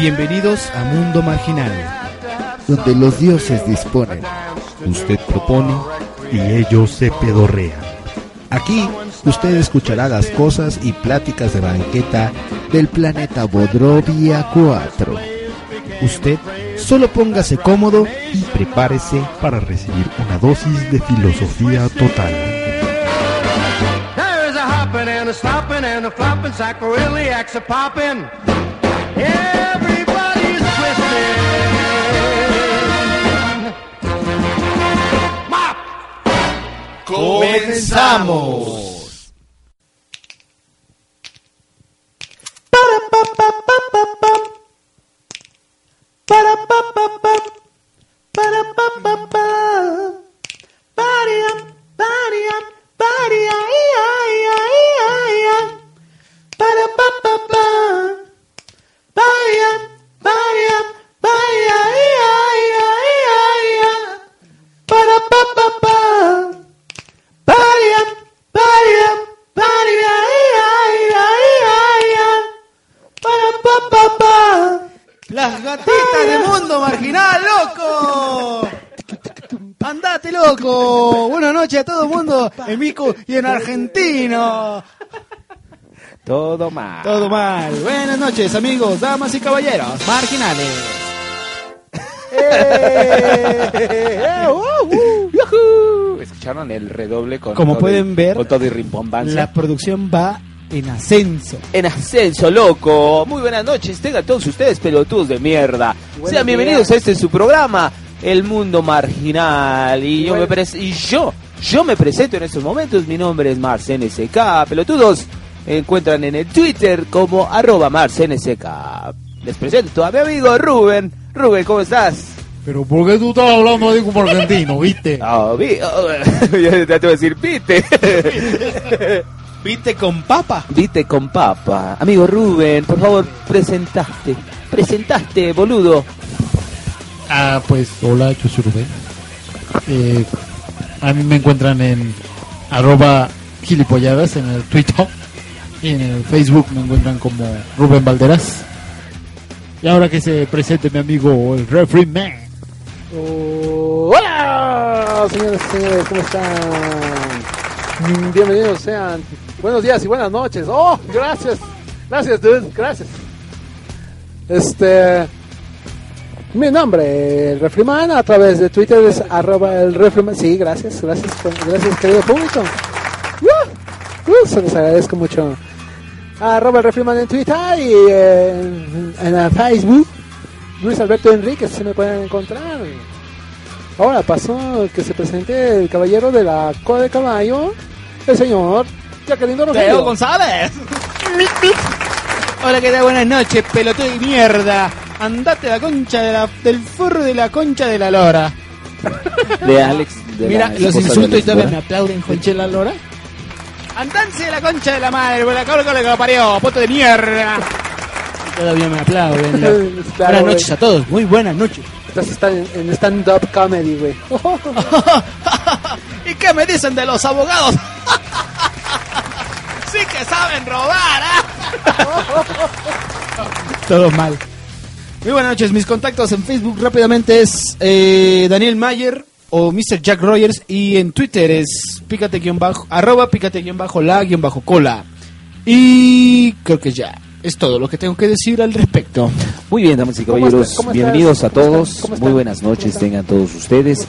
Bienvenidos a Mundo Marginal, donde los dioses disponen. Usted propone y ellos se pedorrean. Aquí usted escuchará las cosas y pláticas de banqueta del planeta Bodrovia 4. Usted solo póngase cómodo y prepárese para recibir una dosis de filosofía total. There's a hopping and a stopping and a flopping, sacroiliacs a popping. ¡Comenzamos! Mal. Todo mal. Buenas noches, amigos, damas y caballeros, marginales. Eh, uh, uh, yujú. ¿Escucharon el redoble con Como todo pueden y- ver, con todo y rimbombancia? La producción va en ascenso. En ascenso, loco. Muy buenas noches, tengan todos ustedes pelotudos de mierda. Sean bienvenidos a este su programa, El Mundo Marginal. Y yo, me pres- y yo, yo me presento en estos momentos. Mi nombre es Mars NSK. Pelotudos, encuentran en el Twitter como arroba Mars NSK. Les presento a mi amigo Rubén. Rubén, ¿cómo estás? Pero ¿por qué tú estás hablando ahí como argentino, viste? Ah, vi- oh, ya te voy a decir, pite. ¿Viste con papa? Vite con papa. Amigo Rubén, por favor, presentaste. Presentaste, boludo. Ah, pues hola, yo soy Rubén. Eh, a mí me encuentran en arroba gilipolladas en el Twitter y en el Facebook me encuentran como Rubén Valderas. Y ahora que se presente mi amigo el Referee Man. Hola, señores, señores, ¿cómo están? Bienvenidos sean. Buenos días y buenas noches. Oh, gracias. Gracias, dude. Gracias. Este. Mi nombre, el Refriman, a través de Twitter es arroba el Refriman. Sí, gracias, gracias, gracias, querido público. Uh, uh, se les agradezco mucho. Arroba el Refriman en Twitter y en, en el Facebook. Luis Alberto Enríquez, se me pueden encontrar. Ahora pasó que se presente el caballero de la cola de caballo, el señor Jacqueline Teo Rogelio. González. Hola, ¿qué tal? Buenas noches, pelotudo de mierda. Andate a la concha de la, del forro de la concha de la lora. De Alex. de Mira, la los esposa de insulto y Alex todavía me aplauden, Conchela Lora. Andanse de la concha de la madre, la que lo parió, poto de mierda. Todavía me aplauden. Claro, buenas noches a todos, muy buenas noches. Estás está en, stand-up comedy, güey. ¿Y qué me dicen de los abogados? sí que saben robar, ¿ah? Todo mal. Muy buenas noches, mis contactos en Facebook rápidamente es eh, Daniel Mayer o Mr. Jack Rogers y en Twitter es pícate guion bajo, arroba pícate guion bajo la guion bajo cola. Y creo que ya es todo lo que tengo que decir al respecto. Muy bien, damas y ¿Cómo caballeros, bienvenidos a todos. Muy buenas ¿Cómo noches, tengan todos ustedes.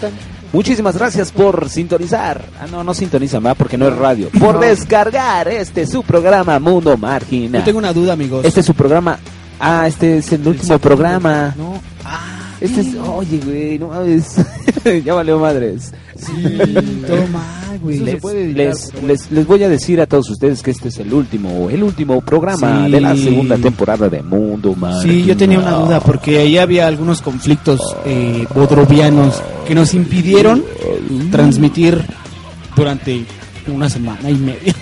Muchísimas gracias por sintonizar. Ah, no, no sintonizan, ¿verdad? Porque no es radio. Por descargar este su programa Mundo Marginal. Yo tengo una duda, amigos. Este es su programa. Ah, este es el último programa. No. Ah, Este es. Oye, güey, no mames. ya valió madres. sí, todo mal, güey. Les, les, les, les voy a decir a todos ustedes que este es el último, el último programa Sí. de la segunda temporada de Mundo Marginal. Sí, yo tenía una duda porque ahí había algunos conflictos eh, bodrovianos que nos impidieron transmitir durante una semana y media.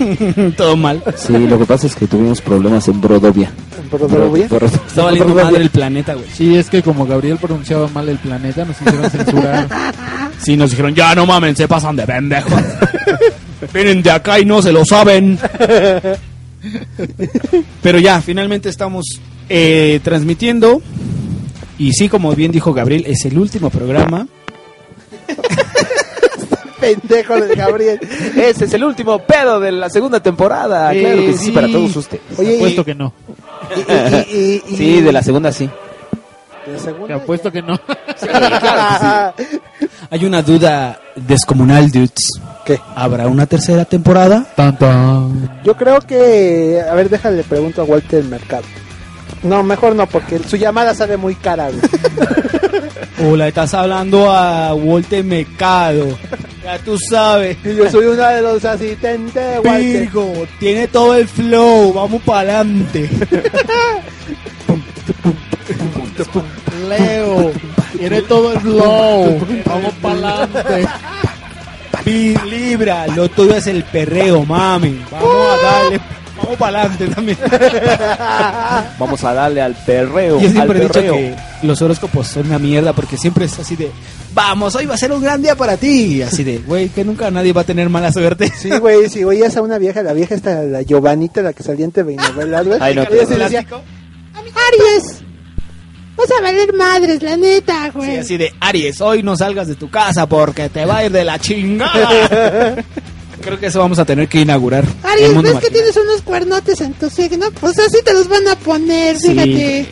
Todo mal. Sí, lo que pasa es que tuvimos problemas en Brodovia. Por- Está valiendo madre el planeta, güey. Sí, es que como Gabriel pronunciaba mal el planeta, nos hicieron censurar. Sí, nos dijeron, ya no mamen, se pasan de pendejos. Vienen de acá y no se lo saben. Pero ya, finalmente estamos eh, transmitiendo. Y sí, como bien dijo Gabriel, es el último programa. Pendejo de Gabriel. Ese es el último pedo de la segunda temporada. Eh, claro que sí, sí. para todos ustedes. Oye, y- Apuesto que no. Y- y- y- y- Sí, de la segunda sí. de la Te segunda. apuesto que no. Hay una duda descomunal, dudes. ¿Qué? ¿Habrá una tercera temporada? Tan, tan. Yo creo que. A ver, déjale, pregunto a Walter Mercado. No, mejor no, porque su llamada sale muy cara, güey. ¿O la estás hablando a Walter Mercado? Ya tú sabes. Y yo soy uno de los asistentes, Walter. Virgo, tiene todo el flow, vamos para adelante. Leo, tiene todo el flow. Vamos para adelante. Libra, lo tuyo es el perreo, mami. Vamos a darle, vamos para adelante también. Vamos a darle al perreo. Yo siempre al he dicho perreo. que los horóscopos son una mierda porque siempre es así de, vamos, hoy va a ser un gran día para ti. Así de, güey, que nunca nadie va a tener mala suerte. Sí, güey, si oías a una vieja, la vieja esta, la Giovanita, la que salía en TV novelas, güey. Ay, no, decía, Aries. Vas a valer madres, la neta, güey. Sí, así de, Aries, hoy no salgas de tu casa porque te va a ir de la chingada. Creo que eso vamos a tener que inaugurar. Mundo ¿ves que tienes unos cuernotes en tu signo? Pues así te los van a poner, Sí. fíjate.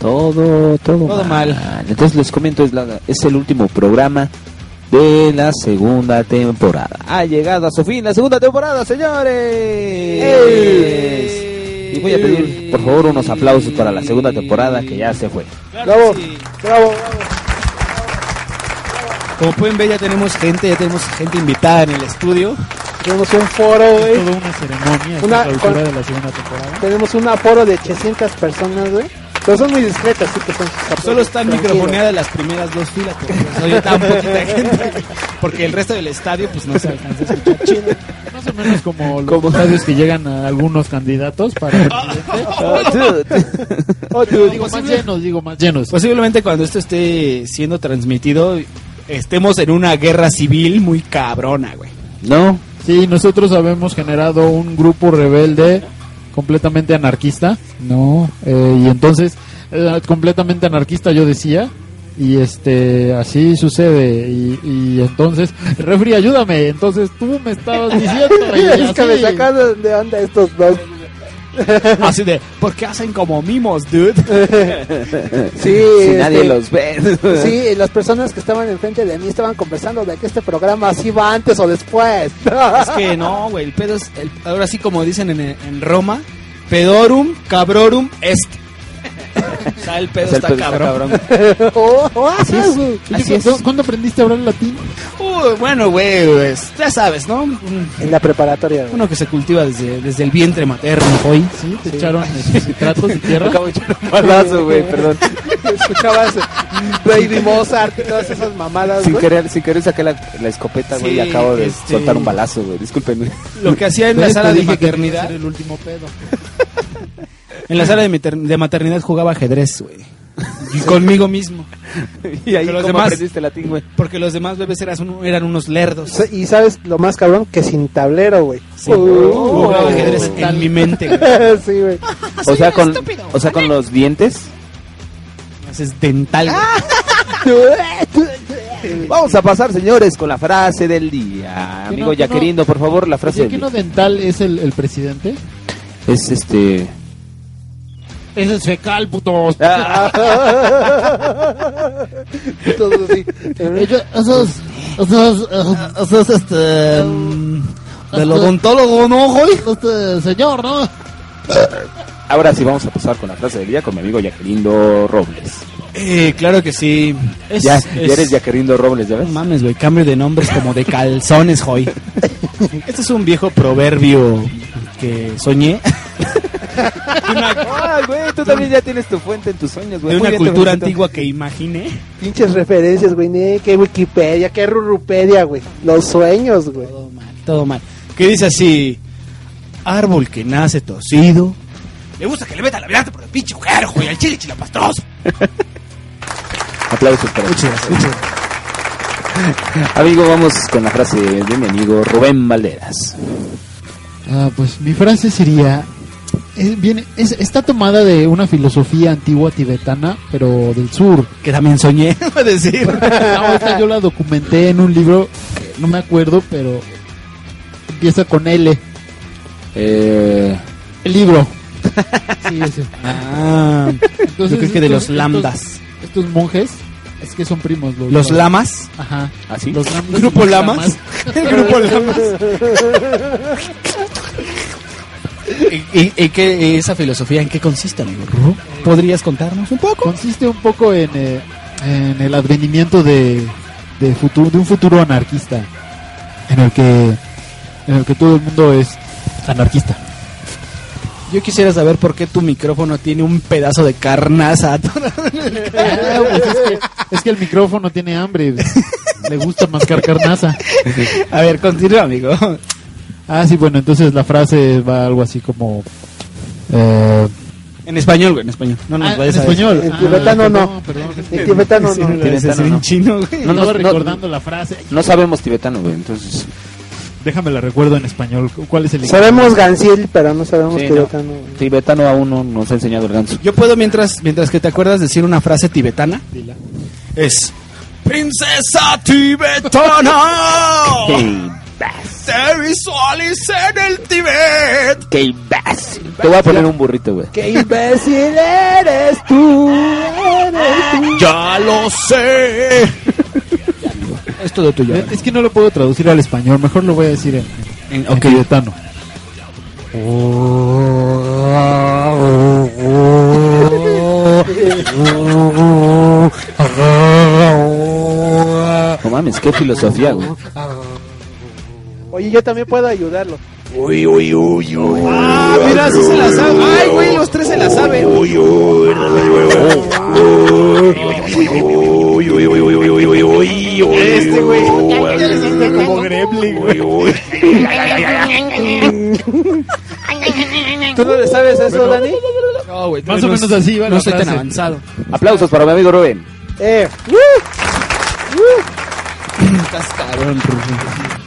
Todo, todo, Todo mal. Entonces les comento, es, la- es el último programa de la segunda temporada. Ha llegado a su fin la segunda temporada, señores. Y voy a pedir, por favor, unos aplausos para la segunda temporada que ya se fue. bravo, bravo, bravo. Como pueden ver, ya tenemos gente, ya tenemos gente invitada en el estudio. Tenemos un foro, güey. Toda una ceremonia. Una- clausura con- de la segunda temporada. Tenemos un aforo de 800 personas, güey. Pero son muy discretas, así que son sus. Solo están microfoneadas las primeras dos filas, porque pues, oye tan poquita gente. Porque el resto del estadio, pues no se alcanza a escuchar chido. Más o menos como los estadios que llegan a algunos candidatos para presidente. Oh, dude, Digo, más llenos, digo, más llenos. Posiblemente cuando esto esté siendo transmitido, estemos en una guerra civil muy cabrona, güey. No, Sí, nosotros habemos generado un grupo rebelde completamente anarquista, ¿no? Eh, y entonces, eh, completamente anarquista yo decía, y este, así sucede, y, y entonces, refri, ayúdame, entonces tú me estabas diciendo, y es que me así. sacaron de onda estos dos. Así de, ¿por qué hacen como mimos, dude? Sí, si nadie este, los ve. Sí, las personas que estaban enfrente de mí estaban conversando de que este programa así va antes o después. Es que no, güey, el pedo es, el- ahora sí como dicen en, en Roma, pedorum cabrorum est. O sea, el pedo O sea, el está pedo está cabrón. Oh, oh, Así es. güey. Así es. ¿Cuándo- ¿Cuándo aprendiste a hablar latín? Uy, bueno, güey, pues, ya sabes, ¿no? En la preparatoria. güey. Uno que se cultiva desde, desde el vientre materno, hoy. Sí, te echaron esos citratos de tierra. Acabo de echar un balazo, güey, perdón. Escuchabas Baby Mozart y todas esas mamadas, Sin güey. querer, sin querer saqué la, la escopeta, güey, y Sí, acabo de este- soltar un balazo, güey. Discúlpenme. Lo que hacía en la sala de maternidad. el último pedo. En la sala de, mater- de maternidad jugaba ajedrez, güey. Y conmigo mismo. y ahí los ¿cómo demás- aprendiste latín, güey. Porque los demás bebés eras un- eran unos lerdos. Y sabes lo más cabrón que sin tablero, güey. Sí, Uh, jugaba ajedrez en mi mente. güey. sí, güey. O sea, con, o sea, con los dientes. Es dental. güey. Vamos a pasar, señores, con la frase del día. ¿Qué Amigo no, Yaquerindo, por favor, la frase ¿Decía del que no día. dental es el, el presidente? Es este... Ese es fecal, puto. Ah, Todo así. Ellos- esos, esos, eh, Eso es este. mm, del odontólogo, ¿no, güey? este señor, ¿no? ahora sí vamos a pasar con la frase del día con mi amigo Yaquerindo Robles. Eh, claro que sí. Es, ya, es- ya eres Yaquerindo Robles, ¿ya No ves? mames, güey, cambio de nombres como de calzones, hoy. Este es un viejo proverbio que soñé. Una, Ah, güey, tú también ya tienes tu fuente en tus sueños, güey. de una bien, cultura antigua que imaginé. Pinches referencias, güey. ne, Que Wikipedia, que Rurupedia, güey. Los sueños, güey. Todo mal, todo mal. Que dice así: Árbol que nace torcido. Le gusta que le meta la virante por el pinche agujero, güey, al chile chilapastroso. Aplausos para. Muchas gracias, muchas gracias. Amigo, vamos con la frase de mi amigo Rubén Valderas. Ah, pues mi frase sería: es- viene, es- está tomada de una filosofía antigua tibetana, pero del sur. Que también soñé, a decir. No, esta yo la documenté en un libro, que no me acuerdo, pero empieza con L. Eh, El libro. Sí, ese. Ah, Entonces, yo creo que de los lambdas. Estos, estos monjes, es que son primos. Los, Los lamas. Ajá. ¿Así? Los lamas. Grupo Lamas. El grupo Lamas. ¿Y, y, y qué, esa filosofía en qué consiste, amigo? ¿Podrías contarnos un poco? Consiste un poco en, eh, en el advenimiento de, de, futuro, de un futuro anarquista. En el que en el que todo el mundo es anarquista. Yo quisiera saber por qué tu micrófono tiene un pedazo de carnaza Ah, pues es, que, es que el micrófono tiene hambre. Le gusta mascar carnaza. A ver, continúa, amigo. Ah, sí, bueno, entonces la frase va algo así como... eh, En español, güey, en español. No nos ah, en vayas a español. En Ah, tibetano no. perdón, perdón. En tibetano no. no Tibetano, en chino, güey. No, no, recordando la frase. no sabemos tibetano, güey, entonces... Déjame la recuerdo en español. ¿Cuál es el Sabemos gansil, pero no sabemos Sí, no. tibetano. Tibetano aún no nos ha enseñado el ganso. Yo puedo, mientras, mientras que te acuerdas, decir una frase tibetana. Dila. Es... Princesa tibetana. ¡Qué Te visualicé en el Tibet. ¡Qué imbécil! Te voy a poner un burrito, güey. ¡Qué imbécil eres tú! Eres tú. Ya lo sé. es todo tuyo. Es que no lo puedo traducir al español. Mejor lo voy a decir en, en, en ok. tibetano. No mames, qué filosofía, güey. Oye, yo también puedo ayudarlo. Ah, mira, sí se la sabe. Ay, güey, los tres se la saben. Este, güey. Ya le siente como gremlin, güey. ¿Tú no le sabes eso, Dani? No, güey. Más o menos así No soy tan avanzado. Aplausos para mi amigo Rubén. Eh. Cascarón, Rubén.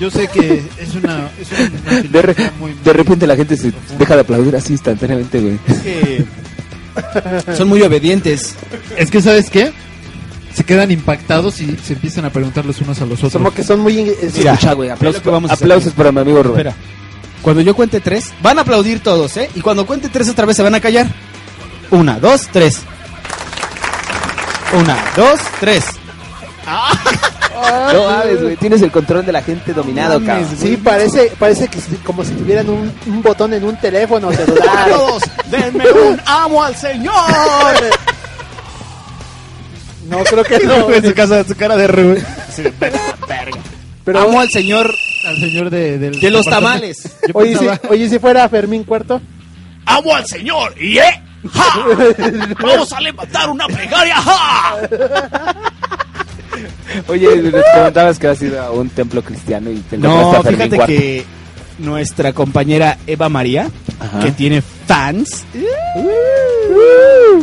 Yo sé que es una, es una De, re- muy... de repente la gente se deja de aplaudir así instantáneamente, güey. que son muy obedientes. Es que, ¿sabes qué? Se quedan impactados y se empiezan a preguntar los unos a los otros. Como que son muy... eh, Mira, Escucha, güey, aplausos, es que vamos a hacer. aplausos para mi amigo Rubén. Espera. Cuando yo cuente tres, van a aplaudir todos, ¿eh? Y cuando cuente tres otra vez se van a callar. Una, dos, tres. Una, dos, tres. No mames, güey, tienes el control de la gente dominado, cabrón. Sí, parece, parece que si- como si tuvieran un, un botón en un teléfono celular. Todos, denme un amo al Señor. No, creo que no. en su, casa, su cara de Rubén. Pero, amo al Señor al señor de, del de los tamales. Yo oye, si, pensaba- oye, si fuera Fermín Cuarto. Amo al Señor. ¿Y eh? ¡Ja! Vamos a levantar una plegaria. ¡Ja! Oye, les comentabas que has ido a un templo cristiano y te No, fíjate que nuestra compañera Eva María, Ajá. que tiene fans,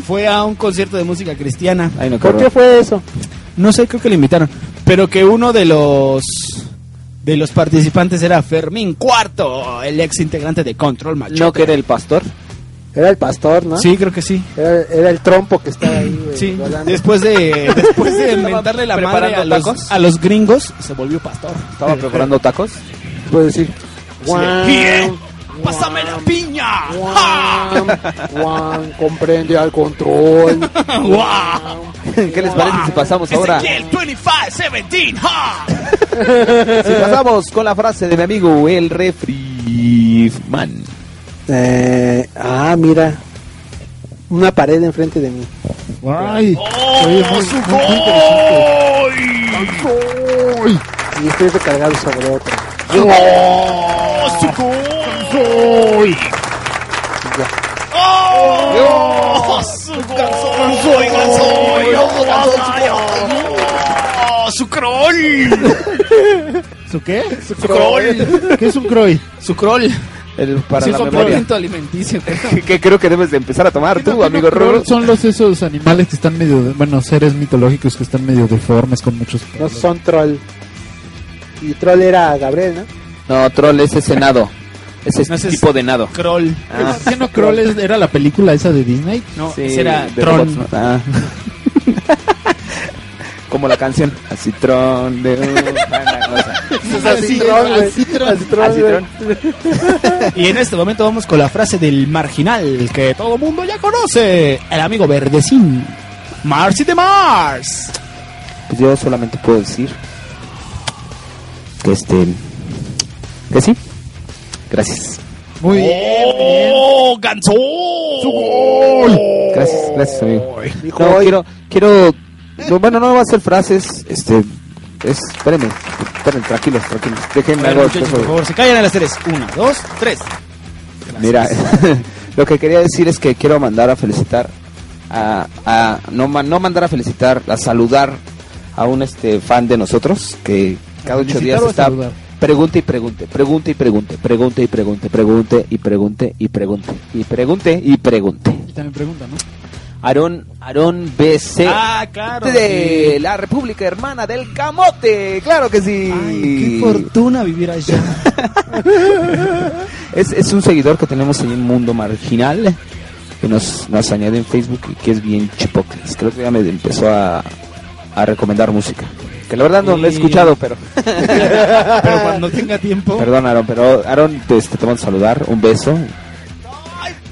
fue a un concierto de música cristiana. Ay, no, ¿Por qué fue eso? No sé, creo que le invitaron. Pero que uno de los de los participantes era Fermín Cuarto, el ex integrante de Control Macho. ¿No que era el pastor? Era el pastor, ¿no? Sí, creo que sí. Era, era el trompo que estaba ahí, güey, Sí, volando. después de después de mentarle la madre a los, tacos? a los gringos, se volvió pastor. ¿Estaba preparando tacos? Puedo decir. Guau, Bien, pásame la piña. Guau, comprende al control. ¡Guau! ¿Qué les parece si pasamos ahora? Ezequiel 2517. ¡Ja! Si pasamos con la frase de mi amigo el refriman. Eh, ah, mira. Una pared enfrente de mí. Ay, ¡Oh, oye, muy, muy, muy interesante. Y estoy recargado sobre otro. ¡Oh! ¡Su gansoy, gansoy! ¡Oh, gansoy! ¡Su croll! ¿Su qué? ¡Su croll! ¿Qué es un croy? ¡Su croll! El, para Sí, la es un memoria. alimenticio. Que, que creo que debes de empezar a tomar tú, amigo Croy Rubén. Son los esos animales que están medio, de- bueno, seres mitológicos que están medio deformes con muchos No son troll. Y troll era Gabriel, ¿no? No, troll, ese senado. Ese es No, ese es- tipo de nado. Kroll. Ah, ¿Qué no Kroll es- era la película esa de Disney? No, sí, ese era de Tron. ¿no? Ah. Como la canción. Así Tron de. Tron. Y en este momento vamos con la frase del marginal que todo mundo ya conoce. El amigo verdecín. Marcy de Mars. Pues yo solamente puedo decir que este que sí. Gracias. Muy bien. ¡Oh, ganso! Gracias, gracias amigo. No, quiero no, bueno, no va a ser frases, este es espérenme, espérenme, tranquilos, tranquilos. Déjenme algo por favor, se callan a las tres. Una, dos, tres. Mira, lo que quería decir es que quiero mandar a felicitar a, a- no no mandar a felicitar, a saludar a un este fan de nosotros que cada ocho ¿Felicitar días está pregunte y pregunte, pregunte y pregunte, pregunte y pregunte, pregunte y pregunte y pregunte y pregunte y pregunte. Y también pregunta, ¿no? Aarón Aarón BC Ah, claro. de la República Hermana del Camote, claro que sí. Ay, qué fortuna vivir allá. Es, es un seguidor que tenemos en un mundo marginal que nos, nos añade en Facebook y que es bien chipocles. Creo que ya me empezó a, a recomendar música. Que la verdad no lo he escuchado, pero... Pero cuando tenga tiempo. Perdón, Aaron, pero Aaron, te, te mando a saludar. Un beso.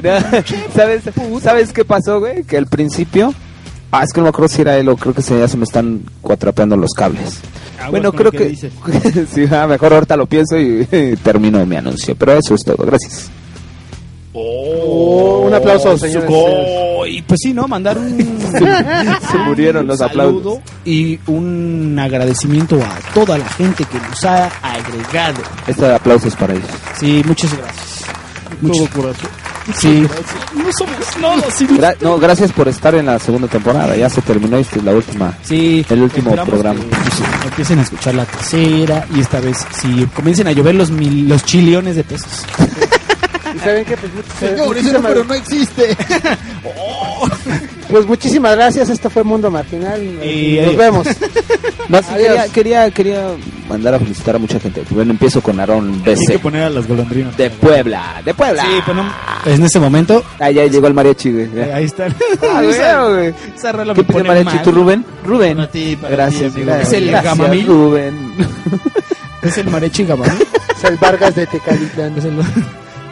¿Sabes, ¿Sabes qué pasó, güey? Que al principio... Ah, es que no me acuerdo si era él o creo que se, ya se me están cuatrapeando los cables. Aguas bueno, creo que... dice. sí, ah, mejor ahorita lo pienso y termino mi anuncio. Pero eso es todo. Gracias. Oh, un aplauso. Sugoi. Y pues sí, ¿no? Mandar un. Se murieron los saludo y un agradecimiento a toda la gente que nos ha agregado. Este aplauso es para ellos. Sí, muchas gracias. Corazón. Sí. No somos sí. Gra- no, gracias por estar en la segunda temporada. Ya se terminó y esta es la última. Sí, El último programa. que, pues, empiecen a escuchar la tercera y esta vez sí comiencen a llover los mil, los chillones de pesos. ¿Y saben qué? Pues, muchas- Señor, ese muchísimas- número no existe. pues muchísimas gracias. Esto fue Mundo Marginal. Y Nos adiós. vemos. Más, Adiós. quería, quería, quería mandar a felicitar a mucha gente. Bueno, empiezo con Aarón Hay que BC. poner a las golondrinas. De Puebla, de Puebla. Sí, no- en este momento, Ah, ya llegó el mariachi, güey. eh, ahí está. Ah, güey, güey. esa rola ¿Qué pone mariachi mal. tú, Rubén? Rubén. Para ti, para Gracias. ti, amigo. gracias, Es el gracias, gamamil. Rubén. Es el marechi gamamil. Es el Vargas de Tecalitlán. Es el,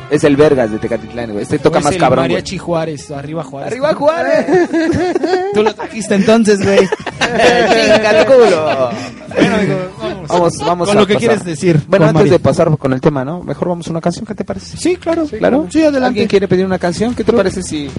Es el Vergas de Tecatitlán, güey. Este toca es más el cabrón, güey. mariachi Juárez, arriba Juárez. Arriba Juárez. Tú lo trajiste entonces, güey. Chinga el culo. Bueno, amigo, vamos. Vamos, vamos Con a lo que pasar. quieres decir. Bueno, antes Mari. de pasar con el tema, ¿no? Mejor vamos a una canción, ¿qué te parece? Sí, claro. ¿Claro? Sí, adelante. ¿Alguien quiere pedir una canción? ¿Qué te parece si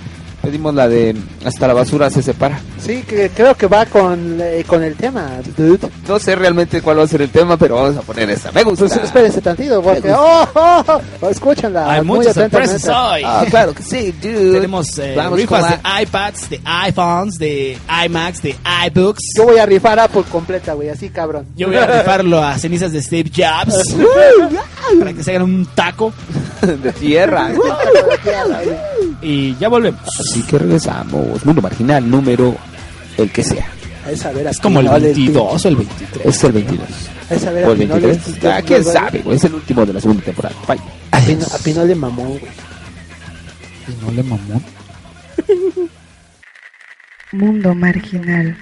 pedimos la de Hasta la basura se separa? Sí, que creo que va con, eh, con el tema, dude. No sé realmente cuál va a ser el tema, pero vamos a poner esa. Me gusta. Pues espérense tantito, porque... ¡Oh, oh, oh! Escúchanla Hay muy muchas sorpresas hoy. Ah, claro que sí, dude. Tenemos eh, Vamos rifas con de la- iPads, de iPhones, de iMacs, de iBooks. Yo voy a rifar Apple completa, güey, así cabrón. Yo voy a rifarlo a cenizas de Steve Jobs. para que se hagan un taco. de tierra. Y ya volvemos. Así que regresamos. Mundo marginal número el que sea. A saber a Es como el quién no le 22 o el 23. Es el 22. pinche- A saber O el quién no le 23. pinche- Ah, quién no, sabe, güey. Es el último de la segunda temporada. Bye. A Pino, a Pino le mamó, güey. Y no le mamó. Mundo marginal.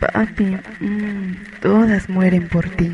Papi, mm, todas mueren por ti.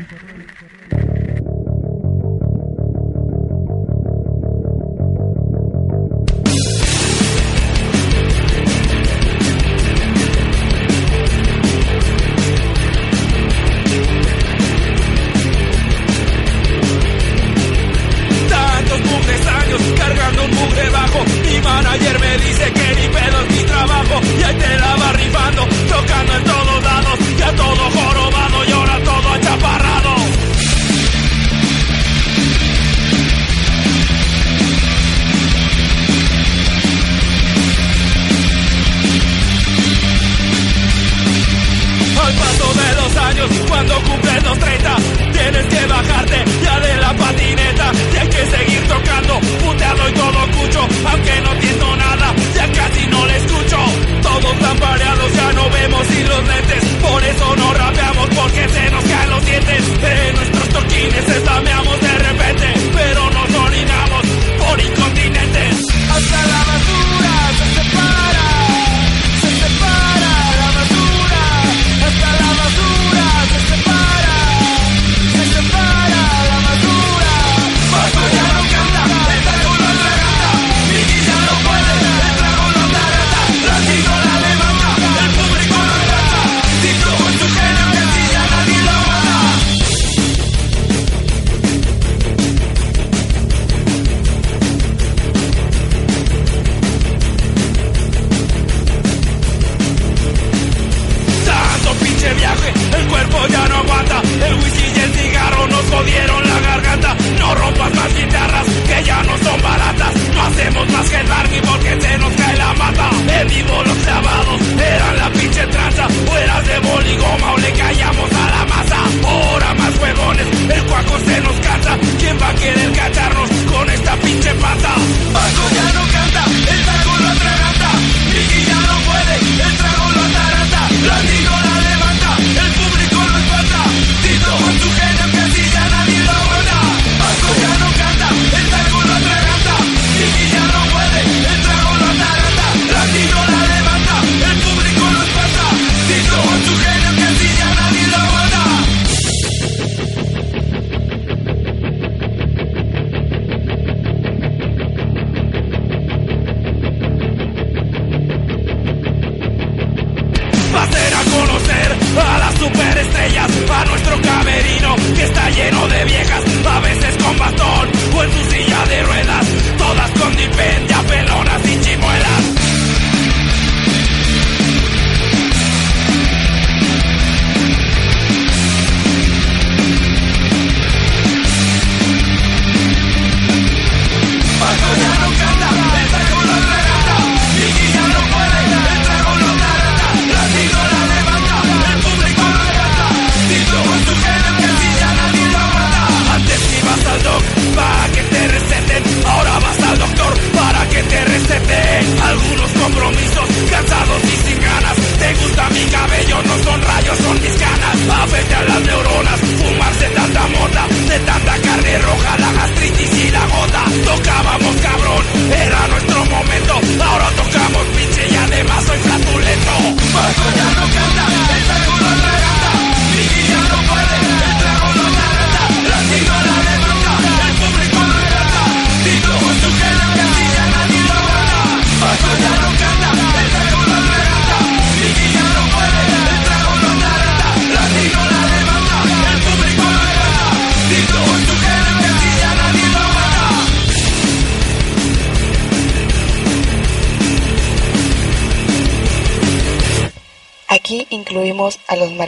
cuando cumples los 30 Tienes que bajarte ya de la patineta. Y hay que seguir tocando, putearlo y todo cucho Aunque no entiendo nada, ya casi no le escucho. Todos tan variados, ya no vemos sin los lentes. Por eso no rapeamos, porque se nos caen los dientes. De nuestros toquines estampeamos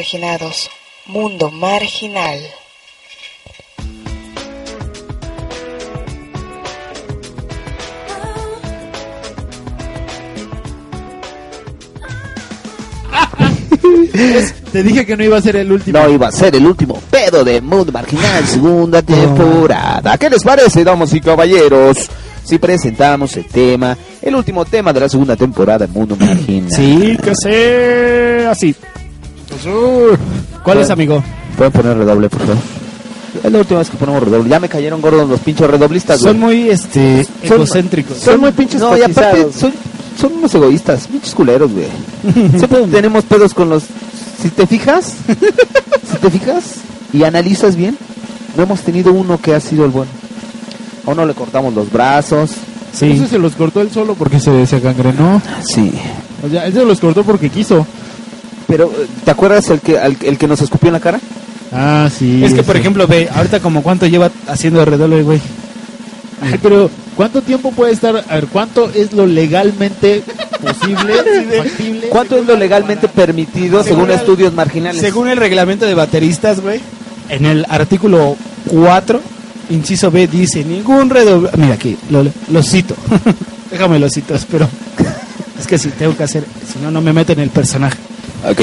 marginados. Mundo marginal. Te dije que no iba a ser el último. No iba a ser el último pedo de Mundo Marginal, segunda temporada. ¿Qué les parece, damas y caballeros? Si presentamos el tema, el último tema de la segunda temporada de Mundo Marginal. Sí, que sea así. ¿Cuál es, amigo? ¿Pueden poner redoble, por favor? Es la última vez que ponemos redoble. Ya me cayeron gordos los pinchos redoblistas, güey. Son muy este egocéntricos. Son muy pinches No, y aparte son, son unos egoístas, pinches culeros, güey. Siempre tenemos pedos con los... Si te fijas, si te fijas y analizas bien, no hemos tenido uno que ha sido el bueno. A uno le cortamos los brazos. Sí. Eso se los cortó él solo porque se, se gangrenó. Sí. O sea, él se los cortó porque quiso. Pero, eh, ¿te acuerdas el que, al- el que nos escupió en la cara? Ah, sí. Es que, por ejemplo, ve, ahorita como cuánto lleva haciendo de redoble, güey. Ay, pero ¿cuánto tiempo puede estar? A ver, ¿cuánto es lo legalmente posible, factible? ¿Cuánto es lo legalmente permitido según, Según el- estudios marginales? Según el reglamento de bateristas, güey, en el artículo 4, inciso B, dice ningún redoble... Mira aquí, lo, lo cito. Déjame lo cito, pero es que si tengo que hacer, si no, no me meto en el personaje. Ok.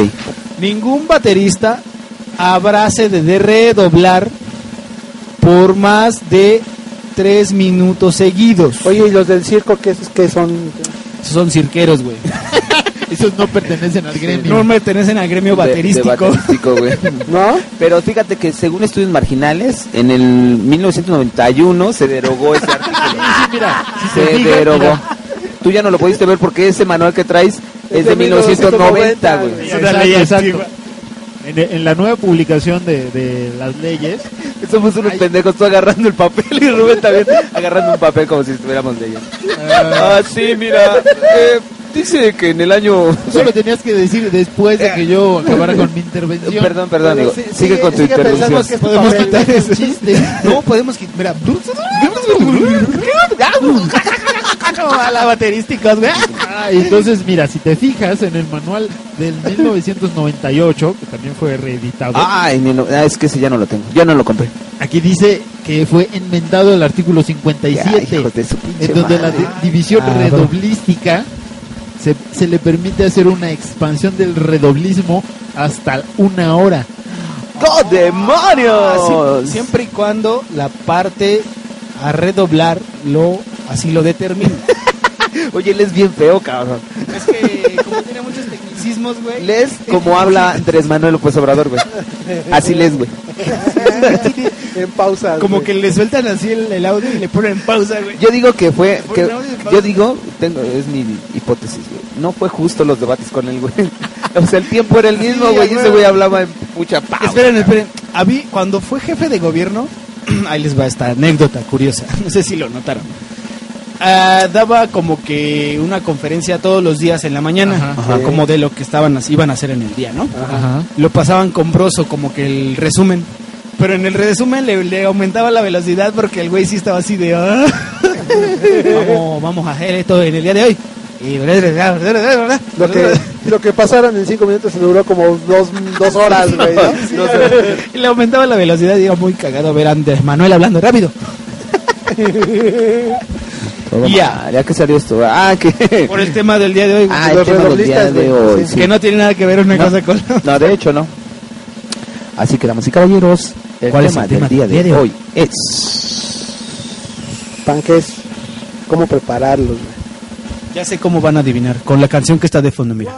Ningún baterista abrace de redoblar por más de tres minutos seguidos. Oye, ¿y los del circo qué, es- qué son? Esos son cirqueros, güey. Esos no pertenecen al gremio. No pertenecen al gremio De- de baterístico. güey. ¿No? Pero fíjate que según estudios marginales, en el 1991 se derogó ese artículo. Sí, mira, si se derogó. mira, Tú ya no lo pudiste ver porque ese manual que traes es, de de 1990, 1990, güey. Es una Exacto, ley exacto. antigua. En, en la nueva publicación de, de las leyes, Somos unos Ay. pendejos, tú agarrando el papel y Rubén también agarrando un papel como si estuviéramos leyendo. Ah, sí, mira. eh, dice que en el año... solo tenías que decir después de que yo acabara con mi intervención. Perdón, perdón, amigo. Sigue con tu sigue intervención. que Podemos quitar ese chiste. No, podemos quitar. Mira. a la baterísticos, güey. Ah, y entonces, mira, si te fijas en el manual del 1998, que también fue reeditado, Ay, ni no- ah, es que ese ya no lo tengo. Ya no lo compré. aquí dice que fue enmendado el artículo 57, Ya, hijos de su en donde la madre. división Ah, redoblística se, se le permite hacer una expansión del redoblismo hasta una hora. ¡Oh, demonios! Sí, siempre y cuando la parte a redoblar lo así lo determine. Oye, él es bien feo, cabrón. es que como tiene muchos tecnicismos, güey. Lees como habla Andrés Manuel López Obrador, güey. Así lees, güey. En pausa. Como güey. que le sueltan así el, el audio y le ponen en pausa, güey. Yo digo que fue, que, yo digo, tengo, es mi hipótesis, güey. No fue justo los debates con él, güey. O sea, el tiempo era el mismo, Sí, güey. y güey. ese güey hablaba en mucha pausa. Esperen, esperen. A mí, cuando fue jefe de gobierno, ahí les va esta anécdota curiosa. No sé si lo notaron. ah, daba como que una conferencia todos los días en la mañana, Ajá. como de lo que estaban iban a hacer en el día, ¿no? Ajá. Lo pasaban con broso como que el resumen. Pero en el resumen le, le aumentaba la velocidad porque el güey sí estaba así de... "Ah, vamos, vamos a hacer esto en el día de hoy. Y Lo que, lo que pasaron en cinco minutos se duró como dos, dos horas, güey. ¿no? y le aumentaba la velocidad y iba muy cagado ver a Andrés Manuel hablando rápido. Ya. ya que salió esto. Ah, que. Por el tema del día de hoy. Ah, el Los tema del día redoblistas, de hoy. sí. sí. Que no tiene nada que ver una No. cosa con la No, de hecho no. Así que, damas y caballeros, el ¿Cuál es tema el tema del día de de hoy es. Panques, ¿cómo prepararlos? güey? Ya sé cómo van a adivinar. Con la canción que está de fondo, mira.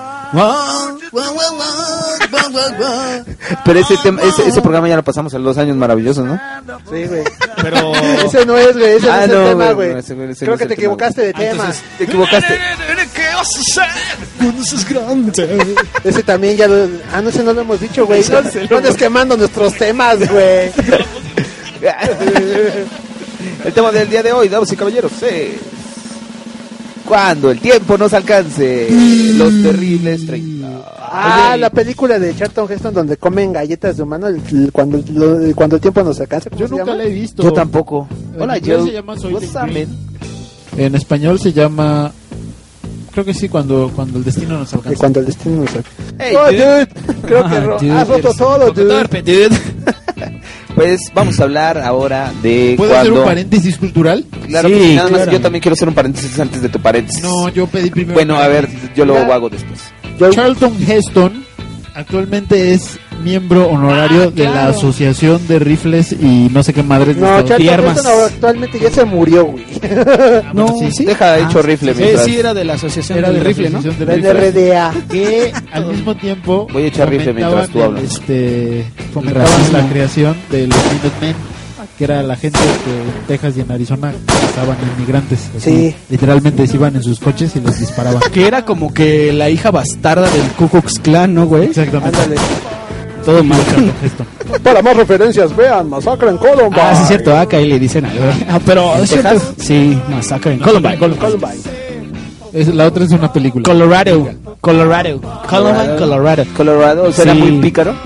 Pero ese, tema, ese, ese programa ya lo pasamos en los años maravillosos, ¿no? Sí, güey. Pero. Ese no es, güey. Ese Ah, no es el tema, güey, no, ese- ese Creo no que te tema, equivocaste de Ah, tema. entonces- Te equivocaste. ¿Qué vas a? Ese también ya lo... Ah, no, ese no lo hemos dicho, güey. No, no andes quemando nuestros temas, güey. el tema del día de hoy, damas y caballeros, es. Cuando el tiempo nos alcance, los terribles 30. Ah, Oye, la película de Charlton Heston donde comen galletas de humano el- el- cuando, lo- cuando el tiempo nos alcanza. ¿cómo Yo nunca llama? la he visto. Yo tampoco. Hola, Joe. se llama Soy? En español se llama. Creo que sí, cuando, cuando el destino nos alcanza. cuando el destino nos alcanza. Hey, Oh, dude. dude, creo que Ah, ro- dude, has roto todo, dude. torpe, dude. Pues vamos a hablar ahora de ¿Puedo hacer un paréntesis cultural? Claro Sí, nada más yo también quiero hacer un paréntesis antes de tu paréntesis. No, yo pedí primero. Bueno, a ver, yo lo Ya. hago después. Charlton Heston actualmente es miembro honorario Ah, de la claro. Asociación de Rifles y no sé qué madres de No, Estados Charlton armas. Ahora actualmente ya se murió, güey. Ah, No, sí. sí. Deja Ah, hecho rifle Sí, mientras. sí, era de la asociación Era del de la rifle, ¿no? De Rifles. RDA. que al mismo tiempo Voy a echar rifle mientras tú hablas. Este, fomentaban la creación de los Minutemen, que era la gente que en Texas y en Arizona cazaban inmigrantes. así, Sí. Literalmente se iban en sus coches y les disparaban. Que era como que la hija bastarda del Ku Klux Klan, ¿no, güey? Exactamente. Ándale. Todo mal. Heston. Para más referencias, vean Masacre en Columbine. Ah, sí, es cierto, acá ahí le dicen algo. Ah, pero ¿En es cierto. Texas? Sí, masacre en Columbine. Columbine. Es- la otra es una película. Colorado. Colorado. Columbine, Colorado. Colorado, ¿será Sí. muy pícaro?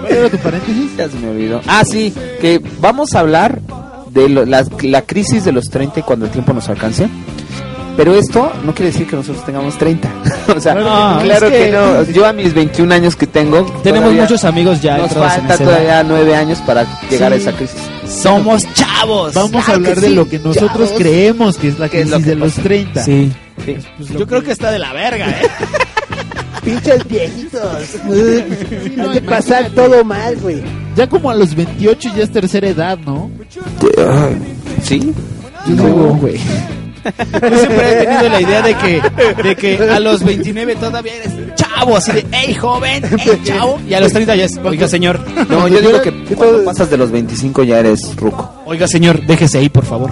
¿Cuál era tu paréntesis? Ya se me olvidó. Ah, sí, que vamos a hablar de lo- la, la crisis de los 30 y cuando el tiempo nos alcance. Pero esto no quiere decir que nosotros tengamos 30. o sea, No, claro es que, que- no. Yo a mis 21 años que tengo, Tenemos muchos amigos ya Nos falta todavía 9 años para llegar a esa crisis. Somos chavos. Vamos a hablar de lo que nosotros chavos. creemos que es la ¿Qué es crisis lo de los pasa? 30. Sí. Sí. Yo creo que está de la verga, ¿eh? Pinches viejitos. no, pasar todo mal, güey. Ya como a los 28 ya es tercera edad, ¿no? ¿Sí? Yo digo, güey. Yo siempre he tenido la idea de que, de que a los 29 todavía eres chavo, así de, hey, joven, hey, chavo. Y a los 30 ya es, oiga, señor. No, yo digo que ¿Qué cuando pasas de los 25 ya eres ruco. Oiga, señor, déjese ahí, por favor.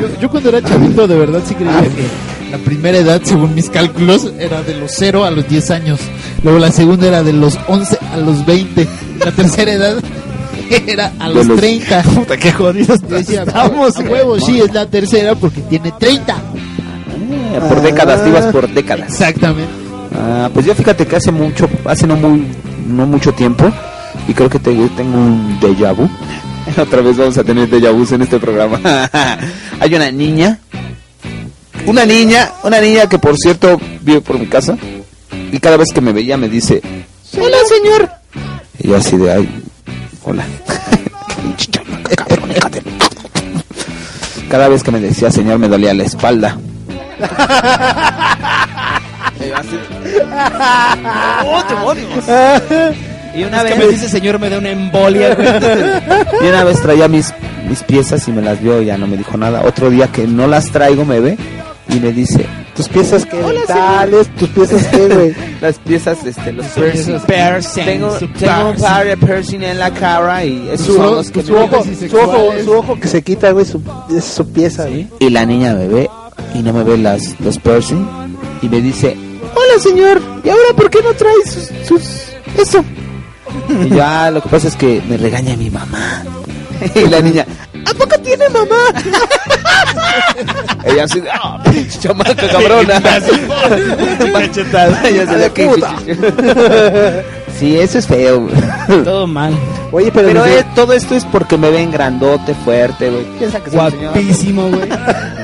Yo, yo cuando era chavito de verdad sí creía que la primera edad, según mis cálculos, era de los 0 a los 10 años. Luego la segunda era de los 11 a los 20. La tercera edad era a los, los- 30. Puta, qué jodidos decía, estamos. a huevo, sí, es la tercera porque tiene 30. Eh, por décadas, ibas por décadas. Exactamente. Ah, pues yo fíjate que hace mucho, hace no muy, no mucho tiempo, y creo que te- tengo un déjà vu. Otra vez vamos a tener déjà vus en este programa. Hay una niña, una niña, una niña que por cierto vive por mi casa, y cada vez que me veía me dice, Hola, señor. y yo así de, ay, hola. Cada vez que me decía señor me dolía la espalda. ¡Oh, demonios! Y una Es vez que me dice, señor, me da una embolia, y una vez traía mis, mis piezas y me las vio y ya no me dijo nada. Otro día que no las traigo me ve y me dice, Tus piezas que dentales, tus piezas que, güey. las piezas, este, los piercing. Piercing. Tengo, tengo un par de piercing en la cara y esos Su- son los que su me- ojo- Su ojo, su ojo que se quita, güey, su, es su pieza, güey. Y la niña me ve y no me ve las, los piercing y me dice, Hola, señor. ¿Y ahora por qué no trae sus, sus... eso? Y yo, ah, lo que pasa es que me regaña mi mamá. Y la niña, ¿a poco tiene mamá? Ella así, ah, pinche chamaca cabrona. Cachetada. Ella así de "¿Qué pinche-". Sí, eso es feo. Todo mal. Oye, pero, Pero eh, todo esto es porque me ven grandote, fuerte, güey. Guapísimo, güey.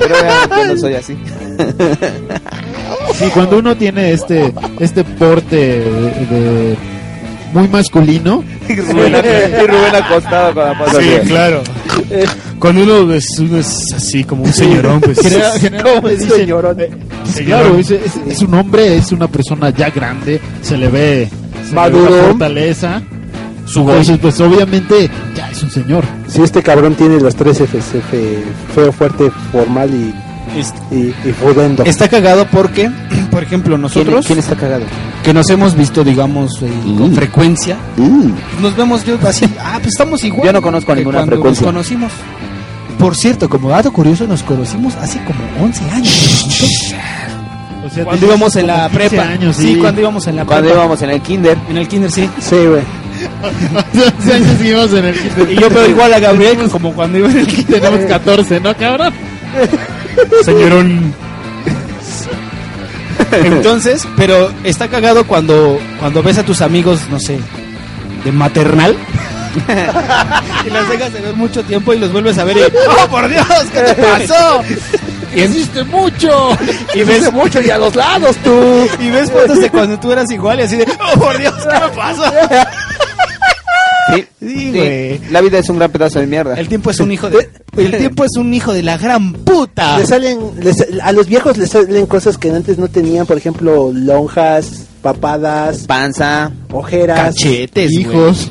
Pero realmente no soy así. Sí, cuando uno tiene este este porte de, de- muy masculino, Y Rubén, y Rubén acostado con la pata Sí, así. claro. Cuando uno es, uno es así como un señorón, pues. genera- generalmente un dicen, señorón. eh, claro, es, es- es un hombre, es una persona ya grande, se le ve se le ve Maduro. la fortaleza. Su Entonces, pues obviamente ya es un señor. Si este cabrón tiene los tres Fs, F, feo, fuerte, formal y, Es- y, y fudendo. Está cagado porque, por ejemplo, ¿Quién, nosotros quién está cagado? que nos hemos visto, digamos, eh, con Mm. frecuencia, nos vemos yo así, ah, pues estamos igual. Yo no conozco que ninguna cuando frecuencia. Nos conocimos. Por cierto, como dato curioso, nos conocimos hace como 11 años. O sea, Cuando íbamos en la 15 prepa. años, sí. sí. cuando íbamos en la Cuando prepa. íbamos en el kinder. En el kinder, sí. Sí, güey. Hace años que íbamos en el kinder. Y yo veo igual a Gabriel como cuando iba en el kinder. Tenemos 14, ¿no, cabrón? Señorón. Entonces, pero está cagado cuando, cuando ves a tus amigos, no sé, de maternal. y los dejas de ver mucho tiempo y los vuelves a ver y ¡Oh, por Dios! ¿Qué te pasó? Y, ¡Hiciste mucho! y ves mucho y a los lados tú. y ves fotos de cuando tú eras igual y así de ¡Oh, por Dios! ¿Qué me pasó? Sí, Sí, sí. güey. La vida es un gran pedazo de mierda. El tiempo es un hijo de... El tiempo es un hijo de la gran puta. Le salen, les- a los viejos les salen cosas que antes no tenían, por ejemplo, lonjas, papadas, Panza. ojeras, Cachetes. Hijos.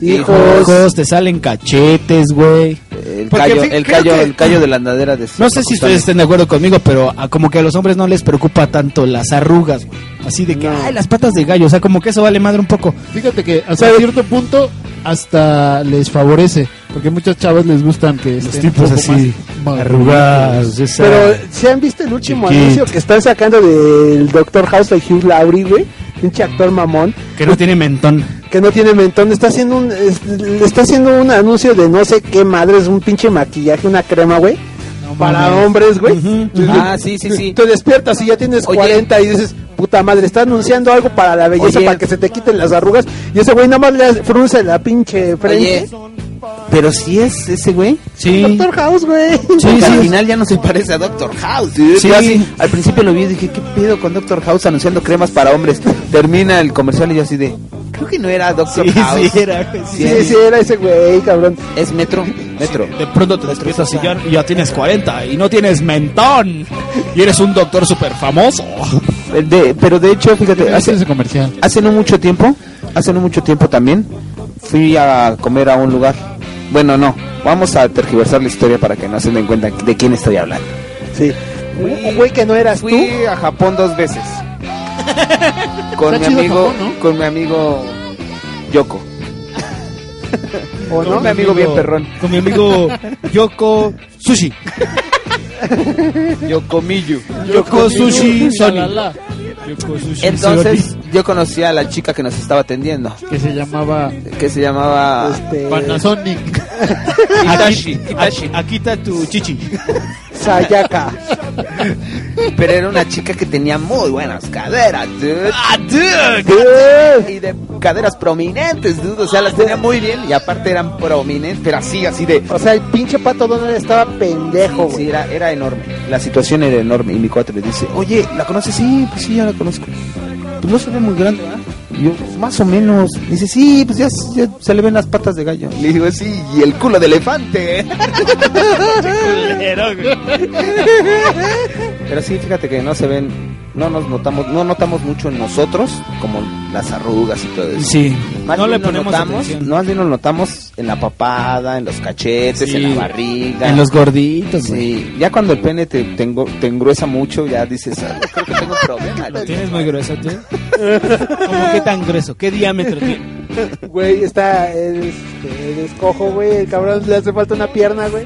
hijos. Te salen cachetes, güey. El Porque callo, el callo, que- el callo de la andadera de No sé si ustedes estén de acuerdo conmigo, pero a- como que a los hombres no les preocupa tanto las arrugas, güey. Así de que, No. ay, las patas de gallo, o sea, como que eso vale madre un poco. Fíjate que hasta cierto punto hasta les favorece, porque muchas chavas les gustan que Los estén un tipos poco así, más arrugados, esa- Pero, ¿se han visto el último Chiquito. anuncio que están sacando del Doctor House de Hugh Laurie, güey? Pinche actor mamón, que no tiene mentón. que no tiene mentón, está haciendo un está haciendo un anuncio de no sé qué madre, es un pinche maquillaje, una crema, güey, No para mames. hombres, güey. Ah, sí, sí, sí. Te despiertas y ya tienes Oye. 40 y dices, puta madre, está anunciando algo para la belleza, Oye. para que se te quiten las arrugas. Y ese güey nada más le frunce la pinche frente. Oye, pero si es ese güey. Sí. Doctor House, güey. Sí, Porque al sí. final ya no se parece a Doctor House. dude. Sí. Así, al principio lo vi y dije, ¿qué pedo con Doctor House anunciando cremas para hombres? Termina el comercial y yo así de, creo que no era Doctor Sí, House. sí, era, güey, sí. Sí, sí, era ese güey, cabrón. Es Metro, Metro. De pronto te despiertas y ya, y ya tienes 40 y no tienes mentón. Y eres un doctor súper famoso. De- pero de hecho, fíjate, Hace hace, ese comercial. hace no mucho tiempo, hace no mucho tiempo también, fui a comer a un lugar. Bueno, no, vamos a tergiversar la historia para que no se den cuenta de quién estoy hablando. Sí. Un un güey que no eras tú. Fui a Japón dos veces. con mi Está amigo, Japón, ¿no? con mi amigo Yoko. ¿O no? Con mi amigo bien perrón. Con mi amigo Yoko Sushi. Yoko Miyu. Yoko Sushi Sony. Entonces, yo conocí a la chica que nos estaba atendiendo, que se llamaba que se llamaba Este, Panasonic. Hitashi. Sony. Hitashi. Aquí está tu chichi. Sayaka. Pero era una chica que tenía muy buenas caderas, dude. ¡Ah, dude! Y de caderas prominentes, dude. O sea, las tenía muy bien y aparte eran prominentes, pero así, así de. O sea, el pinche pato Donald estaba pendejo, Sí, era enorme. La situación era enorme. Y mi cuate le dice, oye, ¿la conoces? Sí, pues sí, la conozco. Pues no se ve muy grande, ¿verdad? Y yo, más o menos. Dice, sí, pues ya, ya se le ven las patas de gallo. Le digo, sí, y el culo de elefante. Pero sí, fíjate que no se ven, no nos notamos, no notamos mucho en nosotros, como las arrugas y todo eso. Sí. Más no bien le ponemos notamos, atención. no, más bien lo notamos en la papada, en los cachetes, Sí. en la barriga. En los gorditos, güey. Sí, ya cuando el pene te, te, engo- te engruesa mucho, ya dices, "Ah, creo que tengo problema. ¿Lo tienes muy grueso, tú? ¿Cómo qué tan grueso? ¿Qué diámetro tiene? Güey, está el, este, el escojo, güey. El cabrón le hace falta una pierna, güey.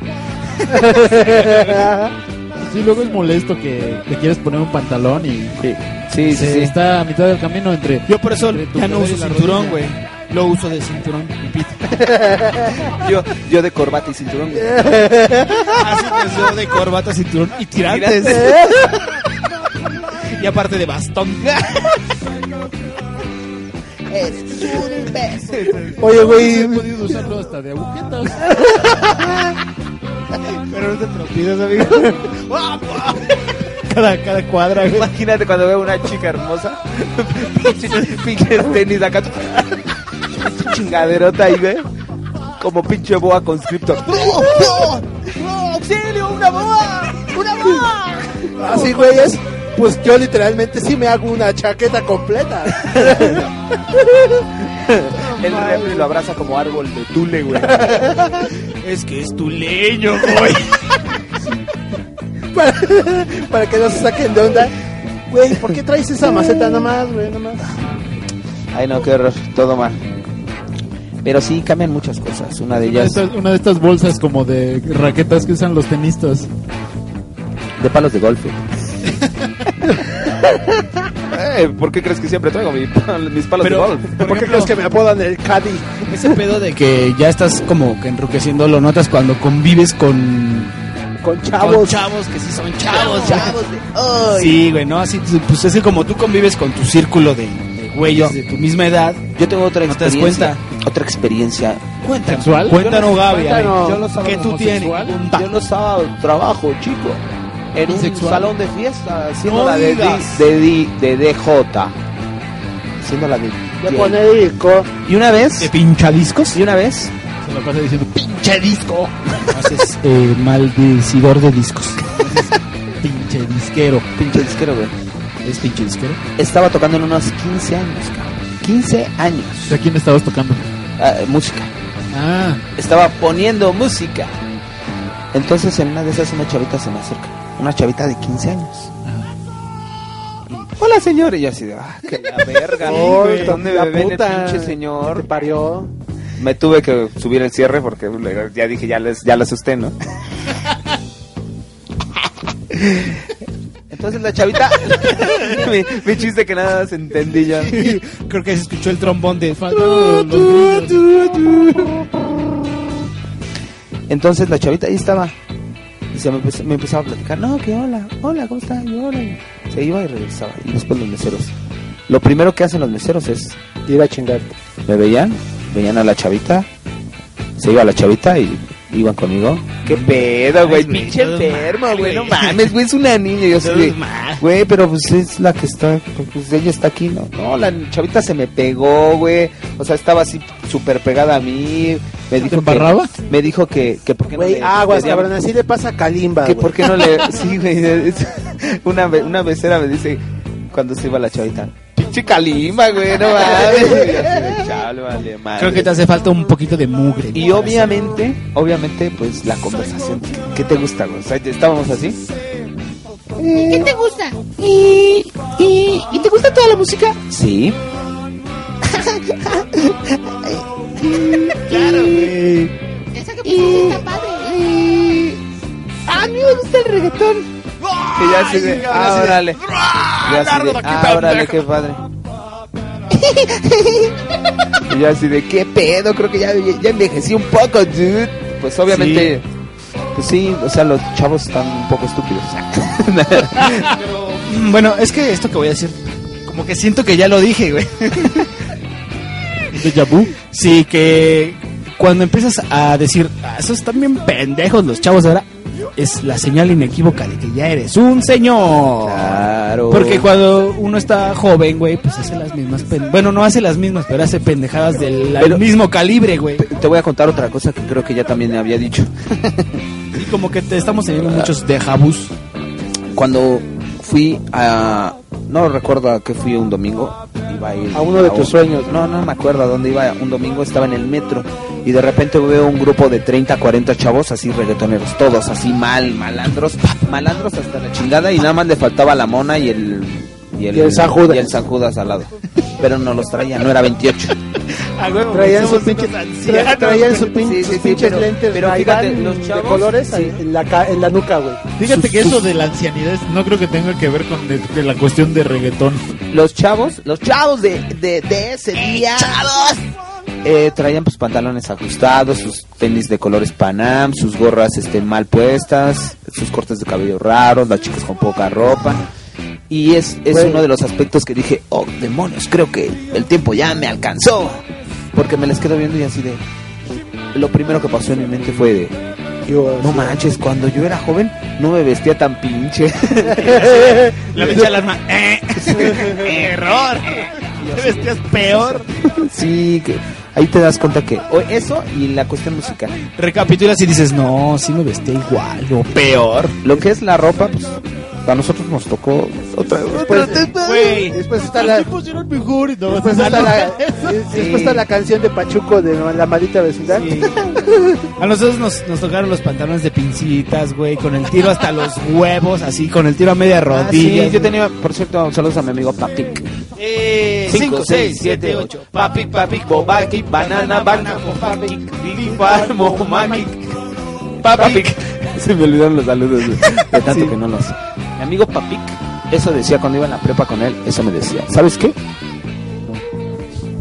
Sí, luego es molesto que te quieres poner un pantalón y Sí, sí, sí. se sí. está a mitad del camino entre Yo por eso ya no uso cinturón, güey. Lo uso de cinturón y pito. Yo, yo de corbata y cinturón. güey. Así que yo de corbata, cinturón y tirantes. y aparte de bastón. Oye, güey, He podido usarlo hasta de agujetas. Pero no te tropiezas, amigo. cada, cada cuadra, güey. Imagínate cuando veo una chica hermosa. Pinches tenis acá. Chingaderota ahí, güey. Como pinche boa conscriptor. ¡Auxilio! ¡Una boa! ¡Una boa! así, güeyes. Pues yo literalmente sí me hago una chaqueta completa. El refri lo abraza como árbol de tule, güey. Es que es tu leño, güey. para, para que no se saquen de onda. Güey, ¿por qué traes esa maceta nomás, güey? Nomás. Ay, no, qué horror. Todo mal. Pero sí cambian muchas cosas. Una de Una de, ellas estas, una de estas bolsas como de raquetas que usan los tenistas. de palos de golf. Eh, ¿Por qué crees que siempre traigo mi- mis palos Pero- de golf? ¿Por, qué crees que me apodan el Caddy? Ese pedo de que ya estás como que enruqueciendo lo notas cuando convives con, Con con chavos. chavos que sí son chavos. Sí, güey, ¿no? Así, pues es que como tú convives con tu círculo de, de güeyes de tu misma edad, Yo tengo otra ¿No te das experiencia. Otra experiencia. ¿Sexual? cuéntanos, Gaby. Cuéntanos. Yo los sábados ¿Qué tú tienes? Yo los sábados trabajo, chico. En un Bisexual. salón de fiesta, haciendo No la de, digas. D- de, de DJ. Haciendo la de. De J. Ponerico. Y una vez. ¿De pinchadiscos? Y una vez. Se lo pasa diciendo Pinche disco. Haces eh, maldecidor de discos. pinche disquero. Pinche disquero, güey. ¿Es pinche disquero? Estaba tocando en unos 15 años, cabrón. 15 años. ¿A quién estabas tocando? Ah, música. Ah, Estaba poniendo música. Entonces en una de esas una chavita se me acerca. Una chavita de 15 años. Hola señor. Y yo así de, ah, que la verga. Oh, güey, ¿Dónde la me puta. pinche señor? parió. Me tuve que subir el cierre porque ya dije, ya les, ya la asusté, ¿no? Entonces la chavita, mi, mi chiste que nada más entendí yo. Creo que se escuchó el trombón de... Entonces la chavita ahí estaba. Y se me, empezó, me empezaba a platicar, no, que hola, hola, ¿cómo está? Y hola. Se iba y regresaba. Y después los meseros. Lo primero que hacen los meseros es, Ir a chingar. me veían, veían a la chavita, se iba la chavita y iban conmigo. ¿Qué pedo, güey? Pinche enfermo, güey. No mames, güey, es una niña. Yo mal. güey, pero pues es la que está, pues ella está aquí, ¿no? No, la chavita se me pegó, güey. O sea, estaba así súper pegada a mí. Me dijo que, embarraba? me dijo que, que por qué no Güey, le aguas, pedía- cabrón. Así le pasa a Kalimba. que por qué no le sí güey una una becera me dice cuando se iba la chavita pinche calima güey no mames Creo que te hace falta un poquito de mugre. y obviamente obviamente pues la conversación ¿qué, te gusta güey? O sea, estábamos así ¿Qué te gusta? ¿Y, y, ¿Y te gusta toda la música? sí Claro, güey. Esa que pusiste está padre. A mí me gusta el reggaetón. y ya así de ah, órale Y así de ah, órale qué padre y yo así de qué pedo creo que ya, ya envejecí un poco dude pues obviamente pues sí o sea los chavos están un poco estúpidos Bueno, es que esto que voy a decir, como que siento que ya lo dije, güey. ¿De Yabu? Sí, que cuando empiezas a decir, "Ah, esos están bien pendejos los chavos ahora, es la señal inequívoca de que ya eres un señor. Claro. Porque cuando uno está joven, güey, pues hace las mismas Bueno, no hace las mismas, pero hace pendejadas del Pero- mismo calibre, güey. Te voy a contar otra cosa que creo que ya también había dicho. Y como que te estamos teniendo muchos dejabús. Cuando fui a... No recuerdo a qué fui un domingo. Iba a, ir A uno de tus un- sueños. No, no me acuerdo a dónde iba. Un domingo estaba en el metro. Y de repente veo un grupo de 30, 40 chavos así reggaetoneros. Todos así mal, malandros. Malandros hasta la chingada. Y nada más le faltaba la mona y el... Y el San Judas. Y el San Judas al lado. Pero no los traía, no era 28. Traían sus pinches, tra- traían sus pin- Sí, sí, sus sí, pinches pero- lentes pero fíjate, los de colores sí. en, la, ca- en la nuca, güey. Fíjate Sus- que eso de la ancianidad no creo que tenga que ver con de- de la cuestión de reggaetón. los chavos, los chavos de, de, de ese día. ¡Chavos! Eh, traían pues pantalones ajustados, sus tenis de colores Panam, sus gorras este, mal puestas, sus cortes de cabello raros, las chicas con poca ropa. Y es, es uno de los aspectos que dije, oh demonios, creo que el tiempo ya me alcanzó. Porque me les quedo viendo y así de... Lo primero que pasó en mi mente fue de... No manches, cuando yo era joven no me vestía tan pinche. La mecha alarma. Eh, error. Te vestías peor. sí, que ahí te das cuenta que... o eso y la cuestión musical. Recapitulas y dices, no, sí me vestía igual o peor. Lo que es la ropa, pues a nosotros nos tocó otra Después, Güey. después está la, mejor no, después está la, después está la canción de Pachuco de la maldita vecindad. Sí. A nosotros nos, nos tocaron los pantalones de pincitas, güey, con el tiro hasta los huevos, así, con el tiro a media Ah, rodilla. sí, yo tenía, por cierto, saludos a mi amigo Papic. Eh, 5, 6, 7, 8. Papic, Papic, Bobakic, Banana, Banana, Papic, Bibi, Farmo, Magic. Papic. Se me olvidaron los saludos de, de tanto que no los. Mi amigo Papic, eso decía cuando iba en la prepa con él, eso me decía. ¿Sabes qué?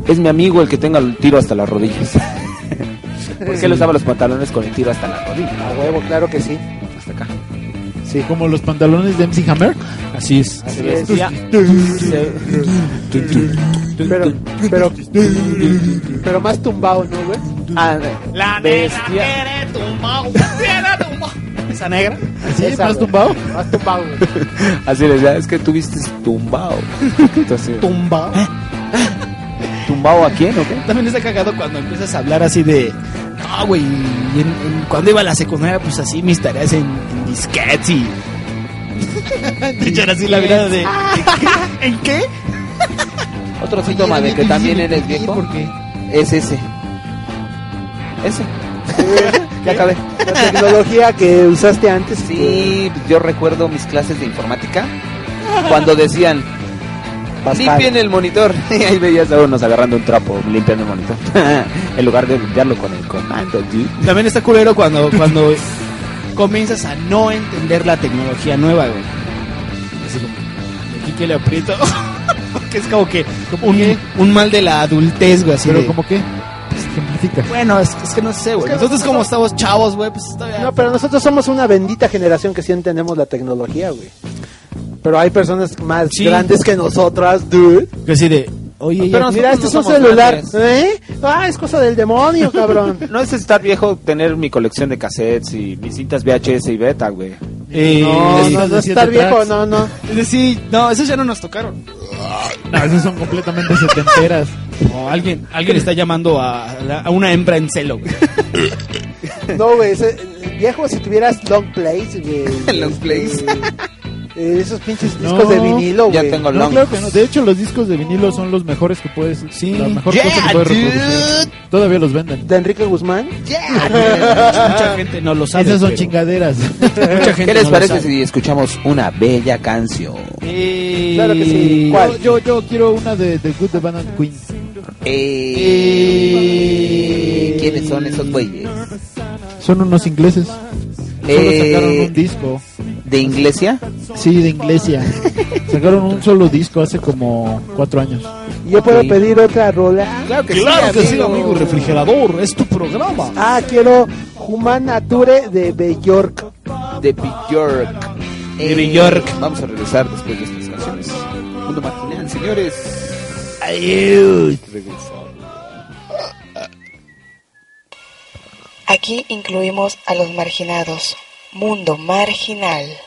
Es mi amigo el que tenga el tiro hasta las rodillas. Porque él usaba los pantalones con el tiro hasta las rodillas. A huevo, claro que sí. Hasta acá. Sí. Como los pantalones de MC Hammer. Así es. Así es. Pero, pero, pero más tumbado, ¿no, güey? ah, La Bestia. quiere tumbao, quiere tumbao. ¿Esa negra? ¿Sí? Esa, ¿Más tumbado? Más tumbado, güey. Así decía, es que tuviste tumbao. Entonces, Tumbao. ¿Tumbao a quién o qué? También está cagado cuando empiezas a hablar así de. No, güey. y en- en- cuando iba a la secundaria, pues así mis tareas en, en disquetes y. Te echan así la mirada de. ¿En qué? Otro síntoma de que también eres viejo ¿Por qué? es ese. Ese. Ya acabé. La tecnología que usaste antes. pues, Sí, yo recuerdo mis clases de informática cuando decían Pascal. limpien el monitor. Y ahí veías a unos agarrando un trapo limpiando el monitor. en lugar de limpiarlo con el comando, dude. También está culero cuando, cuando comienzas a no entender la tecnología nueva, güey. Así como, ¿de aquí que le aprieto? Porque es como que un, un mal de la adultez, güey. Así Pero de- como que, pues. Bueno, es, es que no sé, güey. Es que Nosotros nosotros como estamos chavos, güey, pues todavía... No, pero nosotros somos una bendita generación que sí entendemos la tecnología, güey. Pero hay personas más Sí. grandes que nosotras, dude. Que así de, oye, Pero Mira, este no es un celular. ¿Eh? Ah, es cosa del demonio, cabrón. No es estar viejo tener mi colección de cassettes y mis cintas VHS y beta, güey. Eh, No, sí, no, sí, no sí, estar viejo, tracks. no, no. Es decir, no, esos ya no nos tocaron. No, esas son completamente setenteras. O alguien, alguien está llamando a, a una hembra en celo, güey. No, güey, ese- viejo, si tuvieras long plays, güey. Long plays. Eh, esos pinches No, discos de vinilo, Ya güey. tengo No, long. claro que no. De hecho, los discos de vinilo son los mejores que puedes. Sí. La mejor Yeah, cosa que puedes dude. reproducir. Todavía los venden. De Enrique Guzmán. Mucha gente no lo sabe. Esas son pero- chingaderas. Mucha gente ¿Qué les no parece si escuchamos una bella canción? Eh, Claro que sí. ¿Cuál? Yo, yo, yo quiero una de The Good, The Bad and Queen. Eh, ¿Quiénes son esos güeyes? Son unos ingleses. Solo Eh, sacaron un disco. ¿De Inglesia? Sí, de Inglesia. sacaron un solo disco hace como cuatro años. ¿Y yo puedo Sí. pedir otra rola? Claro que Claro que sí, amigo refrigerador, es tu programa. Ah, quiero Human Nature de Bjork. De Bjork. De Bjork. Vamos a regresar después de estas canciones. Mundo marginal, señores. Regresamos. Aquí incluimos a los marginados. Mundo marginal.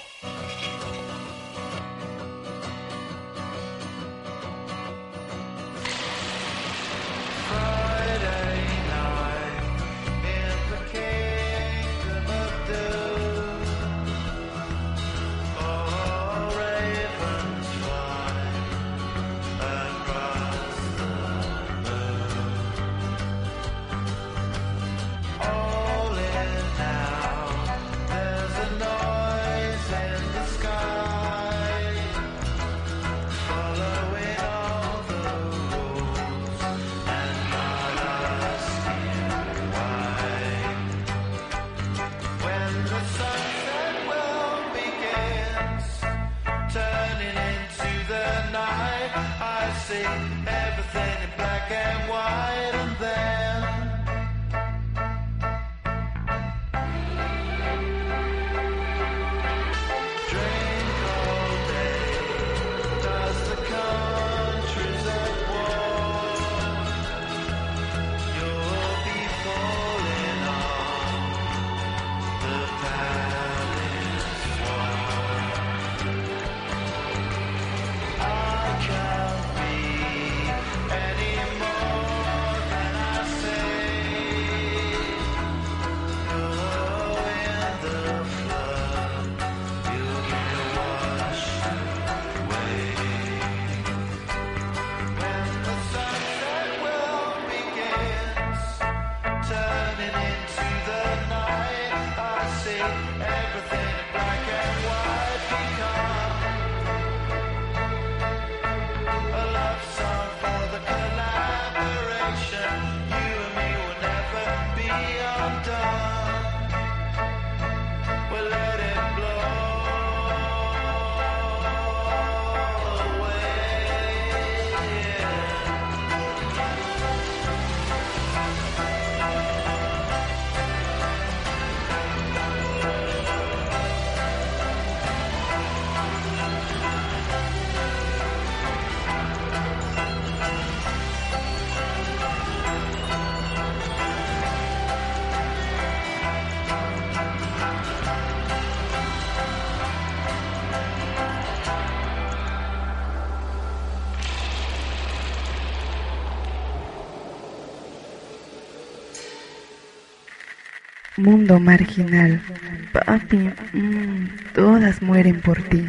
Mundo marginal. Papi, mm, todas mueren por ti.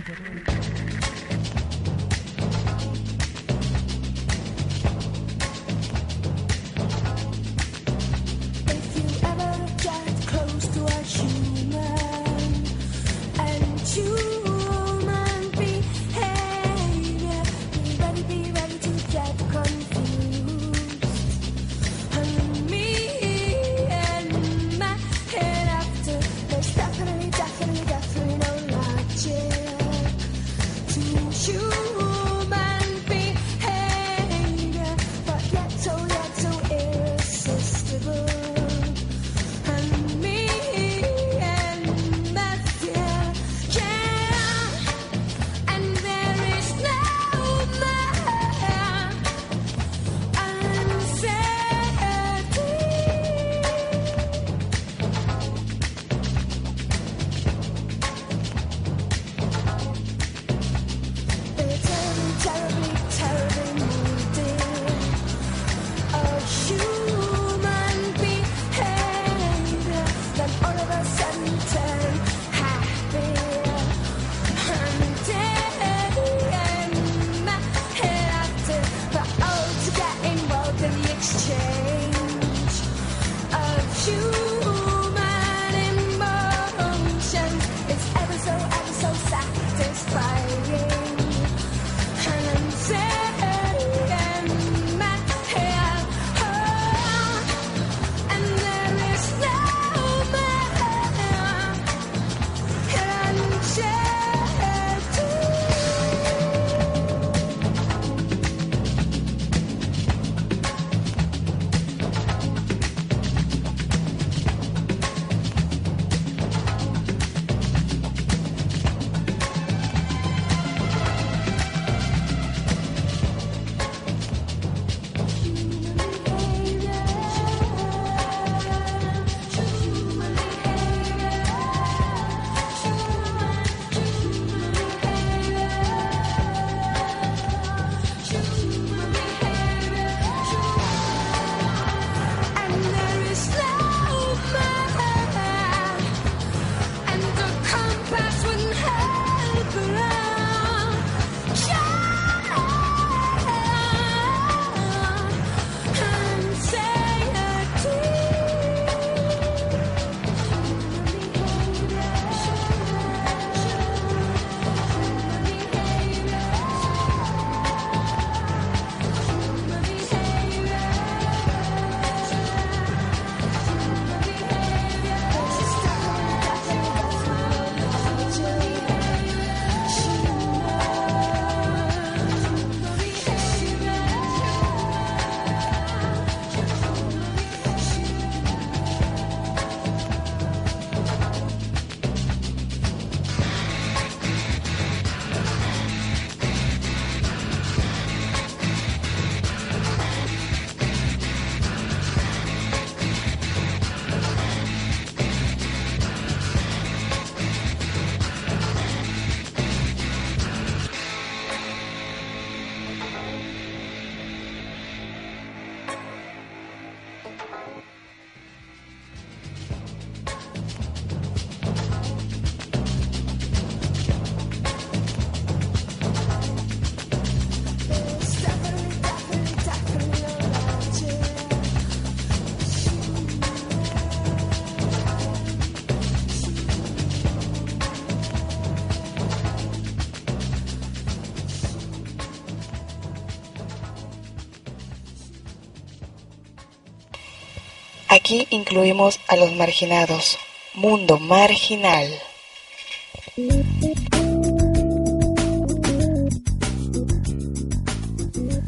Aquí incluimos a los marginados. Mundo marginal.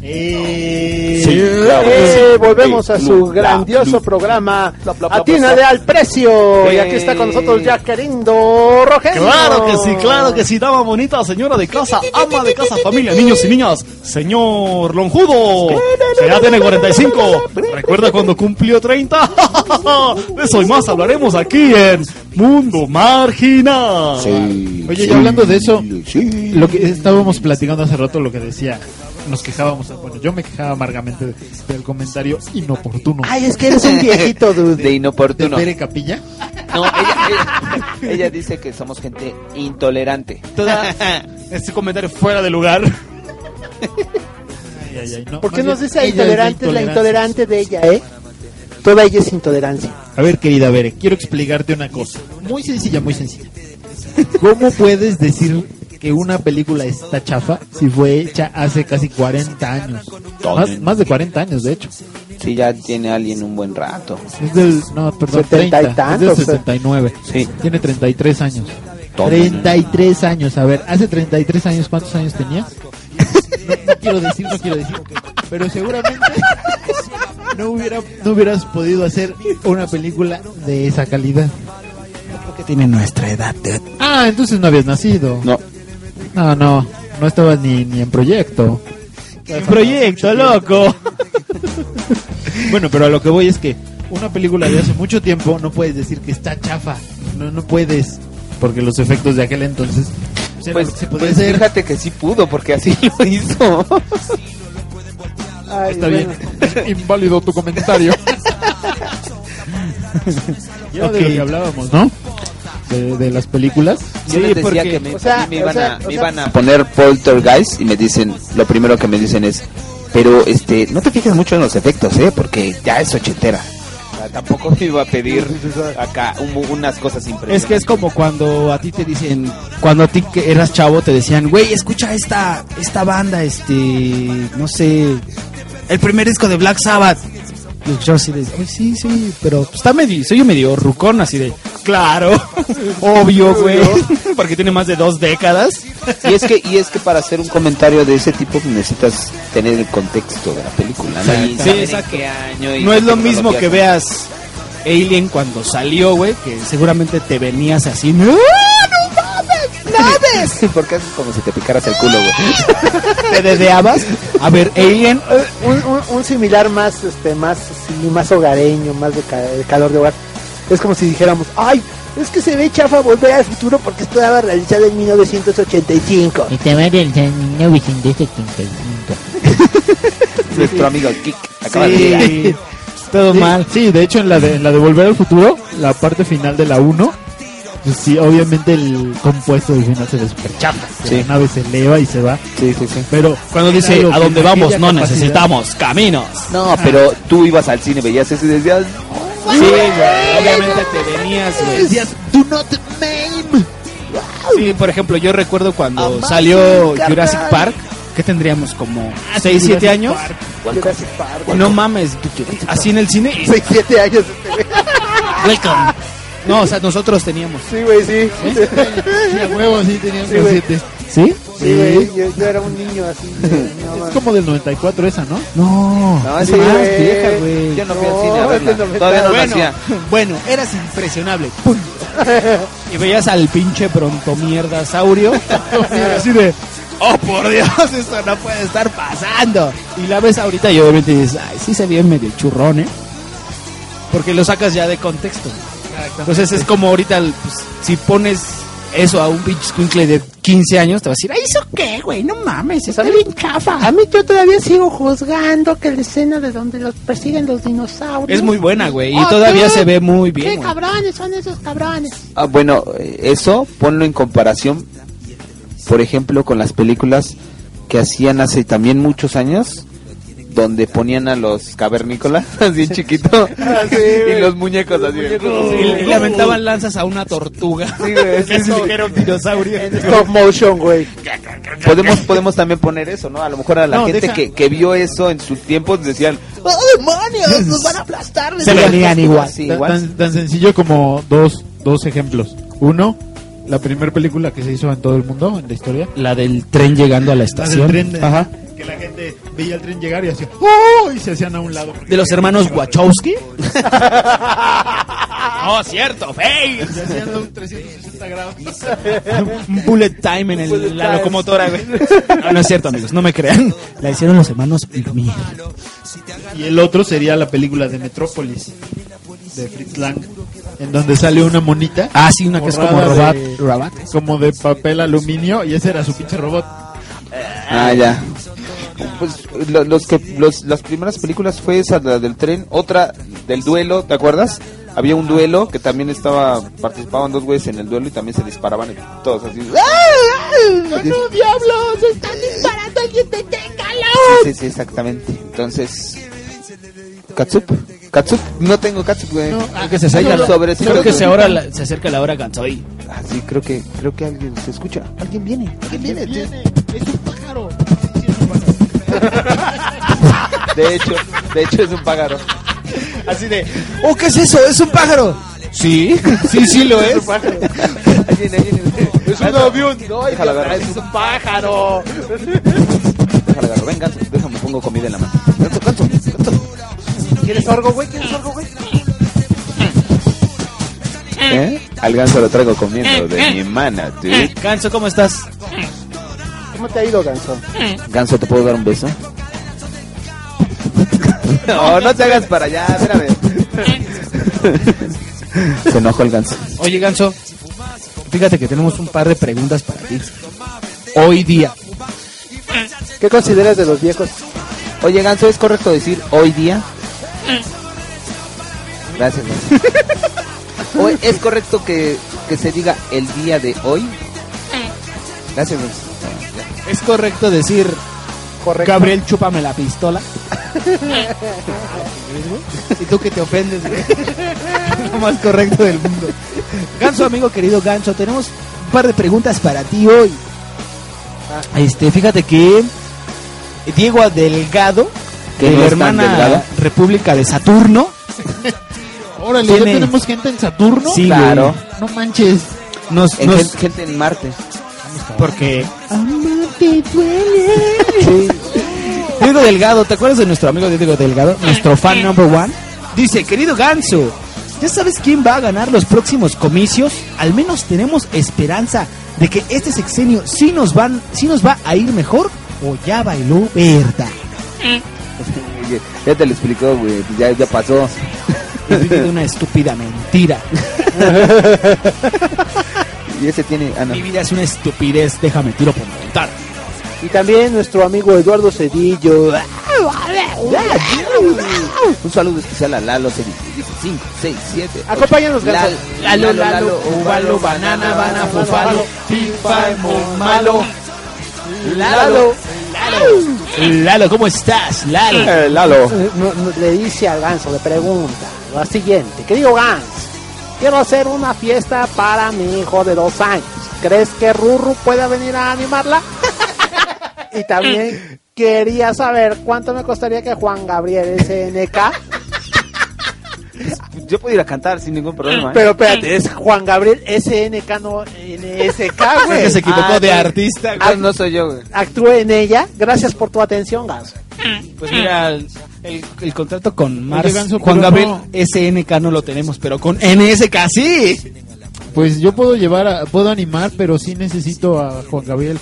Eh, volvemos a su grandioso programa. Atina de al precio. Y aquí está con nosotros ya queriendo Rogelio. Claro que sí, claro que sí, dama bonita, señora de casa, ama de casa, familia, niños y niñas, señor Lonjudo, que ya tiene 45, ¿recuerda cuando cumplió 30? De eso y más hablaremos aquí en Mundo Marginal. Oye, y hablando de eso, lo que estábamos platicando hace rato, lo que decía, nos quejábamos, bueno, yo me quejaba amargamente del comentario inoportuno. Ay, es que eres un viejito, dude. De inoportuno. ¿De Tere Capilla? No, ella, ella, ella dice que somos gente intolerante. Toda este comentario fuera de lugar. Ay, ay, ay, no, ¿Por qué nos dice ella es intolerante? Es la intolerante de ella, ¿eh? Toda ella es intolerancia. A ver, querida Bere, quiero explicarte una cosa. Muy sencilla, muy sencilla. ¿Cómo puedes decir que una película está chafa si fue hecha hace casi 40 años? Más, más de 40 años, de hecho. Sí, ya tiene alguien un buen rato. Es del, no, perdón, 70 y 30, es tantos, del 69. Sí. Tiene 33 años. Todo. 33 años, a ver, hace 33 años, ¿cuántos años tenías? No, no quiero decir, no quiero decir, pero seguramente no, hubiera, no hubieras podido hacer una película de esa calidad. Porque tiene nuestra edad. Ah, entonces no habías nacido. No, No, no, no estabas ni, ni en proyecto. Proyecto, loco. Bueno, pero a lo que voy es que una película de hace mucho tiempo no puedes decir que está chafa. No, no puedes, porque los efectos de aquel entonces pues, pues, se pues hacer. fíjate que sí pudo, porque así lo hizo. Ay, Está bueno. bien, inválido tu comentario. Ya de lo que hablábamos, ¿no? De, de las películas. Yo les decía porque- que me, o sea, a mí me o iban, sea, a, o me sea- iban a poner poltergeist y me dicen, lo primero que me dicen es, pero este, no te fijes mucho en los efectos, ¿eh? Porque ya es ochentera. Tampoco me iba a pedir acá un- unas cosas impresionantes. Es que es como cuando a ti te dicen, cuando a ti que eras chavo te decían, güey, escucha esta, esta banda, este, no sé, el primer disco de Black Sabbath. Y escuchaba así de, "Ay, sí, sí, pero está medio, soy yo medio rucón, así de, claro, obvio, güey, porque tiene más de dos décadas. Y es que y es que para hacer un comentario de ese tipo necesitas tener el contexto de la película, ¿no? Sí, exacto. qué año y No es lo mismo que veas Alien cuando salió, güey, que seguramente te venías así, "No, Sí, porque haces como si te picaras el culo, güey. te dedeabas a ver Alien. Eh, un, un- un similar más este más más hogareño más de, ca- de calor de hogar es como si dijéramos ay es que se ve chafa volver al futuro porque estaba realizado en 1985 Estaba realizado en 1975. Nuestro amigo Kik acaba de llegar. Sí, todo Sí, mal. Sí, de hecho en la de, en la de Volver al Futuro, la parte final de la 1, pues sí, obviamente el compuesto del final se ve súper chafa. Sí. La nave se eleva y se va. Sí, sí, sí. Pero Cuando dice, a en vamos no capacidad- necesitamos caminos. No, pero tú ibas al cine, veías eso y decías, Sí, güey, obviamente te venías, güey. Decías, do not maim. Sí, por ejemplo, yo recuerdo cuando salió Jurassic Park, que tendríamos como 6, 7 años. Jurassic Park No mames, así en el cine. y- 6 7 años. Welcome. No, o sea, nosotros teníamos. sí güey sí Sí, a huevo, sí, tenían Sí, güey. ¿Sí? sí güey yo, yo era un niño así no, Es mames. como del 94 esa, ¿no? No, no, es ese más güey. vieja, güey. yo no fui al cine a verla. es Todavía no Bueno, nacía. bueno, eras impresionable. ¡Pum! Y veías al pinche pronto mierda saurio. así de, oh por Dios, esto no puede estar pasando. Y la ves ahorita y obviamente dices, ay, sí se ve medio churrón, ¿eh? Porque lo sacas ya de contexto. Entonces es como ahorita, pues, si pones eso a un pinche squinkle de 15 años, te va a decir, ay, ¿eso qué, güey? No mames, está bien chafa. a mí yo todavía sigo juzgando que la escena de donde los persiguen los dinosaurios Es muy buena, güey, y Oh, todavía ¿qué? se ve muy qué bien. güey. cabrones son esos cabrones Ah, bueno, eh, eso ponlo en comparación, por ejemplo, con las películas que hacían hace también muchos años, donde ponían a los cavernícolas así chiquito y los muñecos así. Y, y le aventaban lanzas a una tortuga. Sí, güey, sí, sí, sí. Que era un dinosaurio. en stop motion güey Podemos, podemos también poner eso, ¿no? A lo mejor a la No, gente deja- que, que vio eso en sus tiempos decían, ¡Oh, demonios! ¡Nos van a aplastar! Se veían igual. Sí, Tan- igual. Tan, tan sencillo como dos, dos ejemplos. Uno, la primera película que se hizo en todo el mundo, en la historia. La del tren llegando a la La estación. del tren, Ajá. que la gente veía el tren llegar y hacía ¡Oh! y se hacían a un lado. De los hermanos Wachowski. oh, cierto, hey. Se hacían un 360 grados. Un bullet time en el- Bullet la time. locomotora, güey. No, no es cierto, amigos, no me crean. La hicieron los hermanos Lumière. Y el otro sería la película de Metrópolis, de Fritz Lang, en donde sale una monita. Ah, sí, una que es como robot. de- robot. como de papel aluminio y ese era su pinche robot. Ah, ya. Pues lo- los que los, las primeras películas fue esa la del tren, otra del duelo, ¿te acuerdas? había un duelo que también estaba, participaban dos güeyes en el duelo y también se disparaban y todos así. ¡No, diablos! ¡Están disparando! ¡Alguien deténgalo! Sí, sí, exactamente. Entonces, Katsup, Katsup, no tengo Katsup, güey. Creo que se acerca, la- sobre sí, creo que se, ahora la- se acerca la hora Gansoy. Ah, sí, creo que, creo que alguien se escucha. Alguien viene, alguien viene. Es un pájaro. De hecho, de hecho es un pájaro. Así de, oh, ¿qué es eso? ¿Es un pájaro? Sí, sí, sí lo es. Ahí viene, ahí viene. Es un avión. No. Es un pájaro. Déjala agarrar. Ven, ganso, déjame pongo comida en la mano. Ganso, ganso. ¿Quieres algo, güey? ¿Quieres algo, güey? ¿Eh? Al ganso lo traigo comiendo de mi mana, dude. Ganso, ¿cómo estás? ¿Cómo te ha ido, Ganso? Ganso, ¿te puedo dar un beso? no, no te hagas para allá, espérame. Se enojó el ganso. Oye, Ganso, fíjate que tenemos un par de preguntas para ti. Hoy día. ¿Qué consideras de los viejos? Oye, ganso, ¿es correcto decir hoy día? Gracias, ganso. ¿Es correcto que, que se diga el día de hoy? Gracias, ganso. ¿Es correcto decir, Correcto. Gabriel, chúpame la pistola? ¿Y tú que te ofendes, güey? Lo más correcto del mundo. Ganso, amigo querido Ganso, tenemos un par de preguntas para ti hoy. Este, fíjate que Diego Delgado, ¿Qué de no la hermana delgado? República de Saturno, Órale, Tiene- ¿ya tenemos gente en Saturno? Sí, Claro. No manches. nos, En nos- gen- gente en Marte. porque Amarte duele. Diego Delgado, ¿te acuerdas de nuestro amigo Diego Delgado? Nuestro fan number one. Dice, querido Ganso, ¿ya sabes quién va a ganar los próximos comicios? Al menos tenemos esperanza de que este sexenio sí nos, van, sí nos va a ir mejor o ya bailó Berta. Ya te lo explicó, güey. Ya, ya pasó. He vivido una estúpida mentira. Y ese tiene. Ah, no. Mi vida es una estupidez, déjame tiro por montar. Y también nuestro amigo Eduardo Cedillo. Un saludo especial a Lalo. Dice 5, 6, 7. Acompáñanos, Ganso. Lalo, Lalo, Uvalo, Banana, Bana, Fufalo, Fifa, Malo. Lalo, Lalo. Lalo, ¿cómo estás? Lalo. Eh, Lalo. Le dice al ganso, le pregunta lo siguiente, querido Gans, quiero hacer una fiesta para mi hijo de dos años. ¿Crees que Ruru pueda venir a animarla? y también quería saber cuánto me costaría que Juan Gabriel SNK, Yo puedo ir a cantar sin ningún problema. ¿eh? pero espérate, es Juan Gabriel SNK, no NSK, güey. que se equivocó Ah, de no. artista. Ah, no soy yo, güey. Actúe en ella. Gracias por tu atención, Gans. Pues mira, el, contrato con Mars, Ganso, Juan Gabriel no. SNK no lo tenemos, pero con NSK sí. Pues yo puedo llevar, a- puedo animar, pero sí necesito a Juan Gabriel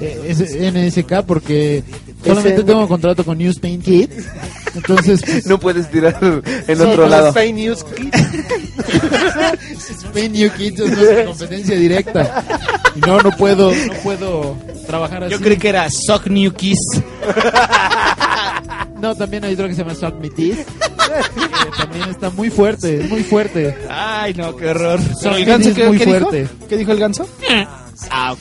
eh, ese- NSK porque solamente tengo contrato con News Paint Kid. Entonces, pues, No puedes tirar en otro lado. Fake News Kids. Paint New Kids es nuestra competencia directa. Y no, no puedo, no puedo trabajar así. Yo creí que era Sock New Kiss. No, también hay otro que se llama Suck Me Teeth. también está muy fuerte, es muy fuerte. Ay, no, qué horror. Sock ¿El ganso Teeth qué, es muy qué dijo? fuerte. ¿Qué dijo el ganso? Ah, ok.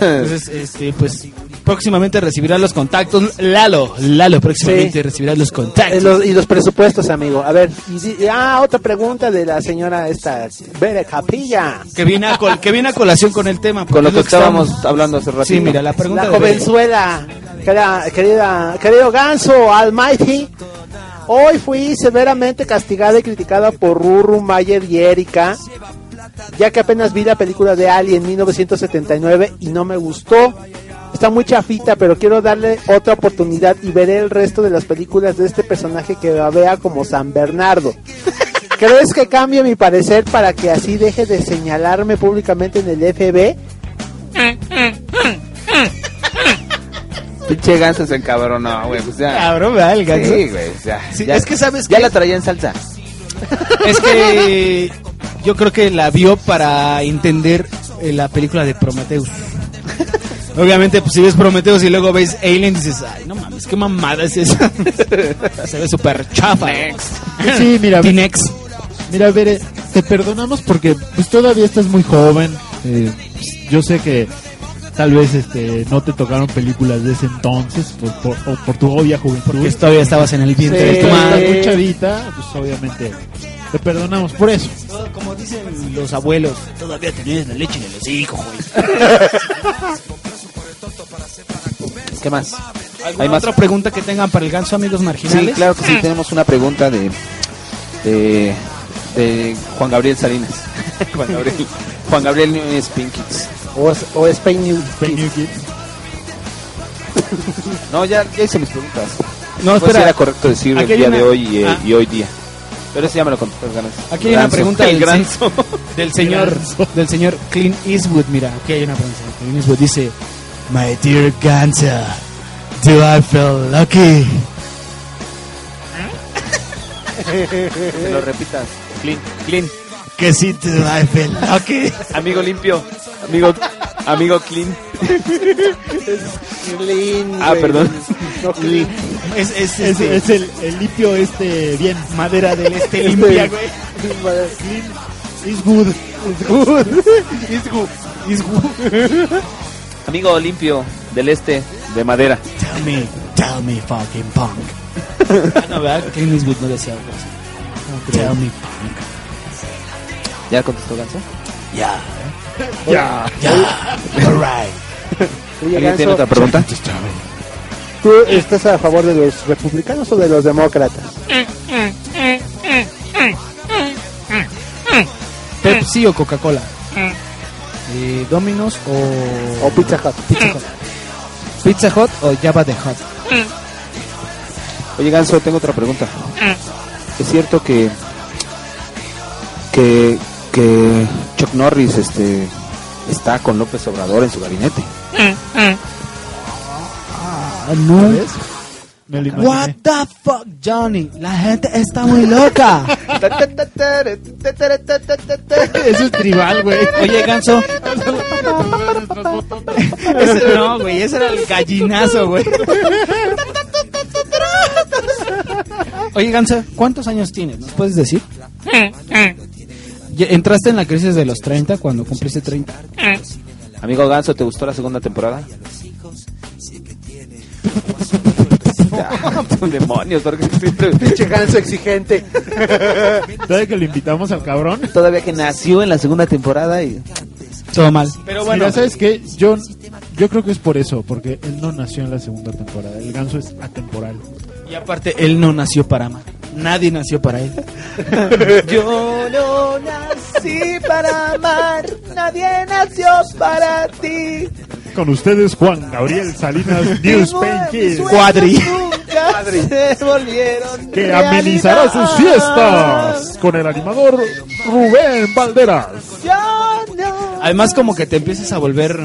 Entonces, este, pues próximamente recibirá los contactos. Lalo, Lalo próximamente Sí. recibirá los Eh, contactos. los- y los presupuestos, amigo. A ver, y di- ah, otra pregunta de la señora esta, Bere Capilla. Que viene, a col- que viene a colación con el tema. Con lo es que estábamos estamos- hablando hace rato. Sí, mira, la pregunta La de jovenzuela, querida, querida, querido Ganso, Almighty. Hoy fui severamente castigada y criticada por Ruru, Mayer y Erika, ya que apenas vi la película de Alien 1979 y no me gustó. Está muy chafita, pero quiero darle otra oportunidad y veré el resto de las películas de este personaje que la vea como San Bernardo. ¿Crees que cambie mi parecer para que así deje de señalarme públicamente en el FB? Pinche ganso se encabronó, güey. Pues ya. Cabrón, ¿verdad? El ganso. Sí, güey. Ya, Sí, ya- es que sabes Ya que- la traía en salsa. Es que yo creo que la vio para entender eh, la película de Prometheus. Obviamente, pues si ves Prometheus y luego ves Alien, dices, ay, no mames, qué mamada es esa. Se ve súper chafa. Sí, mira, Tinex. Mira, Bere, te perdonamos porque pues todavía estás muy joven. eh, pues, yo sé que tal vez este no te tocaron películas de ese entonces por, por, o por tu obvia juventud. Porque todavía estabas en el vientre Sí. de tu madre. muy chavita, pues obviamente te perdonamos por eso. Como dicen los abuelos, todavía tenías la leche en los hijos. ¿Qué más? ¿Hay ¿Hay más? otra pregunta que tengan para el ganso, amigos marginales? Sí, claro que sí, tenemos una pregunta de, de, de Juan Gabriel Salinas. Juan Gabriel, Juan Gabriel Núñez Pinkits. O, es- o Spain New Spain New Kid. No, ya, ya hice mis preguntas. No, espera. era correcto decir el día una- de hoy y, eh, Ah. y hoy día. Pero eso ya me lo contestó el ganas. Aquí hay una pregunta el del, granzo. del señor del señor Clint Eastwood. Mira, aquí hay una pregunta. Clint Eastwood dice: My dear Gansa, do I feel lucky? Se lo repitas. Clean, clean. Que sí, do I feel lucky? Amigo limpio. Amigo, amigo clean. Clean, Ah, perdón. No clean. Es, es, Es, este, es el, el limpio este bien. madera del este Este- limpia, güey. Is good. Amigo limpio del este de madera. Tell me, tell me fucking punk. Ah, no, ¿verdad? Clint Eastwood no decía algo así. Tell me punk. ¿Ya contestó Ganso? Yeah, Ya. yeah, alright. ¿Alguien tiene otra pregunta? ¿tú estás a favor de los republicanos o de los demócratas? Pepsi o Coca-Cola. Eh, Domino's o... ¿O Pizza Hut? Pizza Hut. Pizza Hut o Java de Hut. Oye, Ganso, tengo otra pregunta. ¿Es cierto que que que Chuck Norris este está con López Obrador en su gabinete? Ah, no. Me lo What the fuck, Johnny? La gente está muy loca. Eso es tribal, güey. Oye, Ganso. Ese no, güey, ese era el gallinazo, güey. Oye, Ganso, ¿cuántos años tienes? ¿Nos puedes decir? ¿Entraste en la crisis de los 30 cuando cumpliste 30? Amigo Ganso, ¿te gustó la segunda temporada? Ah, Demonios, porque siempre Pinche ganso exigente. ¿Sabes que le invitamos al cabrón? todavía que nació en la segunda temporada y Todo mal. Pero bueno, Mira, ¿sabes qué? Yo, yo creo que es por eso, porque él no nació en la segunda temporada. El ganso es atemporal. y aparte, él no nació para amar. Nadie nació para él. Yo no nací para amar, nadie nació para ti. Con ustedes, Juan Gabriel Salinas New Spain Kid, Cuadri. Nunca se volvieron que amenizará sus fiestas con el animador Rubén Valderas. Además, como que te empiezas a volver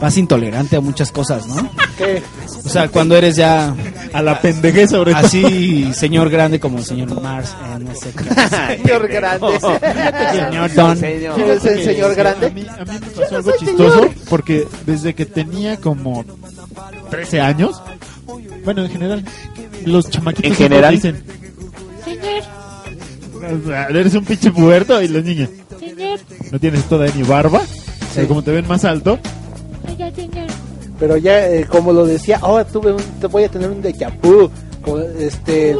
más intolerante a muchas cosas, ¿no? ¿Qué? O sea, cuando eres ya A la pendejez sobre todo. así, señor grande como el señor Mars, eh, no sé qué. Señor grande. Señor Don. ¿Quién es el señor A grande? mí, a mí me pasó algo chistoso porque desde que tenía como 13 años, bueno, en general, los chamaquitos ¿En general? dicen, sea, eres un pinche puerto y los niños, no tienes toda ni barba, pero como te ven más alto, Pero ya, eh, como lo decía, oh, tuve un, te voy a tener un déjà vu. Este,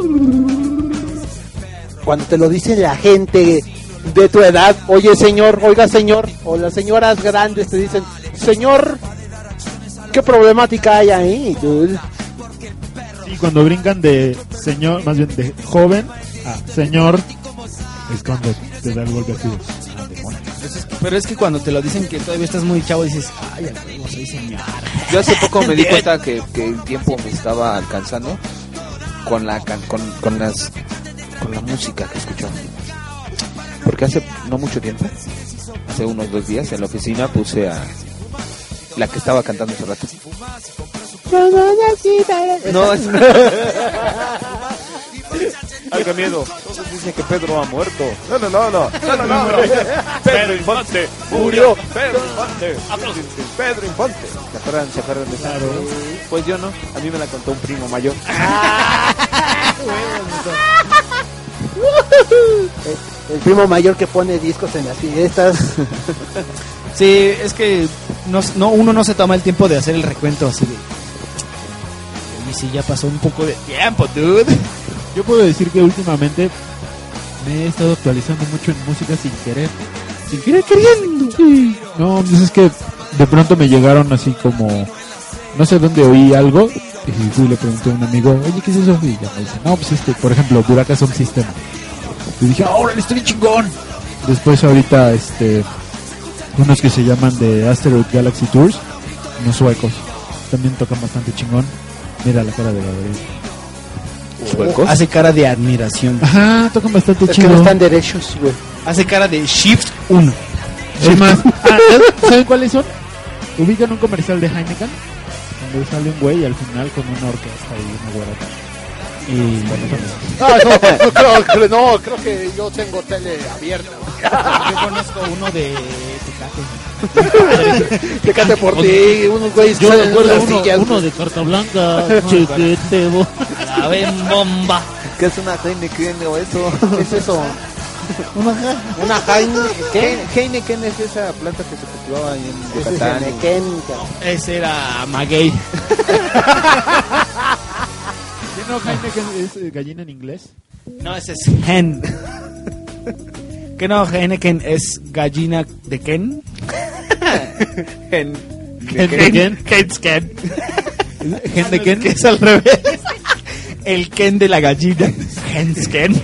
cuando te lo dice la gente de tu edad, oye señor, oiga señor, o las señoras grandes te dicen, señor, ¿qué problemática hay ahí, dude? y cuando brincan de señor, más bien de joven a señor, es cuando te da el golpe así. De, "Ah, demonios". Pero es que cuando te lo dicen que todavía estás muy chavo, dices, ay, no soy señor. Yo hace poco me di cuenta que, que el tiempo me estaba alcanzando con la can- con, con las con la música que escuchaba. Porque hace no mucho tiempo, hace unos dos días en la oficina puse a la que estaba cantando hace rato. No, es... Ay, qué miedo. Todos dicen que Pedro ha muerto. No, no, no, no. No, no, no. no. Pedro Infante murió. Pedro Infante. Pedro Infante. ¿Se acuerdan, se acuerdan de esa? Pues yo no. A mí me la contó un primo mayor. El, el primo mayor que pone discos en las fiestas. Sí, es que no, no, uno no se toma el tiempo de hacer el recuento así de... Y si ya pasó un poco de tiempo, dude. Yo puedo decir que últimamente me he estado actualizando mucho en música sin querer. Sin querer queriendo. Sí. No, pues es que de pronto me llegaron así como... No sé dónde oí algo. Y fui le pregunté a un amigo, oye, ¿qué es eso? Y ya me dice, no, pues este, por ejemplo, Buraka Sound System. Y dije, ahora le estoy chingón. Después ahorita, este... Unos que se llaman de Asteroid Galaxy Tours. Unos suecos. También tocan bastante chingón. Mira la cara de Gabriel. ¿Suecos? Hace cara de admiración. Ajá, tocan bastante Es que no chingón. están derechos, güey. Hace cara de Shift 1. Es más, ah, ¿saben cuáles son? Ubican un comercial de Heineken donde sale un güey al final con una orquesta y una güerota. Y. Ah, no, no, creo, creo- no, creo que yo tengo tele abierta. Yo conozco uno de Tecate. Fíjate por ti, unos güeyes Yo recuerdo uno, sillas, uno de carta blanca, chiquitebo. La ven bomba. ¿Qué es una Heineken o eso? ¿Qué es eso? Una Heineken. Heineken es esa planta que se cultivaba ahí en Yucatán. Heineken. Ese era Maguey. ¿Qué no Heineken es eh, gallina en inglés? No, ese es Hen. ¿Qué no? Heineken es gallina de Ken. En- ¿Gen de Ken? Ken's Ken. ¿Gen de Ken? Es al revés. El Ken de la gallina. Hen's Ken.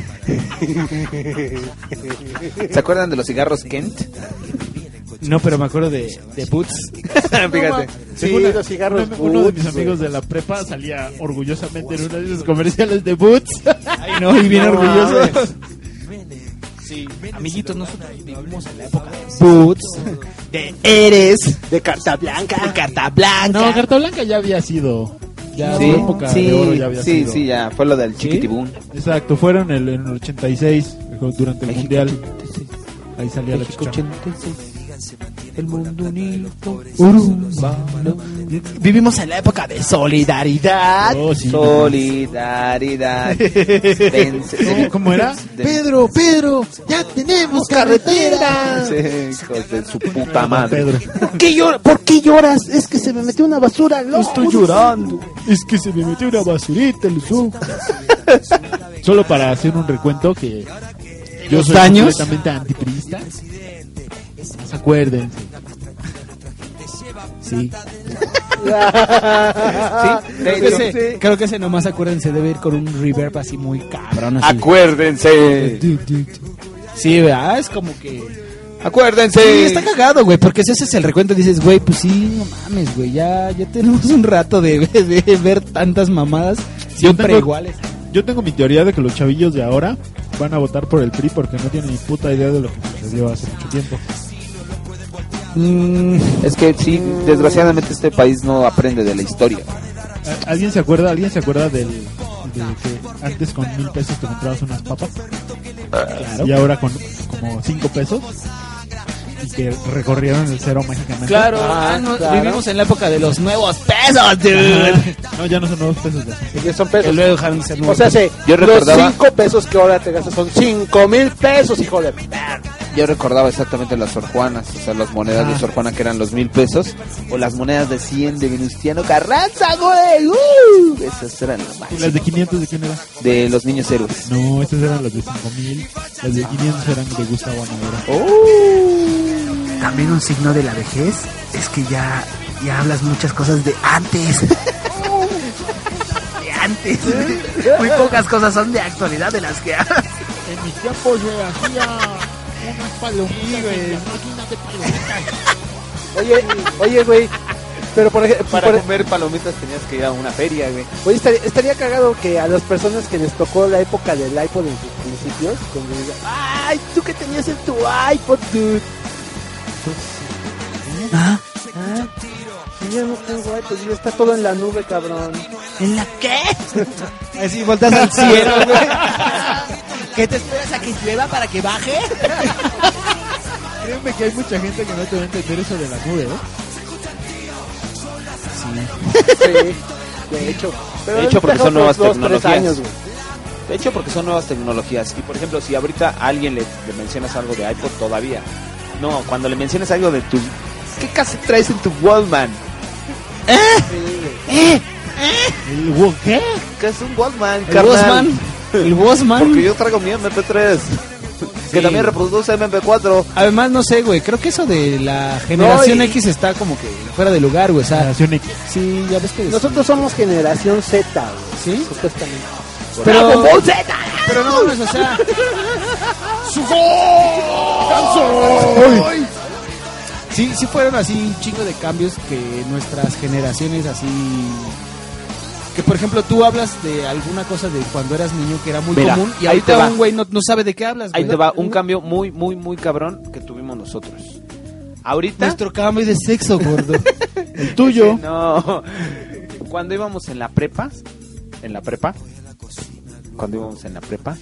¿Se acuerdan de los cigarros Kent? No, pero me acuerdo de, de Boots. Fíjate. Sí, una- los cigarros uno, uno de mis amigos de la prepa salía orgullosamente en uno de esos comerciales de Boots. Ay, no, y bien No orgulloso. Sí, amiguitos, nosotros vivimos en la época de Boots, de Eres, De carta blanca. de Carta Blanca. No, Carta Blanca ya había sido. Ya Sí, su época sí, de oro ya había sí, sido. sí, ya. Fue lo del chiquitibún. Exacto, fueron en el, en el 86, durante el mundial. Ahí salía la chicha. El mundo unido. Vivimos en la época de solidaridad. Oh, sí. Solidaridad. ¿Cómo, cómo era? Pedro, Pedro, ya tenemos carretera. Sí, hijos de su puta madre. ¿Por qué, llora- ¿Por qué lloras? Es que se me metió una basura ojo. Estoy llorando. Es que se me metió una basurita en los ojos. Solo para hacer un recuento que yo los soy daños? completamente antipriista. Acuérdense. Sí. Sí, Creo que, ese, creo que ese nomás acuérdense debe ir con un reverb así muy cabrón. Así. Acuérdense. Sí, ¿verdad? Es como que... Acuérdense. Sí, está cagado, güey, porque si ese es el recuento dices, güey, pues sí, no mames, güey, ya, ya tenemos un rato de, de ver tantas mamadas siempre tengo- iguales. Yo tengo mi teoría de que los chavillos de ahora van a votar por el PRI porque no tienen ni puta idea de lo que sucedió hace mucho tiempo. Mm, Es que sí, desgraciadamente este país no aprende de la historia. ¿A- ¿Alguien se acuerda? ¿Alguien se acuerda del de que antes con mil pesos te comprabas unas papas y ahora con como cinco pesos y que recorrieron el cero mágicamente? claro, Ah, ah, no, claro. vivimos en la época de los nuevos pesos, dude. No, ya no son nuevos pesos. Ya. Que son pesos. luego dejaron de ser O nuevos sea, sí, Yo los recordaba- 5 pesos que ahora te gastas son 5 mil pesos, hijo de perra. Yo recordaba exactamente las Sor Juanas, o sea, las monedas de Ah. Sor Juana que eran los mil pesos, o las monedas de 100 de Venustiano Carranza, güey. ¡Uh! Esas eran las ¿Y máximas. las de 500 de quién eran? De los niños héroes. No, estas eran las de 5000. Las de 500 eran de Gustavo Amadora. También un signo de la vejez es que ya, ya hablas muchas cosas de antes. de antes. Muy pocas cosas son de actualidad de las que hablas. En mis tiempos yo hacía unas palomitas en máquina de palomitas. Oye, oye, güey. Pero por ejemplo, Para por- comer palomitas tenías que ir a una feria, güey. oye, estaría, estaría cagado que a las personas que les tocó la época del iPod en sus principios, cuando digan, ay, tú que tenías en tu iPod, dude. ¿Ah? Ah, yo no tengo iPod, ya está todo en la nube, cabrón. ¿En la qué? Así volteas al cielo, güey. ¿Qué te esperas a que llueva para que baje? Créeme que hay mucha gente que no te va a entender eso de la nube, ¿eh? Sí, de hecho. Pero De hecho, porque son nuevas dos, tecnologías. años. De hecho, porque son nuevas tecnologías. Y por ejemplo, si ahorita a alguien le, le mencionas algo de iPod, todavía. No, cuando le mencionas algo de tu. ¿Qué casi traes en tu Wallman? ¿El wo- qué? ¿Qué es un Wallman, El carnal? El Bosman. Porque yo traigo mi MP3. Que también reproduce MP4. Además, no sé, güey. Creo que eso de la generación No, y- X está como que fuera de lugar, güey. O sea, Generación X. sí, ya ves que. Nosotros somos generación Z, güey, ¿Sí? supuestamente. Pero. Pero no mames, o sea. ¡Su Sí, sí fueron así un chingo de cambios que nuestras generaciones así. Que por ejemplo tú hablas de alguna cosa de cuando eras niño que era muy Mira, común y ahorita va. un güey no, no sabe de qué hablas, Ahí güey. te va un cambio muy, muy, muy cabrón que tuvimos nosotros. Ahorita. Nuestro cambio de sexo, gordo. El tuyo. No. Cuando íbamos en la prepa, en la prepa, cuando íbamos en la prepa,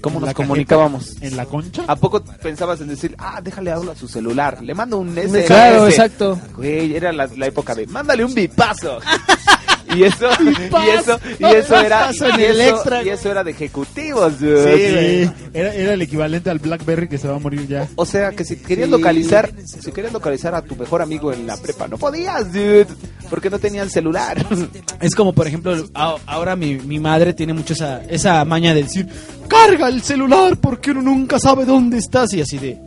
¿cómo nos comunicábamos? ¿En la concha? ¿A poco pensabas en decir, ah, déjale hablar a su celular? Le mando un SMS. Claro, exacto. Güey, era la, la época de, mándale un bipazo. y eso, y eso, y eso era, y el eso, extra. y eso era de ejecutivos, dude. Sí, era, era el equivalente al Blackberry que se va a morir ya. O sea, que si querías Sí. localizar, si querías localizar a tu mejor amigo en la prepa, no podías, dude, porque no tenían celular. Es como, por ejemplo, ahora mi, mi madre tiene mucho esa, esa maña de decir, carga el celular porque uno nunca sabe dónde estás. Y así de,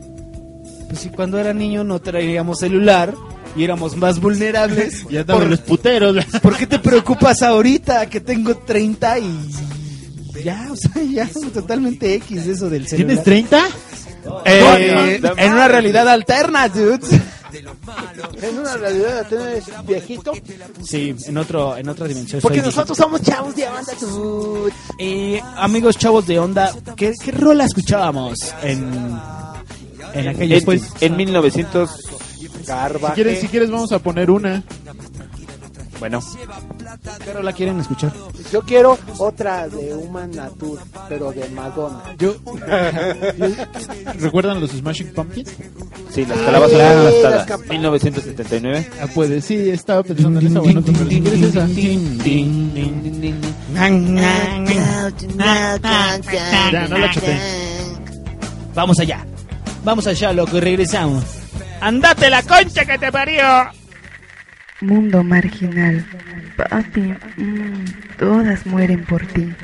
pues si cuando era niño no traíamos celular y éramos más vulnerables. Ya ¿Por, los puteros. ¿Por qué te preocupas ahorita que tengo 30 y ya, o sea, ya totalmente X eso del celular? ¿Tienes 30? Eh, en una realidad alterna, dude. En una realidad tenés viejito. Sí, en otro, en otra dimensión. Porque nosotros somos chavos de onda, dude. Eh, amigos chavos de onda, ¿qué, qué rola escuchábamos en, en aquellos En, pues? en 1900, Si quieres, si quieres vamos a poner una. bueno, ¿Qué rola quieren escuchar? Yo quiero otra de Human Nature, pero de Madonna. Yo, ¿Recuerdan los Smashing Pumpkins? sí, las calabazas aplastadas, Las capa- 1979. Ah, puede, sí, estaba pensando en esa. Bueno, pero si quieres esa. Ya, no la choteen. Vamos allá. Vamos allá, loco, y regresamos. ¡Andate la concha que te parió! Mundo marginal. Papi, mm, todas mueren por ti.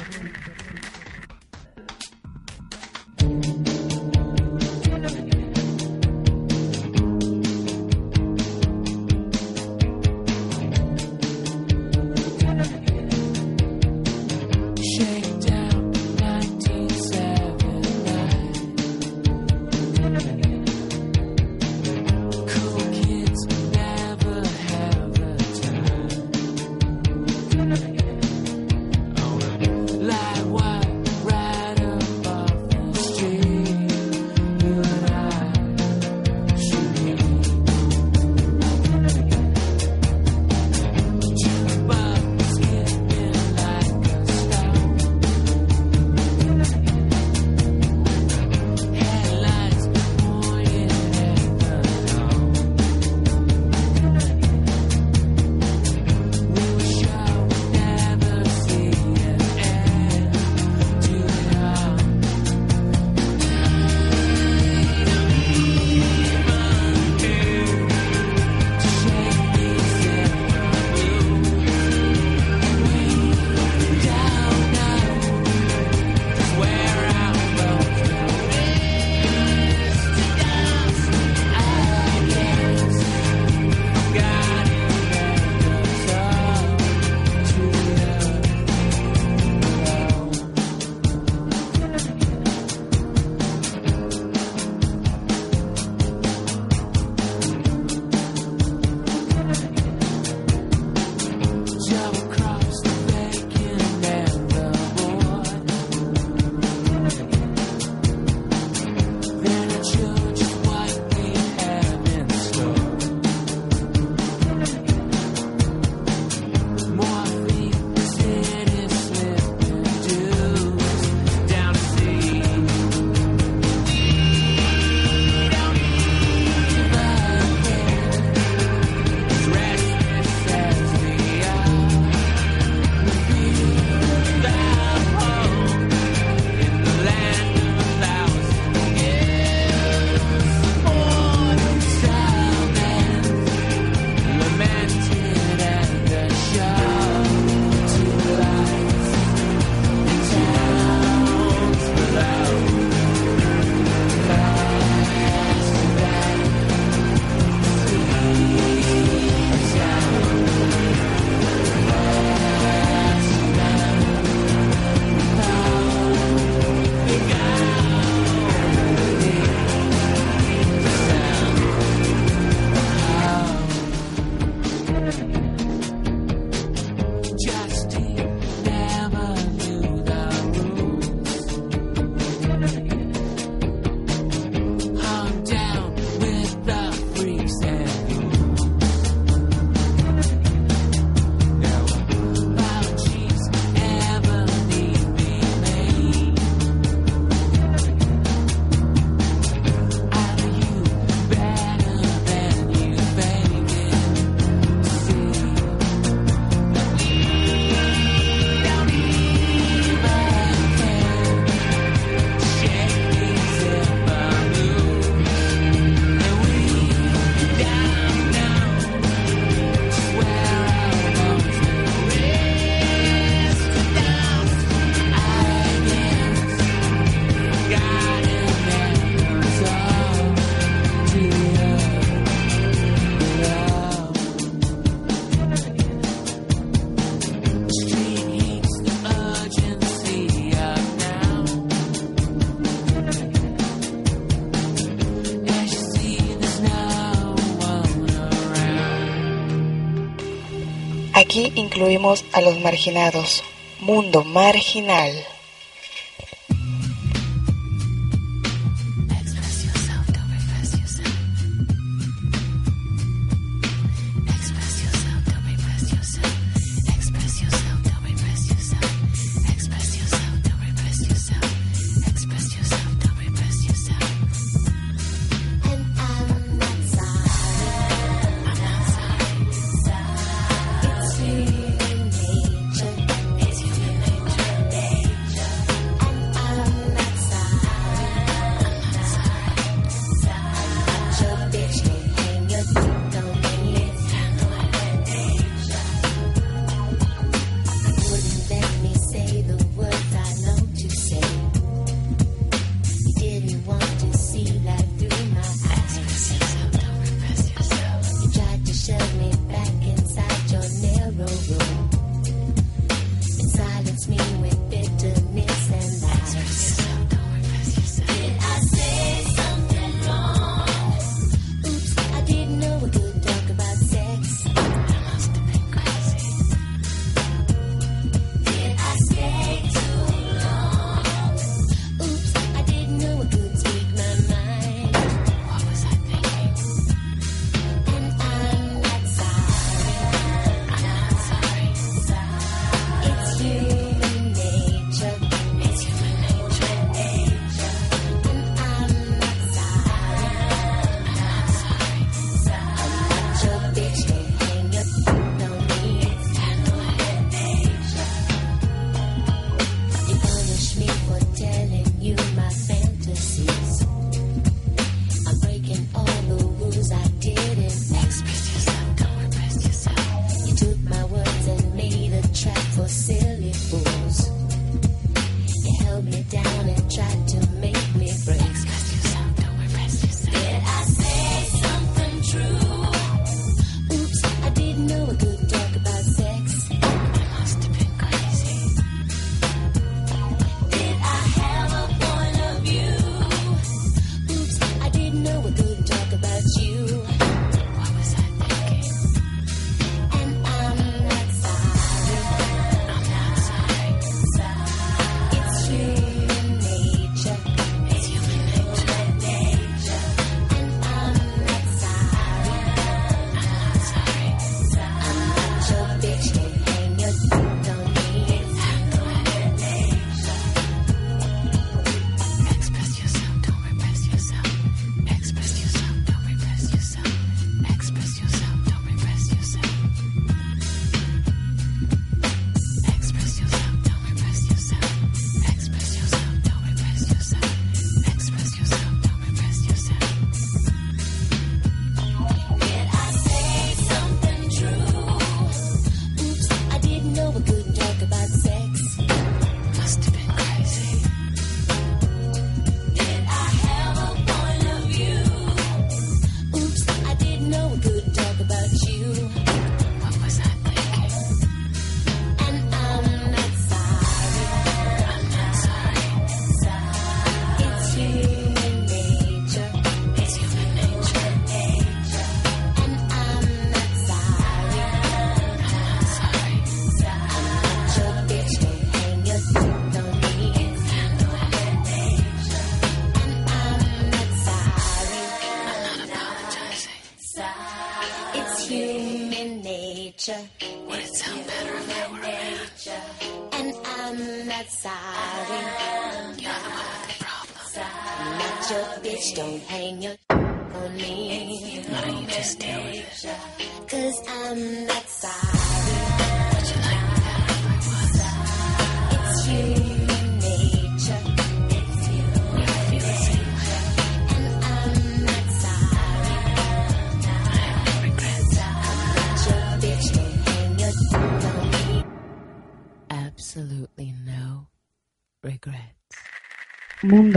incluimos a los marginados. Mundo Marginal.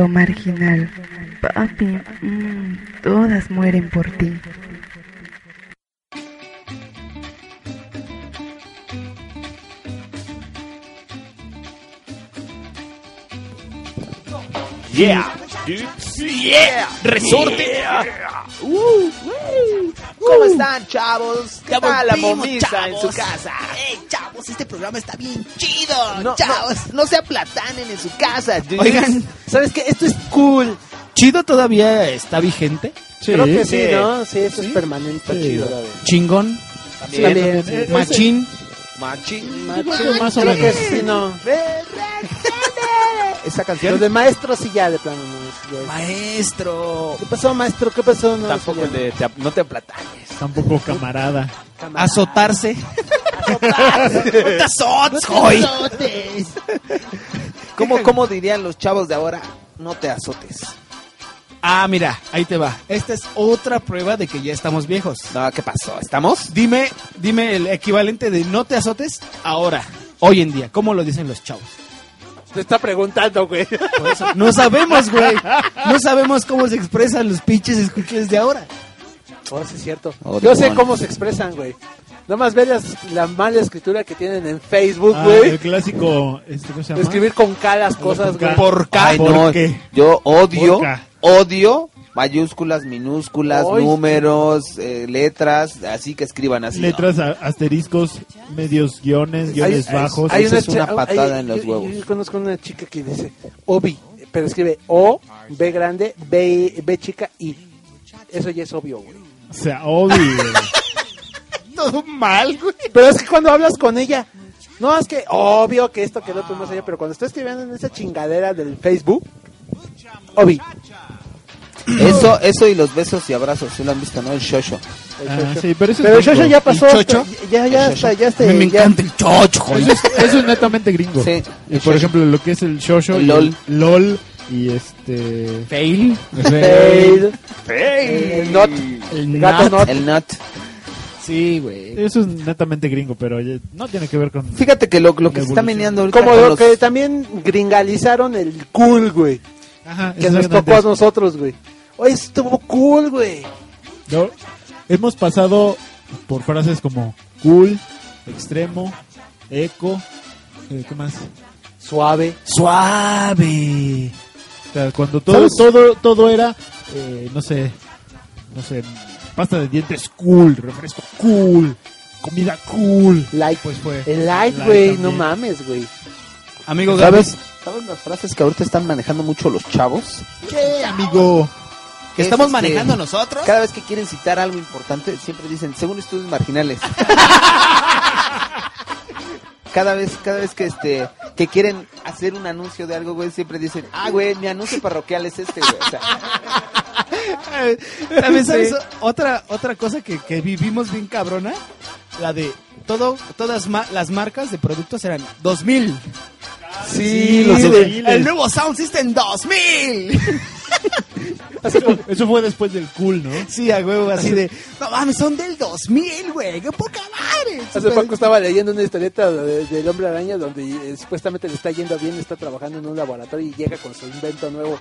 marginal. Papi, mmm, todas mueren por ti. Yeah, yeah, resorte. Yeah. Uh, uh. ¿Cómo están, chavos? ¿Qué tal la momiza en su casa? Este programa está bien chido, No, chavos. no, no se aplatanen en su casa, dudes. Oigan, ¿Sabes qué? Esto es cool. ¿Chido todavía está vigente? Creo que sí, sí. ¿no? Sí, eso es permanente. Sí. chido. ¿Chingón? Sí, también, sí. Eh, ¿Machín? Machín. Macho, más o creo menos. que sí, no. Esa canción de maestro sí ya de plano no. ya- Maestro. ¿Qué pasó, maestro? ¿Qué pasó? No, tampoco sí, el de te no te aplatanes. Tampoco camarada. Azotarse. No te azotes, hoy. ¿Cómo, ¿Cómo dirían los chavos de ahora? No te azotes. Ah, mira, ahí te va. Esta es otra prueba de que ya estamos viejos. No, ¿qué pasó? ¿Estamos? Dime, dime el equivalente de no te azotes ahora, hoy en día. ¿Cómo lo dicen los chavos? Te está preguntando, güey. Por eso, no sabemos, güey. No sabemos cómo se expresan los pinches escuches de ahora. Oh, sí es cierto. Oh, Yo sé cómo se expresan, güey. Nada más ve las- la mala escritura que tienen en Facebook, Ah, güey. el clásico, este, ¿cómo se llama? Escribir con K las cosas, güey. Por K. Ay, ¿por no. qué? Yo odio, odio mayúsculas, minúsculas, números, eh, letras, así que escriban así. Letras, asteriscos, medios guiones, guiones bajos. Esa es una patada en los yo- huevos. Yo, conozco una chica que dice Obi, pero escribe O, B grande, B, B chica, I. Eso ya es obvio, güey. O sea, obvio. Todo mal, güey. Pero es que cuando hablas con ella, no es que obvio que esto quedó otro más allá, pero cuando estoy escribiendo en esa chingadera del Facebook, Obi. Eso, eso y los besos y abrazos, ¿sí lo han visto, no? El shosho. el Ah, sí, pero eso es Pero el gringo. Shosho ya pasó. ¿El chocho? Ya, ya, El está, ya está. A mí me ya- encanta el chocho, joder. Eso es, eso es netamente gringo. Sí, Y el por ejemplo, lo que es el shosho, El y LOL. el LOL y este Fail. Fail. El not. El Gato nat. not. El nut. Sí, güey. Eso es netamente gringo, pero no tiene que ver con Fíjate que lo, lo que se está meneando ahorita Como lo los- que también gringalizaron el cool, güey. Ajá, Que nos tocó a nosotros, güey. Oye, estuvo cool, güey. No, hemos pasado por frases como cool, extremo, eco, eh, ¿qué más? Suave. Suave. O sea, cuando todo ¿Sabes? todo todo era eh, no sé, no sé, pasta de dientes cool, refresco cool, comida cool. Light. Pues fue El light, güey. No mames, güey. Amigo ¿Sabes? ¿Sabes las frases que ahorita están manejando mucho los chavos? ¿Qué, amigo? que Es, estamos este, manejando nosotros. Cada vez que quieren citar algo importante, siempre dicen, según estudios marginales. cada vez, cada vez que este, que quieren hacer un anuncio de algo, güey, siempre dicen, ah, güey, mi anuncio parroquial es este, güey. O sea, También sabes Sí. otra otra cosa que, que vivimos bien cabrona, la de todo todas ma- las marcas de productos eran 2000. Sí, los de- 2000. el nuevo Sound System 2000. Eso, eso fue después del cool, ¿no? sí, a huevo así de, no mames, son del 2000, güey, qué poca madre. Hace poco estaba leyendo una historieta de- del hombre araña donde eh, supuestamente le está yendo bien, está trabajando en un laboratorio y llega con su invento nuevo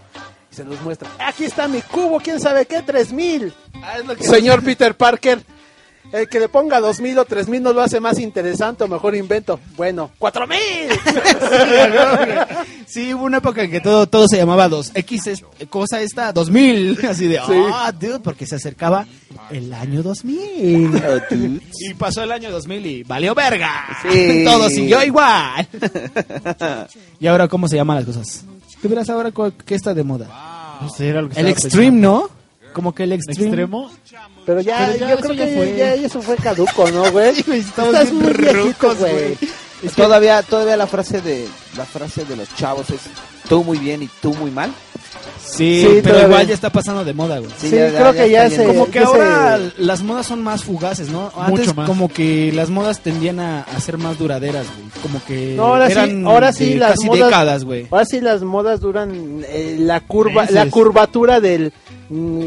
y se los muestra. Aquí está mi cubo, quién sabe qué, 3000. Ah, Señor Peter Parker, el que le ponga 2000 o 3000 no lo hace más interesante o mejor invento. Bueno, 4000. Sí, hubo una época en que todo, todo se llamaba 2X, es- cosa esta, 2000. Así de, ah, dude, porque se acercaba el año 2000. Y pasó el año 2000 y valió verga. Sí. Todo siguió igual. ¿Y ahora cómo se llaman las cosas? ¿Tú verás ahora cuál- qué está de moda? No sé, era lo que El extreme, pensando. ¿no? Como que el ¿El extreme. extremo? Pero ya, Pero ya, yo creo ya que fue. ya eso fue caduco, ¿no, güey? Estás muy viejito, güey. todavía, todavía la frase de, la frase de los chavos es, tú muy bien y tú muy mal. Sí, Sí, pero todavía. igual ya está pasando de moda, güey. Sí, creo que ya se-. Como que ya ahora se- las modas son más fugaces, ¿no? Antes Mucho más. como que las modas tendían a, a ser más duraderas, güey. Como que No, ahora sí, eran ahora sí las casi modas- décadas, güey. Ahora sí las modas duran eh, la curva, Meses. la curvatura del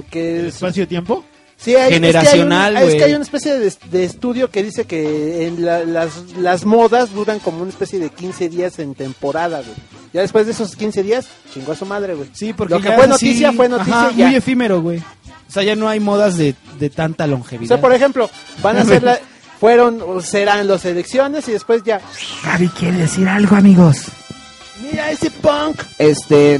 que ¿El es- espacio-tiempo? Sí, hay, Generacional, es que hay, un- es que hay una especie de, de estudio que dice que en la- las, las modas duran como una especie de 15 días en temporada, güey. Ya después de esos 15 días, chingó a su madre, güey. Sí, porque Lo que ya fue noticia fue noticia ajá, y ya. muy efímero, güey. O sea, ya no hay modas de, de tanta O longevidad. sea, por ejemplo, van a hacer la, fueron o serán las elecciones y después ya, Gaby quiere decir algo, amigos. mira ese punk. Este,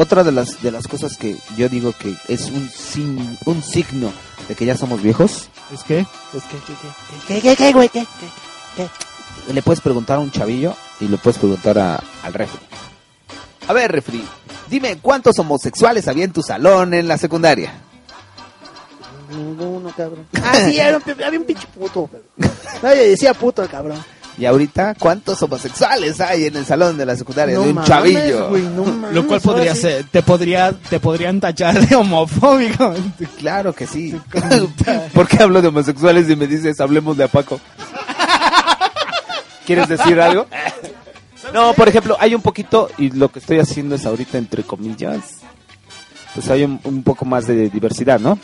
otra de las de las cosas que yo digo que es un sin- un signo de que ya somos viejos. ¿Es que? Es que, que, que, que, güey, que. Le puedes preguntar a un chavillo y le puedes preguntar a- al refri. A ver, refri, dime cuántos homosexuales había en tu salón en la secundaria. Ninguno, cabrón. Ah, sí, era un, había un pinche puto. Nadie decía puto, el cabrón. Y ahorita, ¿cuántos homosexuales hay en el salón de la secundaria No de un mames, chavillo? güey, no mames, Lo cual podría sí. ser, te podría, te podrían tachar de homofóbico. Claro que sí. ¿Por qué hablo de homosexuales y me dices hablemos de Apaco? ¿Quieres decir algo? No, por ejemplo, hay un poquito, y lo que estoy haciendo es ahorita entre comillas, pues hay un, un poco más de diversidad, ¿no?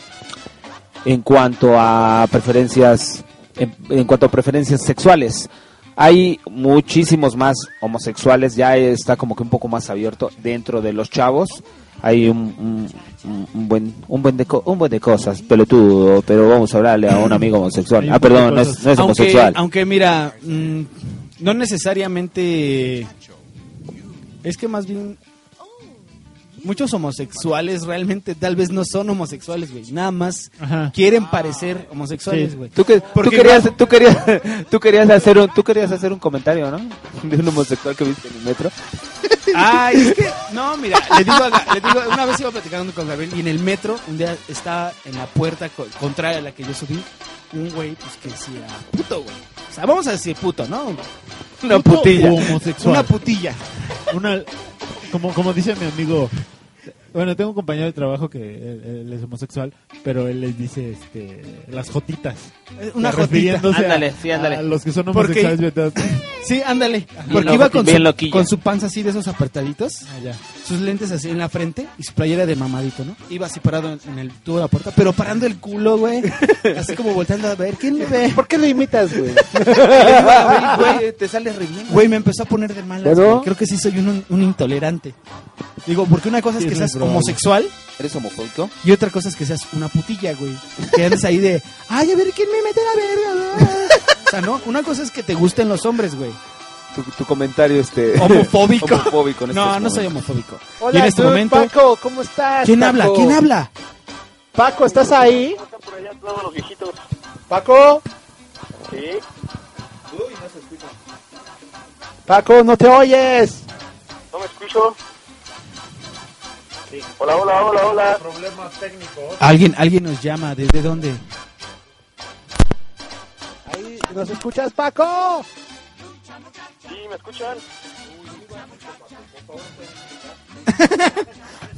En cuanto a preferencias, en, en cuanto a preferencias sexuales. Hay muchísimos más homosexuales, ya está como que un poco más abierto dentro de los chavos. Hay un, un- buen un buen de un buen de cosas, pelotudo, pero vamos a hablarle a un amigo homosexual. Ah, perdón, no es, cosas. no es aunque, homosexual. Aunque mira, mm, no necesariamente... Es que más bien... Muchos homosexuales realmente tal vez no son homosexuales, güey. Nada más Ajá. quieren parecer homosexuales, Sí. güey. Tú, que, tú Porque querías, tú querías, tú querías hacer un, tú querías hacer un comentario, ¿no? De un homosexual que viste en el metro. Ay, es que, no, mira, le digo, a le digo, una vez iba platicando con Gabriel y en el metro, un día estaba en la puerta co- contraria a la que yo subí, un güey, pues que decía, puto, güey. O sea, vamos a decir puto, ¿no? Una ¿Puto putilla. homosexual? Una putilla. Una, como, como dice mi amigo, bueno, tengo un compañero de trabajo que él, él es homosexual, pero él les dice este, las jotitas. Eh, Una refiriéndose jotita. a- Ándale, sí, ándale. a los que son Porque- homosexuales. ¿verdad? Sí, ándale. Porque iba con su, con su panza así de esos apretaditos, Ah, ya. Sus lentes así en la frente y su playera de mamadito, ¿no? Iba así parado en, en el tubo de la puerta, pero parando el culo, güey. Así como volteando a ver, ¿quién me ve? ¿Por qué lo imitas, güey? Güey, te sale re bien. Güey, me empezó a poner de malas. Güey. Creo que sí soy un, un intolerante. Digo, porque una cosa es que seas homosexual ¿Eres homofóbico? y otra cosa es que seas una putilla, güey. Que andes ahí de, ay, a ver quién me mete la verga. ¿no?" O sea, no, una cosa es que te gusten los hombres, güey. Tu, tu comentario este Homofóbico. homofóbico en No, estos no soy homofóbico. Hola, y en este dude, momento, Paco, ¿cómo estás? ¿quién Paco? habla? ¿Quién habla? Paco, ¿estás ahí? Paco. Sí, Paco, no te oyes. no me escucho. Hola, hola, hola, hola. Alguien, alguien nos llama. ¿Desde dónde? Ahí, ¿nos escuchas, Paco? Sí, ¿me escuchan?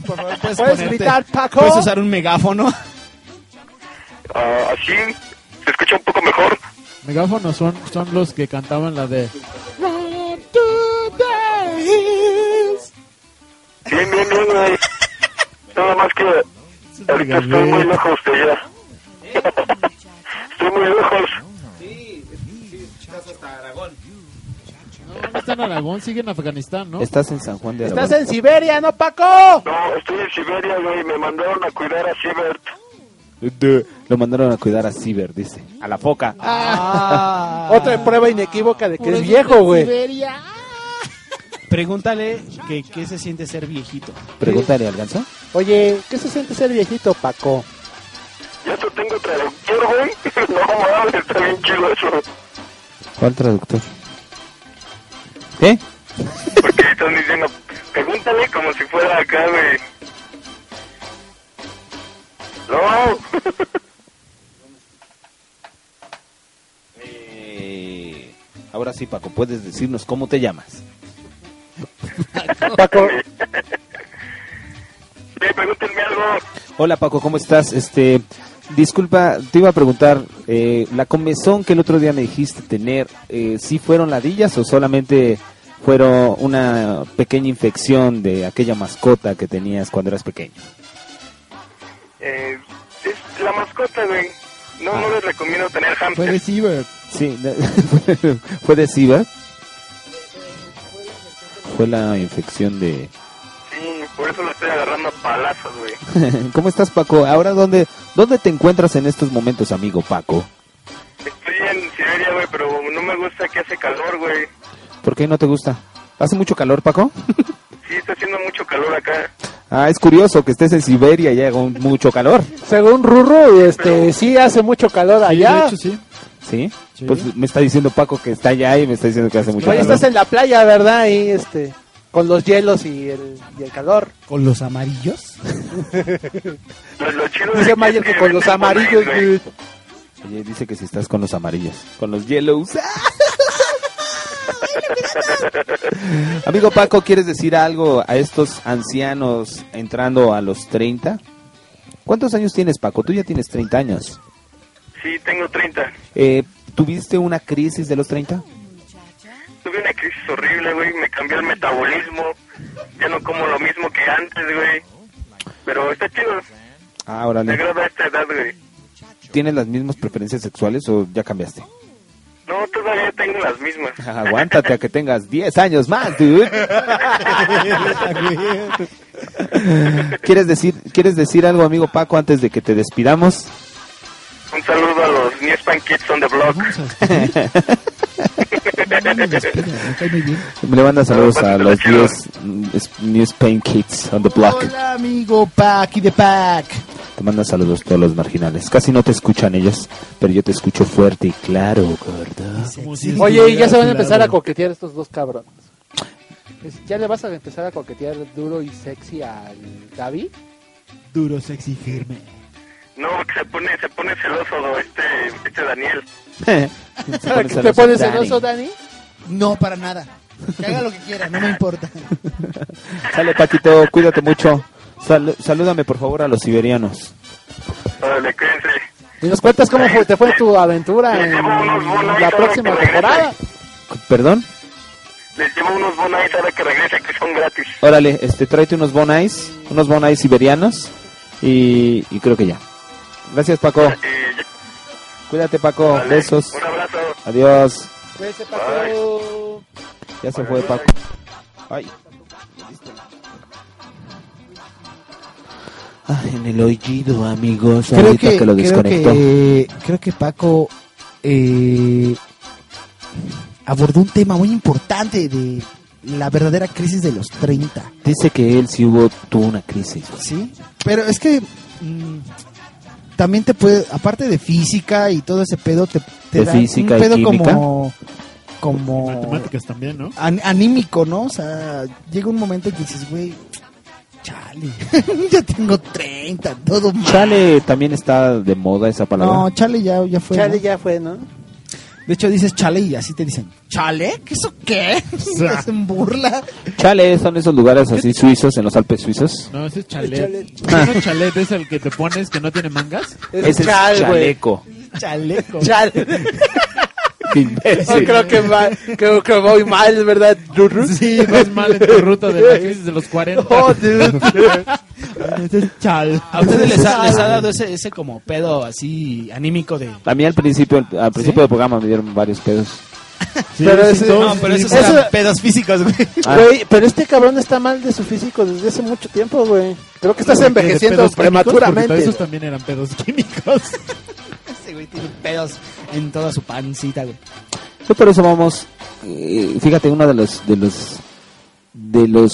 Por favor, puedes, ¿Puedes ponerte- gritar, Paco? Puedes usar un megáfono. Ah, ¿Así? ¿Se escucha un poco mejor? Megáfonos son, son los que cantaban la de... Bien, bien, bien, güey. Nada más que ahorita estoy muy lejos de allá. estoy muy lejos. No, no está en Aragón, sigue en Afganistán, ¿no? Estás en San Juan de Estás Aragón. en Siberia, ¿no, Paco? No, estoy en Siberia, güey. Me mandaron a cuidar a Siebert. De- Lo mandaron a cuidar a Ciber, dice. A la foca. Ah, Otra prueba inequívoca de que es viejo, güey. Pregúntale que qué se siente ser viejito. Pregúntale al ganso. Oye, ¿qué se siente ser viejito, Paco? Ya te tengo traductor, güey. no mames, está bien chido eso. ¿Cuál traductor? ¿Qué? Porque están diciendo, pregúntale como si fuera acá, güey. No. Eh, ahora sí, Paco, puedes decirnos cómo te llamas. Paco, Sí, pregúntenme algo. Hola, Paco, ¿cómo estás? Este, disculpa, te iba a preguntar, eh, la comezón que el otro día me dijiste tener, eh, ¿sí fueron ladillas o solamente fueron una pequeña infección de aquella mascota que tenías cuando eras pequeño? Eh, es la mascota, güey. No, no les recomiendo tener Fue hamster. de Ciber. Sí, fue de SIVA. Fue la infección de... Por eso lo estoy agarrando a palazos, güey. ¿Cómo estás, Paco? Ahora, ¿dónde, ¿dónde te encuentras en estos momentos, amigo Paco? Estoy en Siberia, güey, pero no me gusta que hace calor, güey. ¿Por qué no te gusta? ¿Hace mucho calor, Paco? Sí, está haciendo mucho calor acá. Ah, es curioso que estés en Siberia y haga mucho calor. Según Rurro, este, sí hace mucho calor allá. de hecho, sí. ¿Sí? Pues me está diciendo Paco que está allá y me está diciendo que hace mucho Oye, calor. estás en la playa, ¿verdad? Ahí, este, con los hielos y el, y el calor. ¿Con los amarillos? Lo, lo chido Dice Mayer que con los amarillos, dude. Oye, dice que si estás con los amarillos, con los yellows. Amigo Paco, ¿quieres decir algo a estos ancianos entrando a los 30? ¿Cuántos años tienes, Paco? Tú ya tienes 30 años. Sí, tengo 30. Eh, ¿Tuviste una crisis de los 30? Tuve una crisis horrible, güey. Me cambió el metabolismo. Ya no como lo mismo que antes, güey. Pero está chido. Ah, Me órale. agrada esta edad, güey. ¿Tienes las mismas preferencias sexuales o ya cambiaste? No, todavía tengo las mismas. Aguántate a que tengas 10 años más, dude. ¿Quieres decir, ¿Quieres decir algo, amigo Paco, antes de que te despidamos? Un saludo a los New Span Kids on the Block. Le manda saludos a los 10 mm, New Spain Kids on the Block. Hola, amigo Pac y de Pac. Te manda saludos todos los marginales. Casi no te escuchan ellos, pero yo te escucho fuerte y claro, gordo. Oye, y ya se van a empezar a coquetear estos dos cabrones. ¿Ya le vas a empezar a coquetear duro y sexy al David? Duro, sexy, firme. No, se pone, se pone celoso este, este Daniel. ¿Te ¿Te pones celoso, Dani? No, para nada. Que haga lo que quiera, no me importa. Sale, Paquito, cuídate mucho. Sal- salúdame, por favor, a los siberianos. Órale, cuídense. Y nos cuentas cómo fue, te fue tu aventura en la próxima temporada. ¿Perdón? Les llevo unos bonais ahora que regrese, que son gratis. Órale, este, tráete unos bonais, unos bonais siberianos y, y creo que ya. Gracias, Paco. Cuídate, Paco. Besos. Un abrazo. Adiós. Cuídense, Paco. Ya se fue, Paco. Ay. Ah, en el oído, amigos. Creo ahorita que, que, lo creo desconectó. que, creo que Paco eh, abordó un tema muy importante de la verdadera crisis de los 30. Dice que él sí hubo, tuvo una crisis. Sí, pero es que mm, también te puede, aparte de física y todo ese pedo, te, te De da física un pedo como como Matemáticas también, ¿no? an- anímico, ¿no? O sea, llega un momento en que dices, güey, chale, ya tengo 30, todo mal. Chale, también está de moda esa palabra. No, chale ya, ya fue. Chale ¿no? ya fue, ¿no? De hecho dices chale y así te dicen, ¿chale? ¿Qué eso qué? Se hacen burla. Chale, son esos lugares así suizos, en los Alpes suizos. No, ese es chalet. chalet. ¿No es chalet es el que te pones que no tiene mangas? Ese es chal, güey. chaleco. Chaleco. Chale. Oh, creo que va, creo que voy mal, ¿verdad, Ruru? Sí, vas mal en tu ruta de la crisis de los 40. Oh, dude. Ese es chal. A ustedes les ha, les ha dado ese, ese como pedo así anímico de... A mí al principio, al principio del programa me dieron varios pedos. pero ese- No, pero esos Eso- eran pedos físicos, güey. Ah. Güey, pero este cabrón está mal de su físico desde hace mucho tiempo, güey. Creo que estás ¿De envejeciendo prematuramente. esos también eran pedos químicos. Güey tiene pedos en toda su pancita, güey. Yo por eso vamos, eh, fíjate, uno de los, de los, de los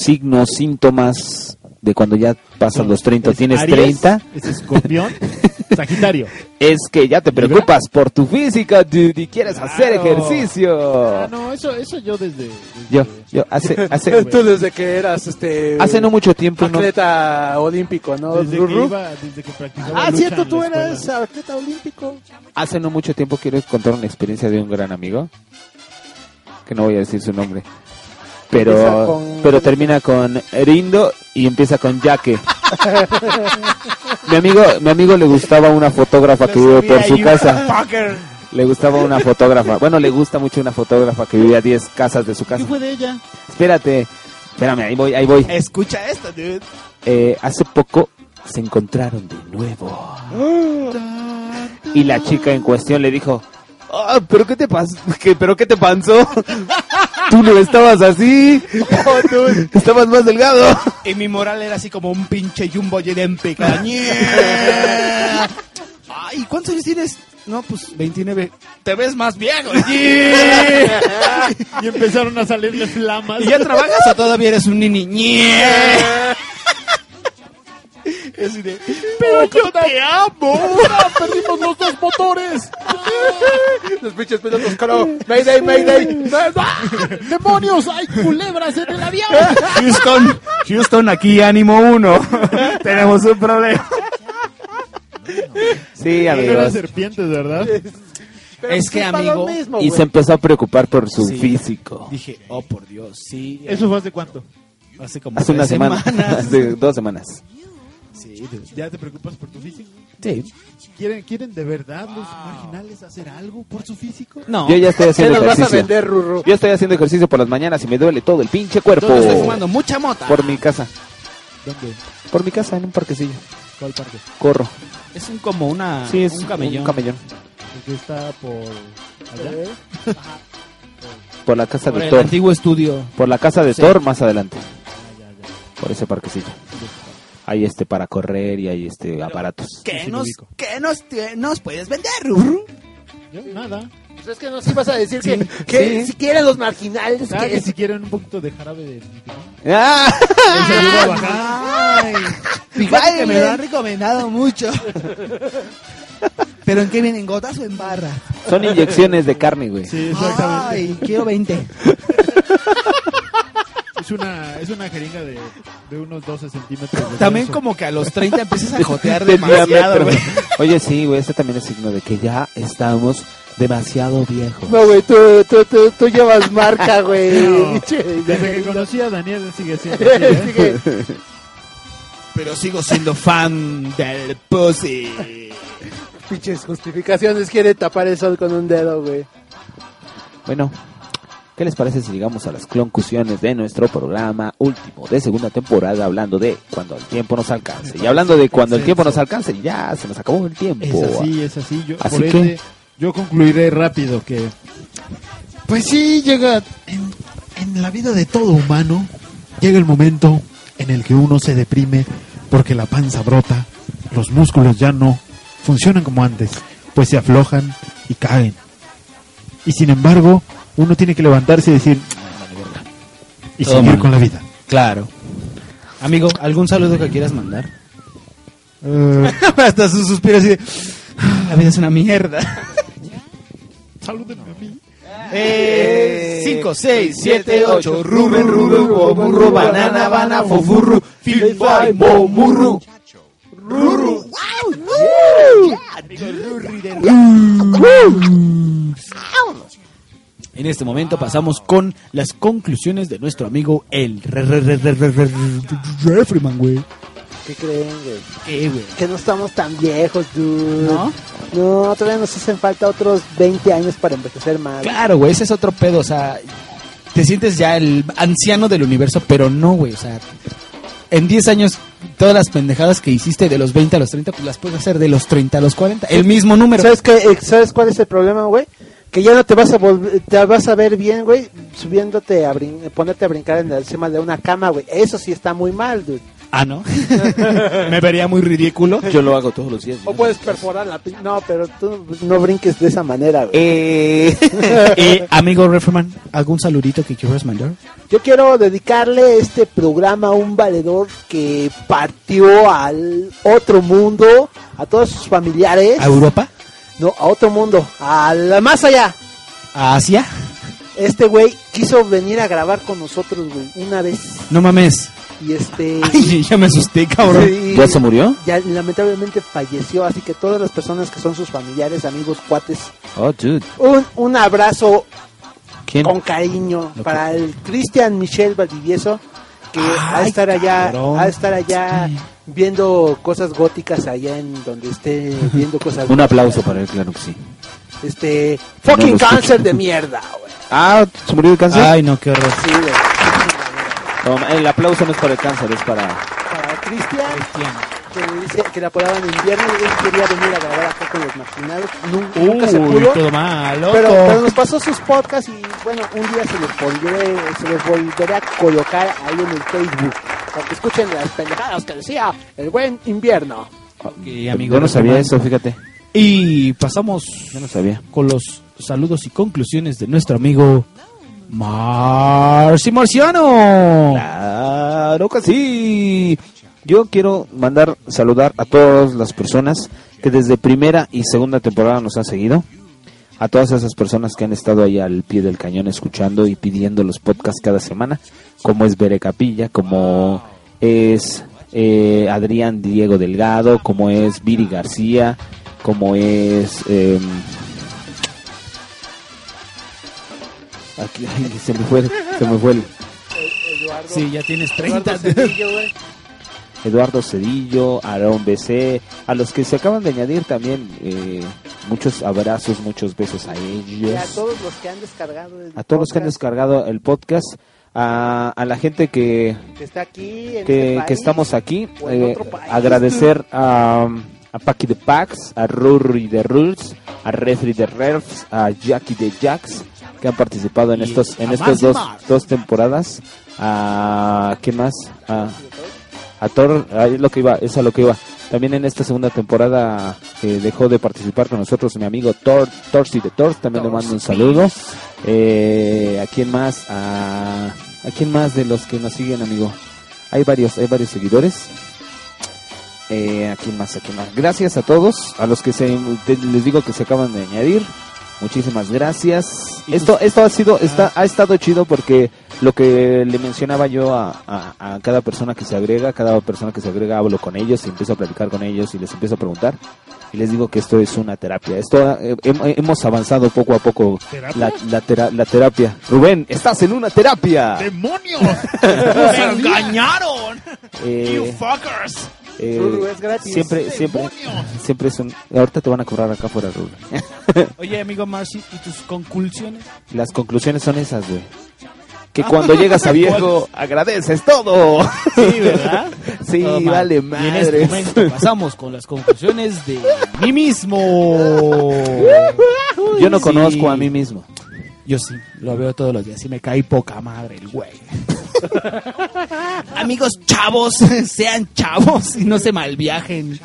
signos, síntomas de cuando ya pasan los 30, Es tienes Aries, 30, Es escorpión, Sagitario. es que ya te preocupas por tu física, dude, y quieres hacer Claro. ejercicio. Ah, no, eso, eso yo desde... desde- Yo, yo, hace, hace, Tú desde que eras este hace no mucho tiempo, no, atleta olímpico, ¿no? Desde que Ruru? iba, desde que practicaba Ah, lucha cierto, en tú eras atleta olímpico. hace no mucho tiempo quiero contar una experiencia de un gran amigo, que no voy a decir su nombre, pero, con- pero termina con Rindo y empieza con Yaque. mi amigo, mi amigo le gustaba una fotógrafa que vive por su casa. Le gustaba una fotógrafa. Bueno, le gusta mucho una fotógrafa que vive a 10 casas de su ¿Qué casa. fue de ella? Espérate, espérame, ahí voy, ahí voy. Escucha esto, dude. Eh, hace poco se encontraron de nuevo. Y la chica en cuestión le dijo, "Ah, ¿pero qué te pasó? ¿Qué, ¿Pero qué te pasó? Tú no estabas así. Estabas más delgado. Y mi moral era así como un pinche jumbo en pequeña. Ay, ¿cuántos años tienes? No, pues 29. Te ves más viejo. Y empezaron a salirle flamas. ¿Y ya trabajas o todavía eres un Pero yo te amo. Perdimos los dos motores. Los pinches pilotos, caro. Mayday, Mayday. ¡Demonios! ¡Hay culebras en el avión! Houston, Houston, aquí ánimo uno. Tenemos un problema. Sí, Eran amigos. serpientes, ¿verdad? Es que, amigo, mismo, Y se empezó a preocupar por su Sí. físico. dije, oh por Dios, sí. ¿Eso fue hace cuánto? hace como Hace una semana, semanas. hace dos semanas. Sí, dude. ¿Ya te preocupas por tu físico? Sí. ¿Quieren, ¿Quieren de verdad los marginales hacer algo por su físico? No. Yo ya estoy ¿Qué haciendo vas a ejercicio. vender, Rurru? Yo estoy haciendo ejercicio por las mañanas y me duele todo el pinche cuerpo. Yo estoy fumando mucha mota. Por mi casa. ¿Dónde? Por mi casa, en un parquecillo. ¿Cuál parque? Corro. Es un como una Sí, es un camellón. un camellón. El que está por allá. ¿Eh? Por la casa Por de el Thor. antiguo estudio. Por la casa de Sí. Thor más adelante. Ah, ya, ya. Por ese parquecillo. Hay este para correr y hay este aparatos. ¿Qué nos. ¿qué nos, nos puedes vender, Ruru? Yo, nada. Pues es que nos ibas a decir que, Sí, que sí. si quieren los marginales, Ah, que que si quieren un poquito de jarabe de. ¡Ah! Ay, fíjate que me lo han recomendado mucho. ¿Pero en qué vienen? ¿Gotas o en barra? Son inyecciones de carne, güey. Sí, exactamente. Ay, quiero 20. Es una, es una jeringa de, de unos 12 centímetros. de También como que a los 30 empiezas a jotear De demasiado, güey. Oye, sí, güey, este también es signo de que ya estamos demasiado viejos. No, güey, tú, tú, tú, tú llevas marca, güey. No, Desde que conocí a Daniel sigue siendo así, ¿eh? Sigue. Pero sigo siendo fan del pussy. Pinches justificaciones, quiere tapar el sol con un dedo, güey. Bueno, ¿qué les parece si llegamos a las conclusiones de nuestro programa último de segunda temporada hablando de cuando el tiempo nos alcance? Y hablando de cuando el tiempo nos alcance, ya se nos acabó el tiempo. Es así, es así. Yo, Así por que- ende, yo concluiré rápido que... Pues sí, llega en, en la vida de todo humano, llega el momento en el que uno se deprime porque la panza brota, los músculos ya no funcionan como antes, pues se aflojan y caen. Y sin embargo, uno tiene que levantarse y decir, "Ah, vale, verga", y Todo seguir mal. con la vida. Claro. Amigo, ¿algún saludo que quieras mandar? Eh, Hasta sus suspiros así de, "Ah, La vida es una mierda. salúdenme a mí. 5, 6, 7, 8, Rubén, Rubén, Bomurro, Banana, Bana, Fofurru, Filfai, Bomurru. Ruru. En este momento pasamos con las conclusiones de nuestro amigo el re- re- re- re- re- re- Refriman, güey. ¿Qué creen, güey? ¿Qué, güey? Que no estamos tan viejos, dude. ¿No? No, todavía nos hacen falta otros 20 años para envejecer más. Claro, güey, ese es otro pedo, o sea, te sientes ya el anciano del universo, pero no, güey, o sea, en 10 años todas las pendejadas que hiciste de los 20 a los 30, pues las puedes hacer de los 30 a los 40, el mismo número. ¿Sabes, qué, eh, ¿Sabes cuál es el problema, güey? Que ya no te vas a volver, te vas a ver bien, güey, subiéndote a brin- ponerte a brincar en encima de una cama, güey. Eso sí está muy mal, dude. Ah, ¿no? Me vería muy ridículo. Yo lo hago todos los días. O puedes perforar la No, pero tú no brinques de esa manera, güey. Eh, Eh, amigo Refriman, ¿algún saludito que quieras mandar? Yo quiero dedicarle este programa a un valedor que partió al otro mundo, a todos sus familiares. ¿A Europa? No, a otro mundo, al más allá. ¿A Asia? Este güey quiso venir a grabar con nosotros, güey, una vez. No mames. Y este... Ay, ya me asusté, cabrón. Sí, ¿Ya se murió? Ya lamentablemente falleció, así que todas las personas que son sus familiares, amigos, cuates, Oh, dude. un, un abrazo ¿Quién? con cariño Lo para el Cristian Michel Valdivieso, que va a Ay, estar allá, cabrón. va a estar allá Sí. Viendo cosas góticas allá en donde esté viendo cosas Un aplauso para él, claro que sí. Este, No fucking escucho. cáncer de mierda, güey. Ah, ¿se murió de cáncer? Ay, no, qué horror. Sí, güey. No, el aplauso no es para el cáncer, es para... Para Cristian, que le dice que le apodaban invierno y él quería venir a grabar acá con los marginados. Nun- Nunca se Uy, pudo. todo mal, loco. Pero, pero nos pasó sus podcasts y bueno, un día se los volveré, se los volveré a colocar ahí en el Facebook. Para que escuchen las pendejadas que decía el buen invierno. Ok, amigo Yo no sabía eso, fíjate. Y pasamos Yo no sabía. con los saludos y conclusiones de nuestro amigo Marci Marciano. Claro que sí. Yo quiero mandar saludar a todas las personas que desde primera y segunda temporada nos han seguido. A todas esas personas que han estado ahí al pie del cañón escuchando y pidiendo los podcasts cada semana, como es Bere Capilla, como es eh, Adrián Diego Delgado, como es Viri García, como es... em, aquí, ay, se me fue, se me fue el... Sí, ya tienes 30. Eduardo Cedillo, Aarón BC, a los que se acaban de añadir también eh, muchos abrazos, muchos besos a Y ellos, a todos los que han descargado el a todos los que han podcast, descargado el podcast, a, a la gente que, que está aquí en que, este que estamos aquí, eh, agradecer a, a Paki de Pax, a Ruri de Rules, a Refri de Refs, a Jackie de Jacks, que han participado en Y estos en estas dos, dos temporadas. A, ¿Qué más? A, a Thor, ahí es lo que iba, es a lo que iba. También en esta segunda temporada eh, dejó de participar con nosotros mi amigo Thor, Torsi de Thor, también le mando un saludo. Eh, ¿A quién más? A, ¿A quién más de los que nos siguen, amigo? Hay varios, hay varios seguidores. Eh, ¿A quién más? ¿A quién más? Gracias a todos, a los que se, les digo que se acaban de añadir. Muchísimas gracias. Esto, esto ha sido, está, ha estado chido porque lo que le mencionaba yo a, a, a cada persona que se agrega, cada persona que se agrega hablo con ellos y empiezo a platicar con ellos y les empiezo a preguntar y les digo que esto es una terapia. Esto eh, hem- hemos avanzado poco a poco ¿Terapia? la, la, tera- la terapia. Rubén, estás en una terapia. ¡Demonios! ¡Me engañaron! Eh, ¡You fuckers! Eh, Ruru, es gratis. siempre, siempre, siempre es un. Ahorita te van a cobrar acá fuera, Rubén. Oye, amigo Marcy, ¿y tus conclusiones? Las conclusiones son esas, güey. Que cuando llegas a viejo, agradeces todo. Sí, ¿verdad? Sí, Todo vale Y en este madres. momento pasamos con las conclusiones de mí mismo. Yo no Sí. conozco a mí mismo. Yo sí, lo veo todos los días y me cae poca madre el güey. Amigos chavos, sean chavos y no se malviajen.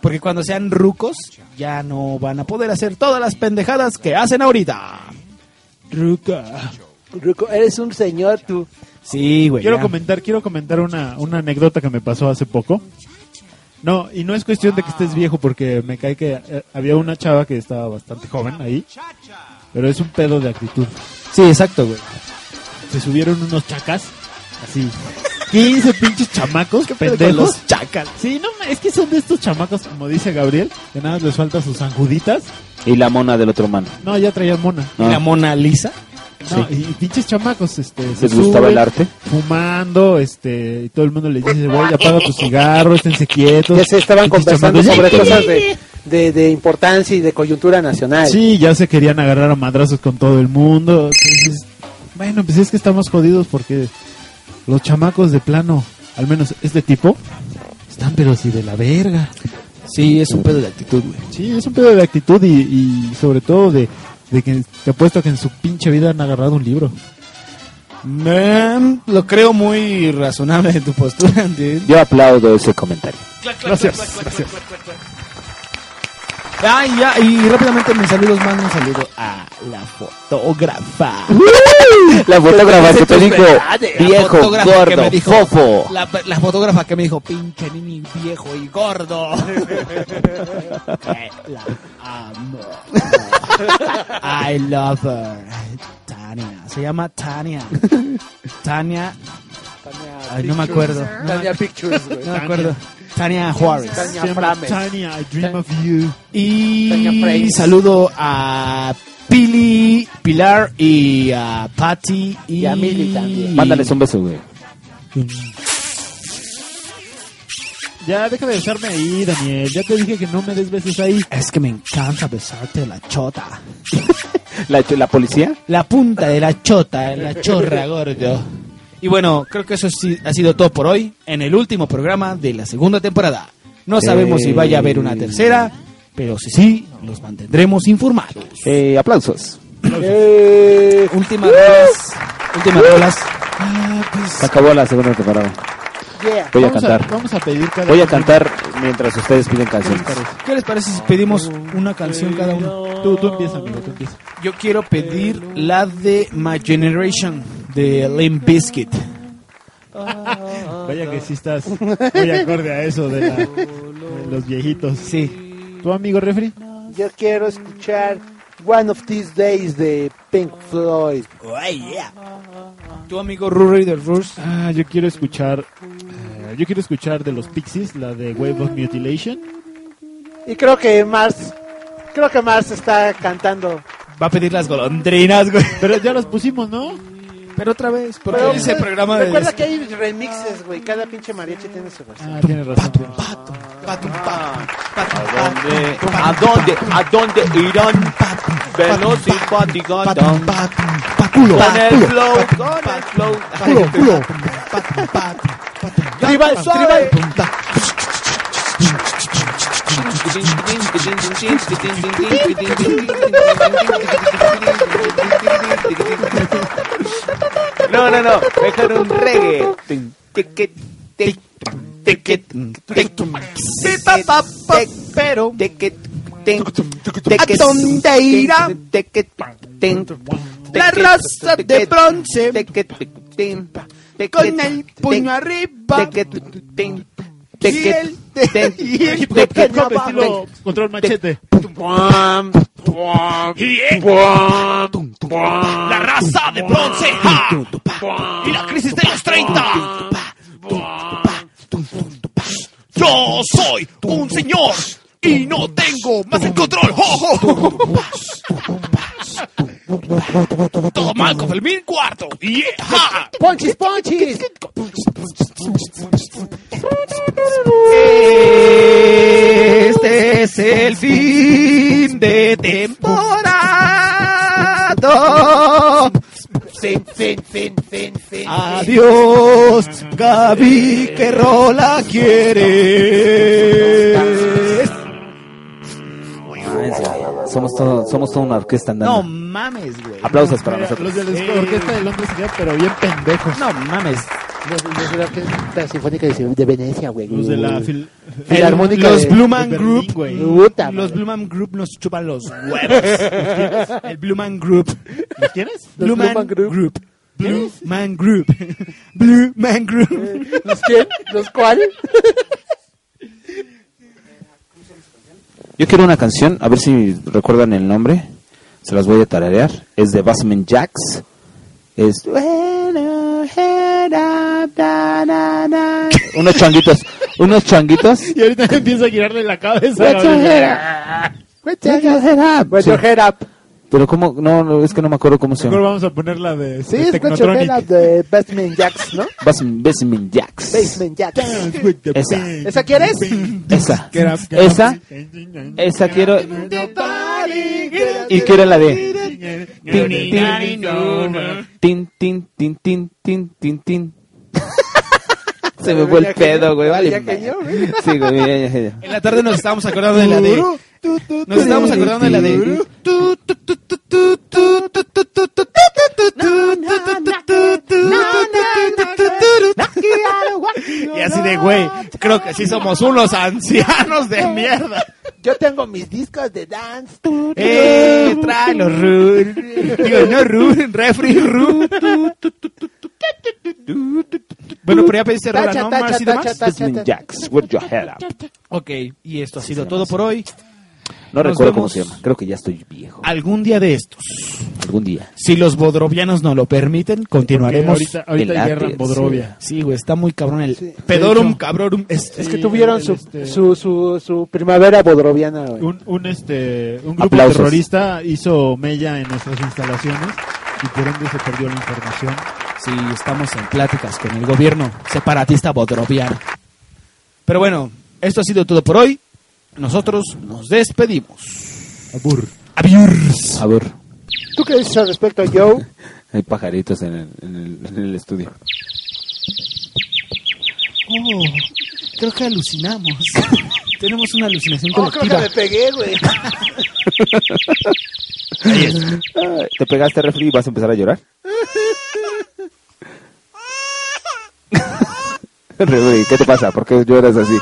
Porque cuando sean rucos, ya no van a poder hacer todas las pendejadas que hacen ahorita. Ruca. Ruco, eres un señor tú. Sí, güey. Quiero ya. comentar, quiero comentar una, una anécdota que me pasó hace poco. No, y no es cuestión de que estés viejo, porque me cae que eh, había una chava que estaba bastante joven ahí, pero es un pedo de actitud. Sí, exacto, güey. Se subieron unos chacas, así, 15 pinches chamacos, pedo con pendejos. los chacas? Sí, no, es que son de estos chamacos, como dice Gabriel, que nada más les falta sus anjuditas. Y la mona del otro mano. No, ya traían mona. ¿Y la Mona Lisa? No, y, y pinches chamacos, este, se ¿Les gustaba suben el arte? Fumando, este, y todo el mundo les dice, güey, apaga tu cigarro, esténse quietos. Ya se estaban conversando sobre "Sí". cosas de, de, de importancia y de coyuntura nacional. Sí, ya se querían agarrar a madrazos con todo el mundo. Entonces, bueno, pues es que estamos jodidos porque los chamacos de plano, al menos este tipo, están pero sí de la verga. Sí, es un pedo de actitud, güey. Sí, es un pedo de actitud y, y sobre todo de, de que te apuesto que en su pinche vida han agarrado un libro. Man, lo creo muy razonable de tu postura, dude. Yo aplaudo ese comentario. Gracias, gracias. Ah, y ya, y rápidamente mis saludos, mando un saludo a la fotógrafa. La fotógrafa que te dijo, viejo, fotógrafa que gordo, me dijo- fofo. La, la fotógrafa que me dijo, pinche nini viejo y gordo. La amo. I love her. Tania, se llama Tania. Tania, ay, no me acuerdo. Tania Pictures, güey. no me acuerdo. Tania Juárez. Tania Frames. Tania, I dream of you. Tania Y saludo a Pili, Pilar y a Patty y, Y a Mili también. Mándales un beso, güey. Ya, deja de besarme ahí, Daniel. Ya te dije que no me des besos ahí. Es que me encanta besarte la chota. ¿La, la policía? La punta de la chota, la chorra gordo. Y bueno, creo que eso sí ha sido todo por hoy en el último programa de la segunda temporada. No sabemos si vaya a haber una tercera, pero si sí, los mantendremos informados. Eh, aplausos. Eh, Últimas rolas. Últimas rolas. Se acabó la segunda temporada. yeah. Voy a Vamos cantar. vamos a pedir cada Voy a uno- cantar mientras ustedes piden canciones. ¿Qué les parece si pedimos una canción cada uno? Tú, tú empieza, amigo, tú empieza. Yo quiero pedir la de My Generation de Limp Bizkit. Vaya que sí estás muy acorde a eso de, la- de los viejitos. Sí. ¿Tu amigo refri? Yo quiero escuchar One of These Days de Pink Floyd. Tu amigo Rory del Rush. Ah, yo quiero escuchar. eh, yo quiero escuchar de los Pixies, la de Wave of Mutilation. Y creo que Mars, creo que Mars está cantando. Va a pedir las golondrinas, güey. Pero ya las pusimos, ¿no? Pero otra vez, porque Pero, ese pues, programa de... Recuerda que hay remixes, güey. Cada pinche mariachi tiene su versión. Ah, tienes razón. ¿A dónde? ¿A dónde irán? Veloz y Con el flow, con el flow. culo, culo. Tribal, tribal. No, no, no, mejor un reggae. Pero... ¿A dónde irá? La raza de bronce con el puño arriba ticket, tin, y ticket, el, tin, y el Hip hop, estilo control machete. Puam, La raza de bronce, ja. Y la crisis de los 30. Yo soy un señor y no tengo más el control. ¡Jo, jo! Todo mal con el mil cuarto. Yeah, ja. Ponchis, ponchis. Este es el fin de temporada. Fin, fin, fin, fin, fin. Adiós, Gaby, ¿qué rola quieres? Somos todo, somos toda una orquesta No mames, güey. Aplausos para Mira, nosotros. Los de la orquesta de Londres se quedan, pero bien pendejos. No mames. Los, los de la Orquesta Sinfónica de, de Venecia, güey. Los de la fil- Filarmónica los de- Bluman de Group, Berlín, los. Bluman Group nos chupan los huevos. El Bluman Group. ¿Los quiénes? Los Bluman Bluman Group. Group. Blue Man Group. Blue Man Group. ¿Los quién? ¿Los cuál? Yo quiero una canción, a ver si recuerdan el nombre. Se las voy a tararear. Es de Basement Jacks. Es. Unos changuitos. Unos changuitos. Y ahorita empieza a girarle la cabeza. What's your head up? What's your head up? Pero cómo, no, no, es que no me acuerdo cómo se Mejor llama. vamos a poner la de, Sí, de es Technotronic. de Basement Jacks, ¿no? Basement, Basement Jacks. Basement Jacks. Esa. ¿Esa quieres? Esa. Esa. Esa quiero. Y quiero la de. Tin, tin, tin, tin, tin, tin, tin. Se me fue el pedo, güey. Vale. Sí, güey. ya, ya, ya. En la tarde nos estábamos acordando de la de. Nos estábamos acordando de la de. Y así de, güey, creo que sí somos unos ancianos de mierda. Yo tengo mis discos de dance. Eh, tráelo, Ru. Digo, no, Ru, refri, Ru. Bueno, pero ya pediste rola, ¿no? tacha, Marcy, tacha, demás? tacha, Basement tacha. Jacks. With your head up. Ok, y esto ha sido todo por hoy. No Nos recuerdo cómo se llama. Creo que ya estoy viejo. Algún día de estos, Algún día. si los bodrovianos nos lo permiten, continuaremos. Ahorita, ahorita hay guerra en Bodrovia. Sí, güey, está muy cabrón el Sí. Pedorum cabrorum. Es, Es que Sí, tuvieron el, su, este- su, su, su primavera bodroviana, güey. Un, un, este, un grupo Aplausos. terrorista hizo mella en nuestras instalaciones y por ende se perdió la información. Sí, estamos en pláticas con el gobierno separatista bodroviano. Pero bueno, esto ha sido todo por hoy. Nosotros nos despedimos. Abur. Adiós. A ver. ¿Tú qué dices al respecto, Joe? Hay pajaritos en el, en el, en el estudio. Oh, creo que alucinamos. Tenemos una alucinación Oh, creo que me pegué, güey. Ay, ¿Te pegaste refri y vas a empezar a llorar? refri, ¿qué te pasa? ¿Por qué lloras así?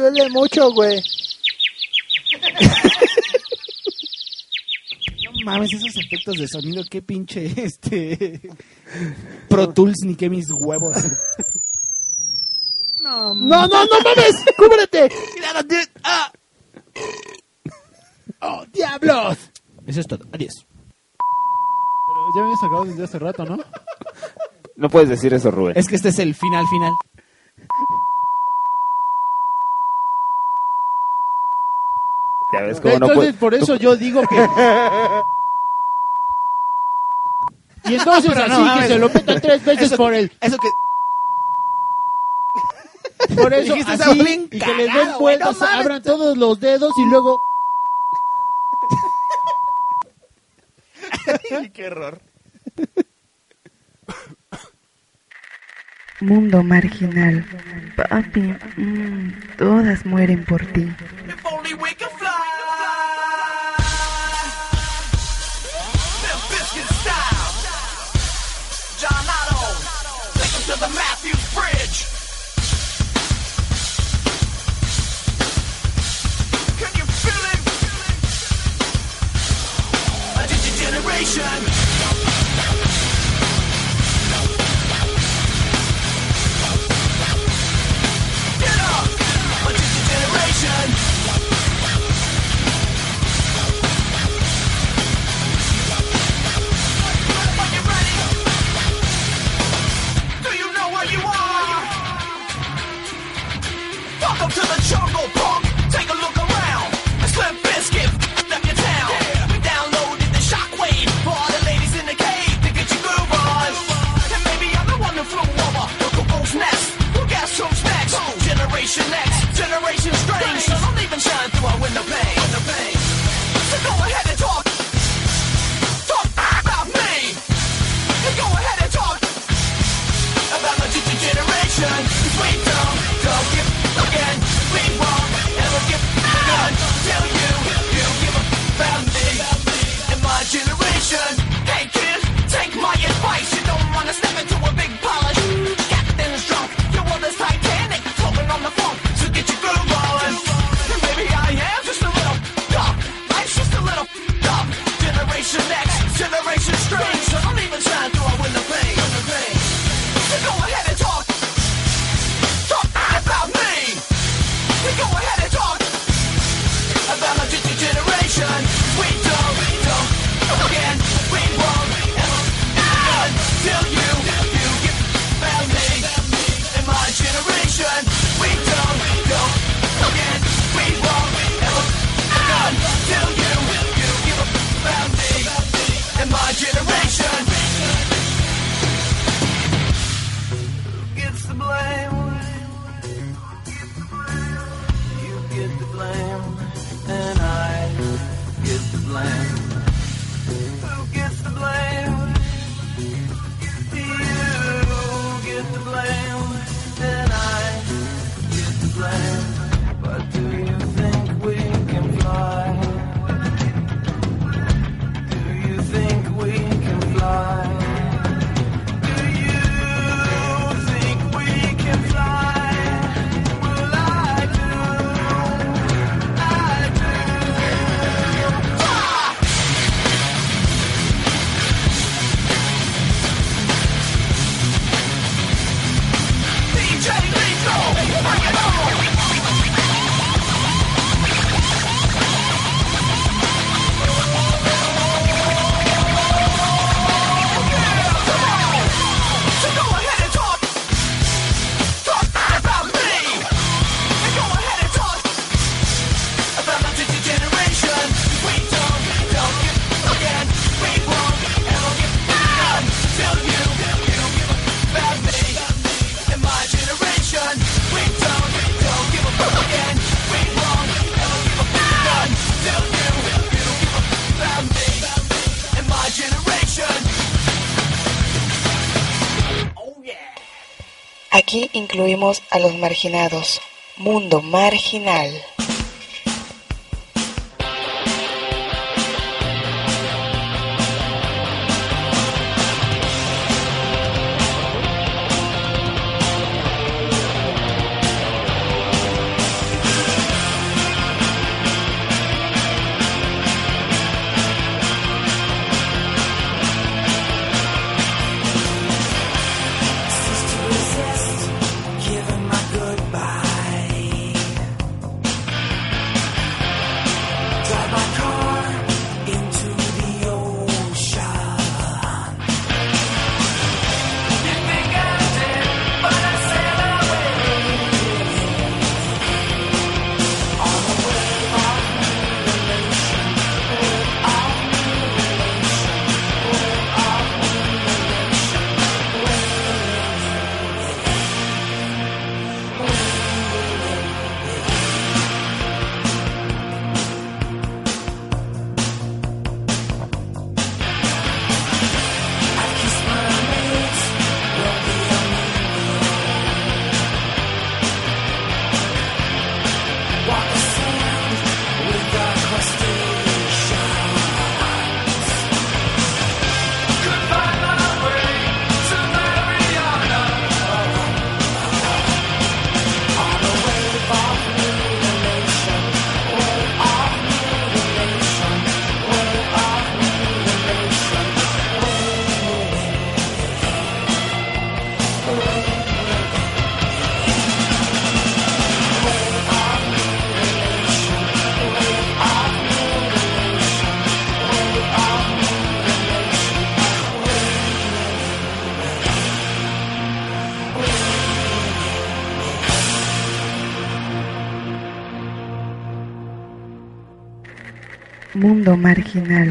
duele mucho, güey. No mames, esos efectos de sonido, qué pinche este. Pro Tools ni qué mis huevos. No, no, no, no mames, cúbrete. Ah. ¡Oh, diablos! Eso es todo, adiós. Pero ya me sacado desde hace rato, ¿no? No puedes decir eso, Rubén. Es que este es el final, final. Entonces, por eso yo digo que... y entonces así no, que se lo metan tres veces por el... Eso que... Por eso así, y que les den vueltas, bueno, abran todos los dedos y luego... ¡Qué error! Mundo marginal, papi, mm, todas mueren por ti. Aquí incluimos a los marginados. Mundo marginal. Mundo marginal.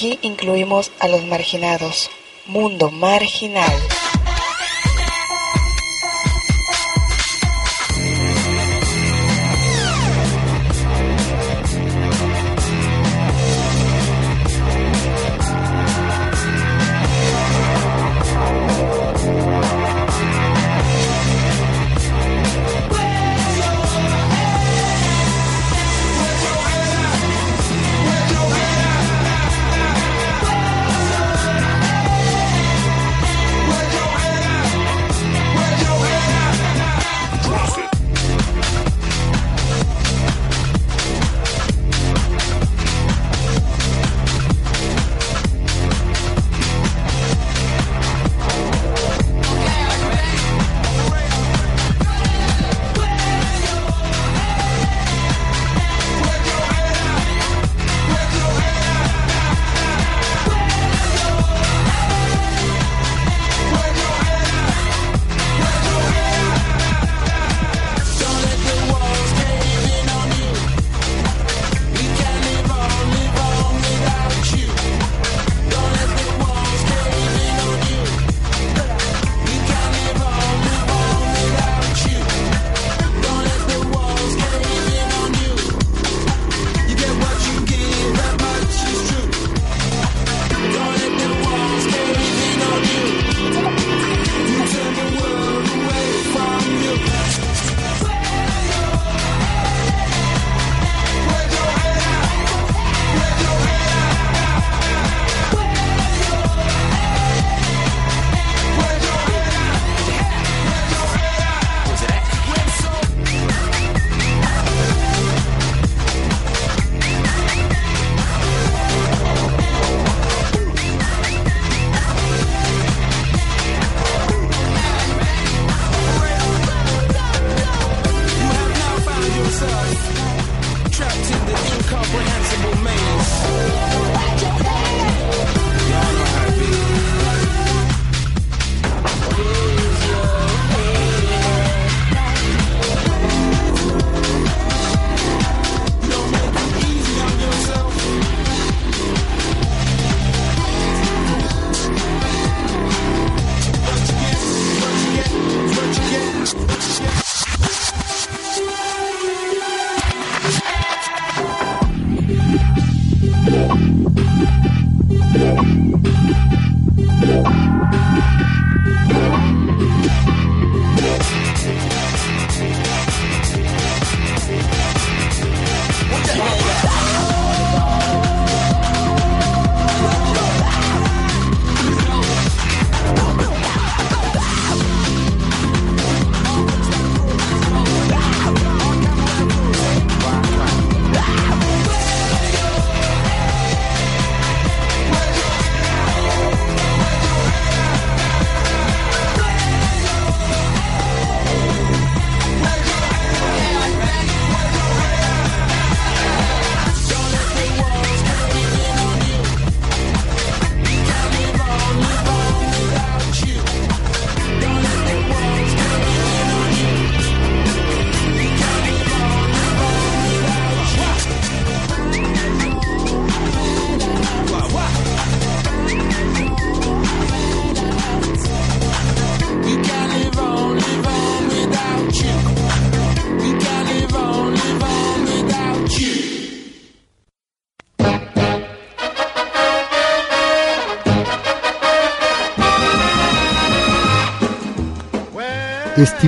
Aquí incluimos a los marginados. Mundo marginal.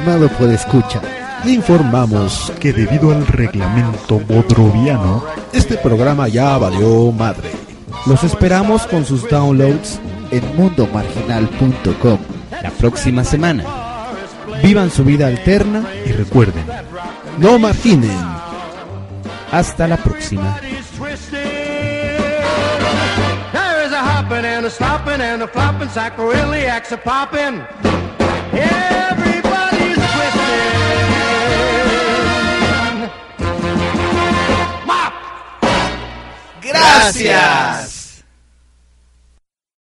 Estimado podescucha, le informamos que debido al reglamento bodroviano, este programa ya valió madre. Los esperamos con sus downloads en mundomarginal.com la próxima semana. Vivan su vida alterna y recuerden, no marginen. Hasta la próxima. Gracias.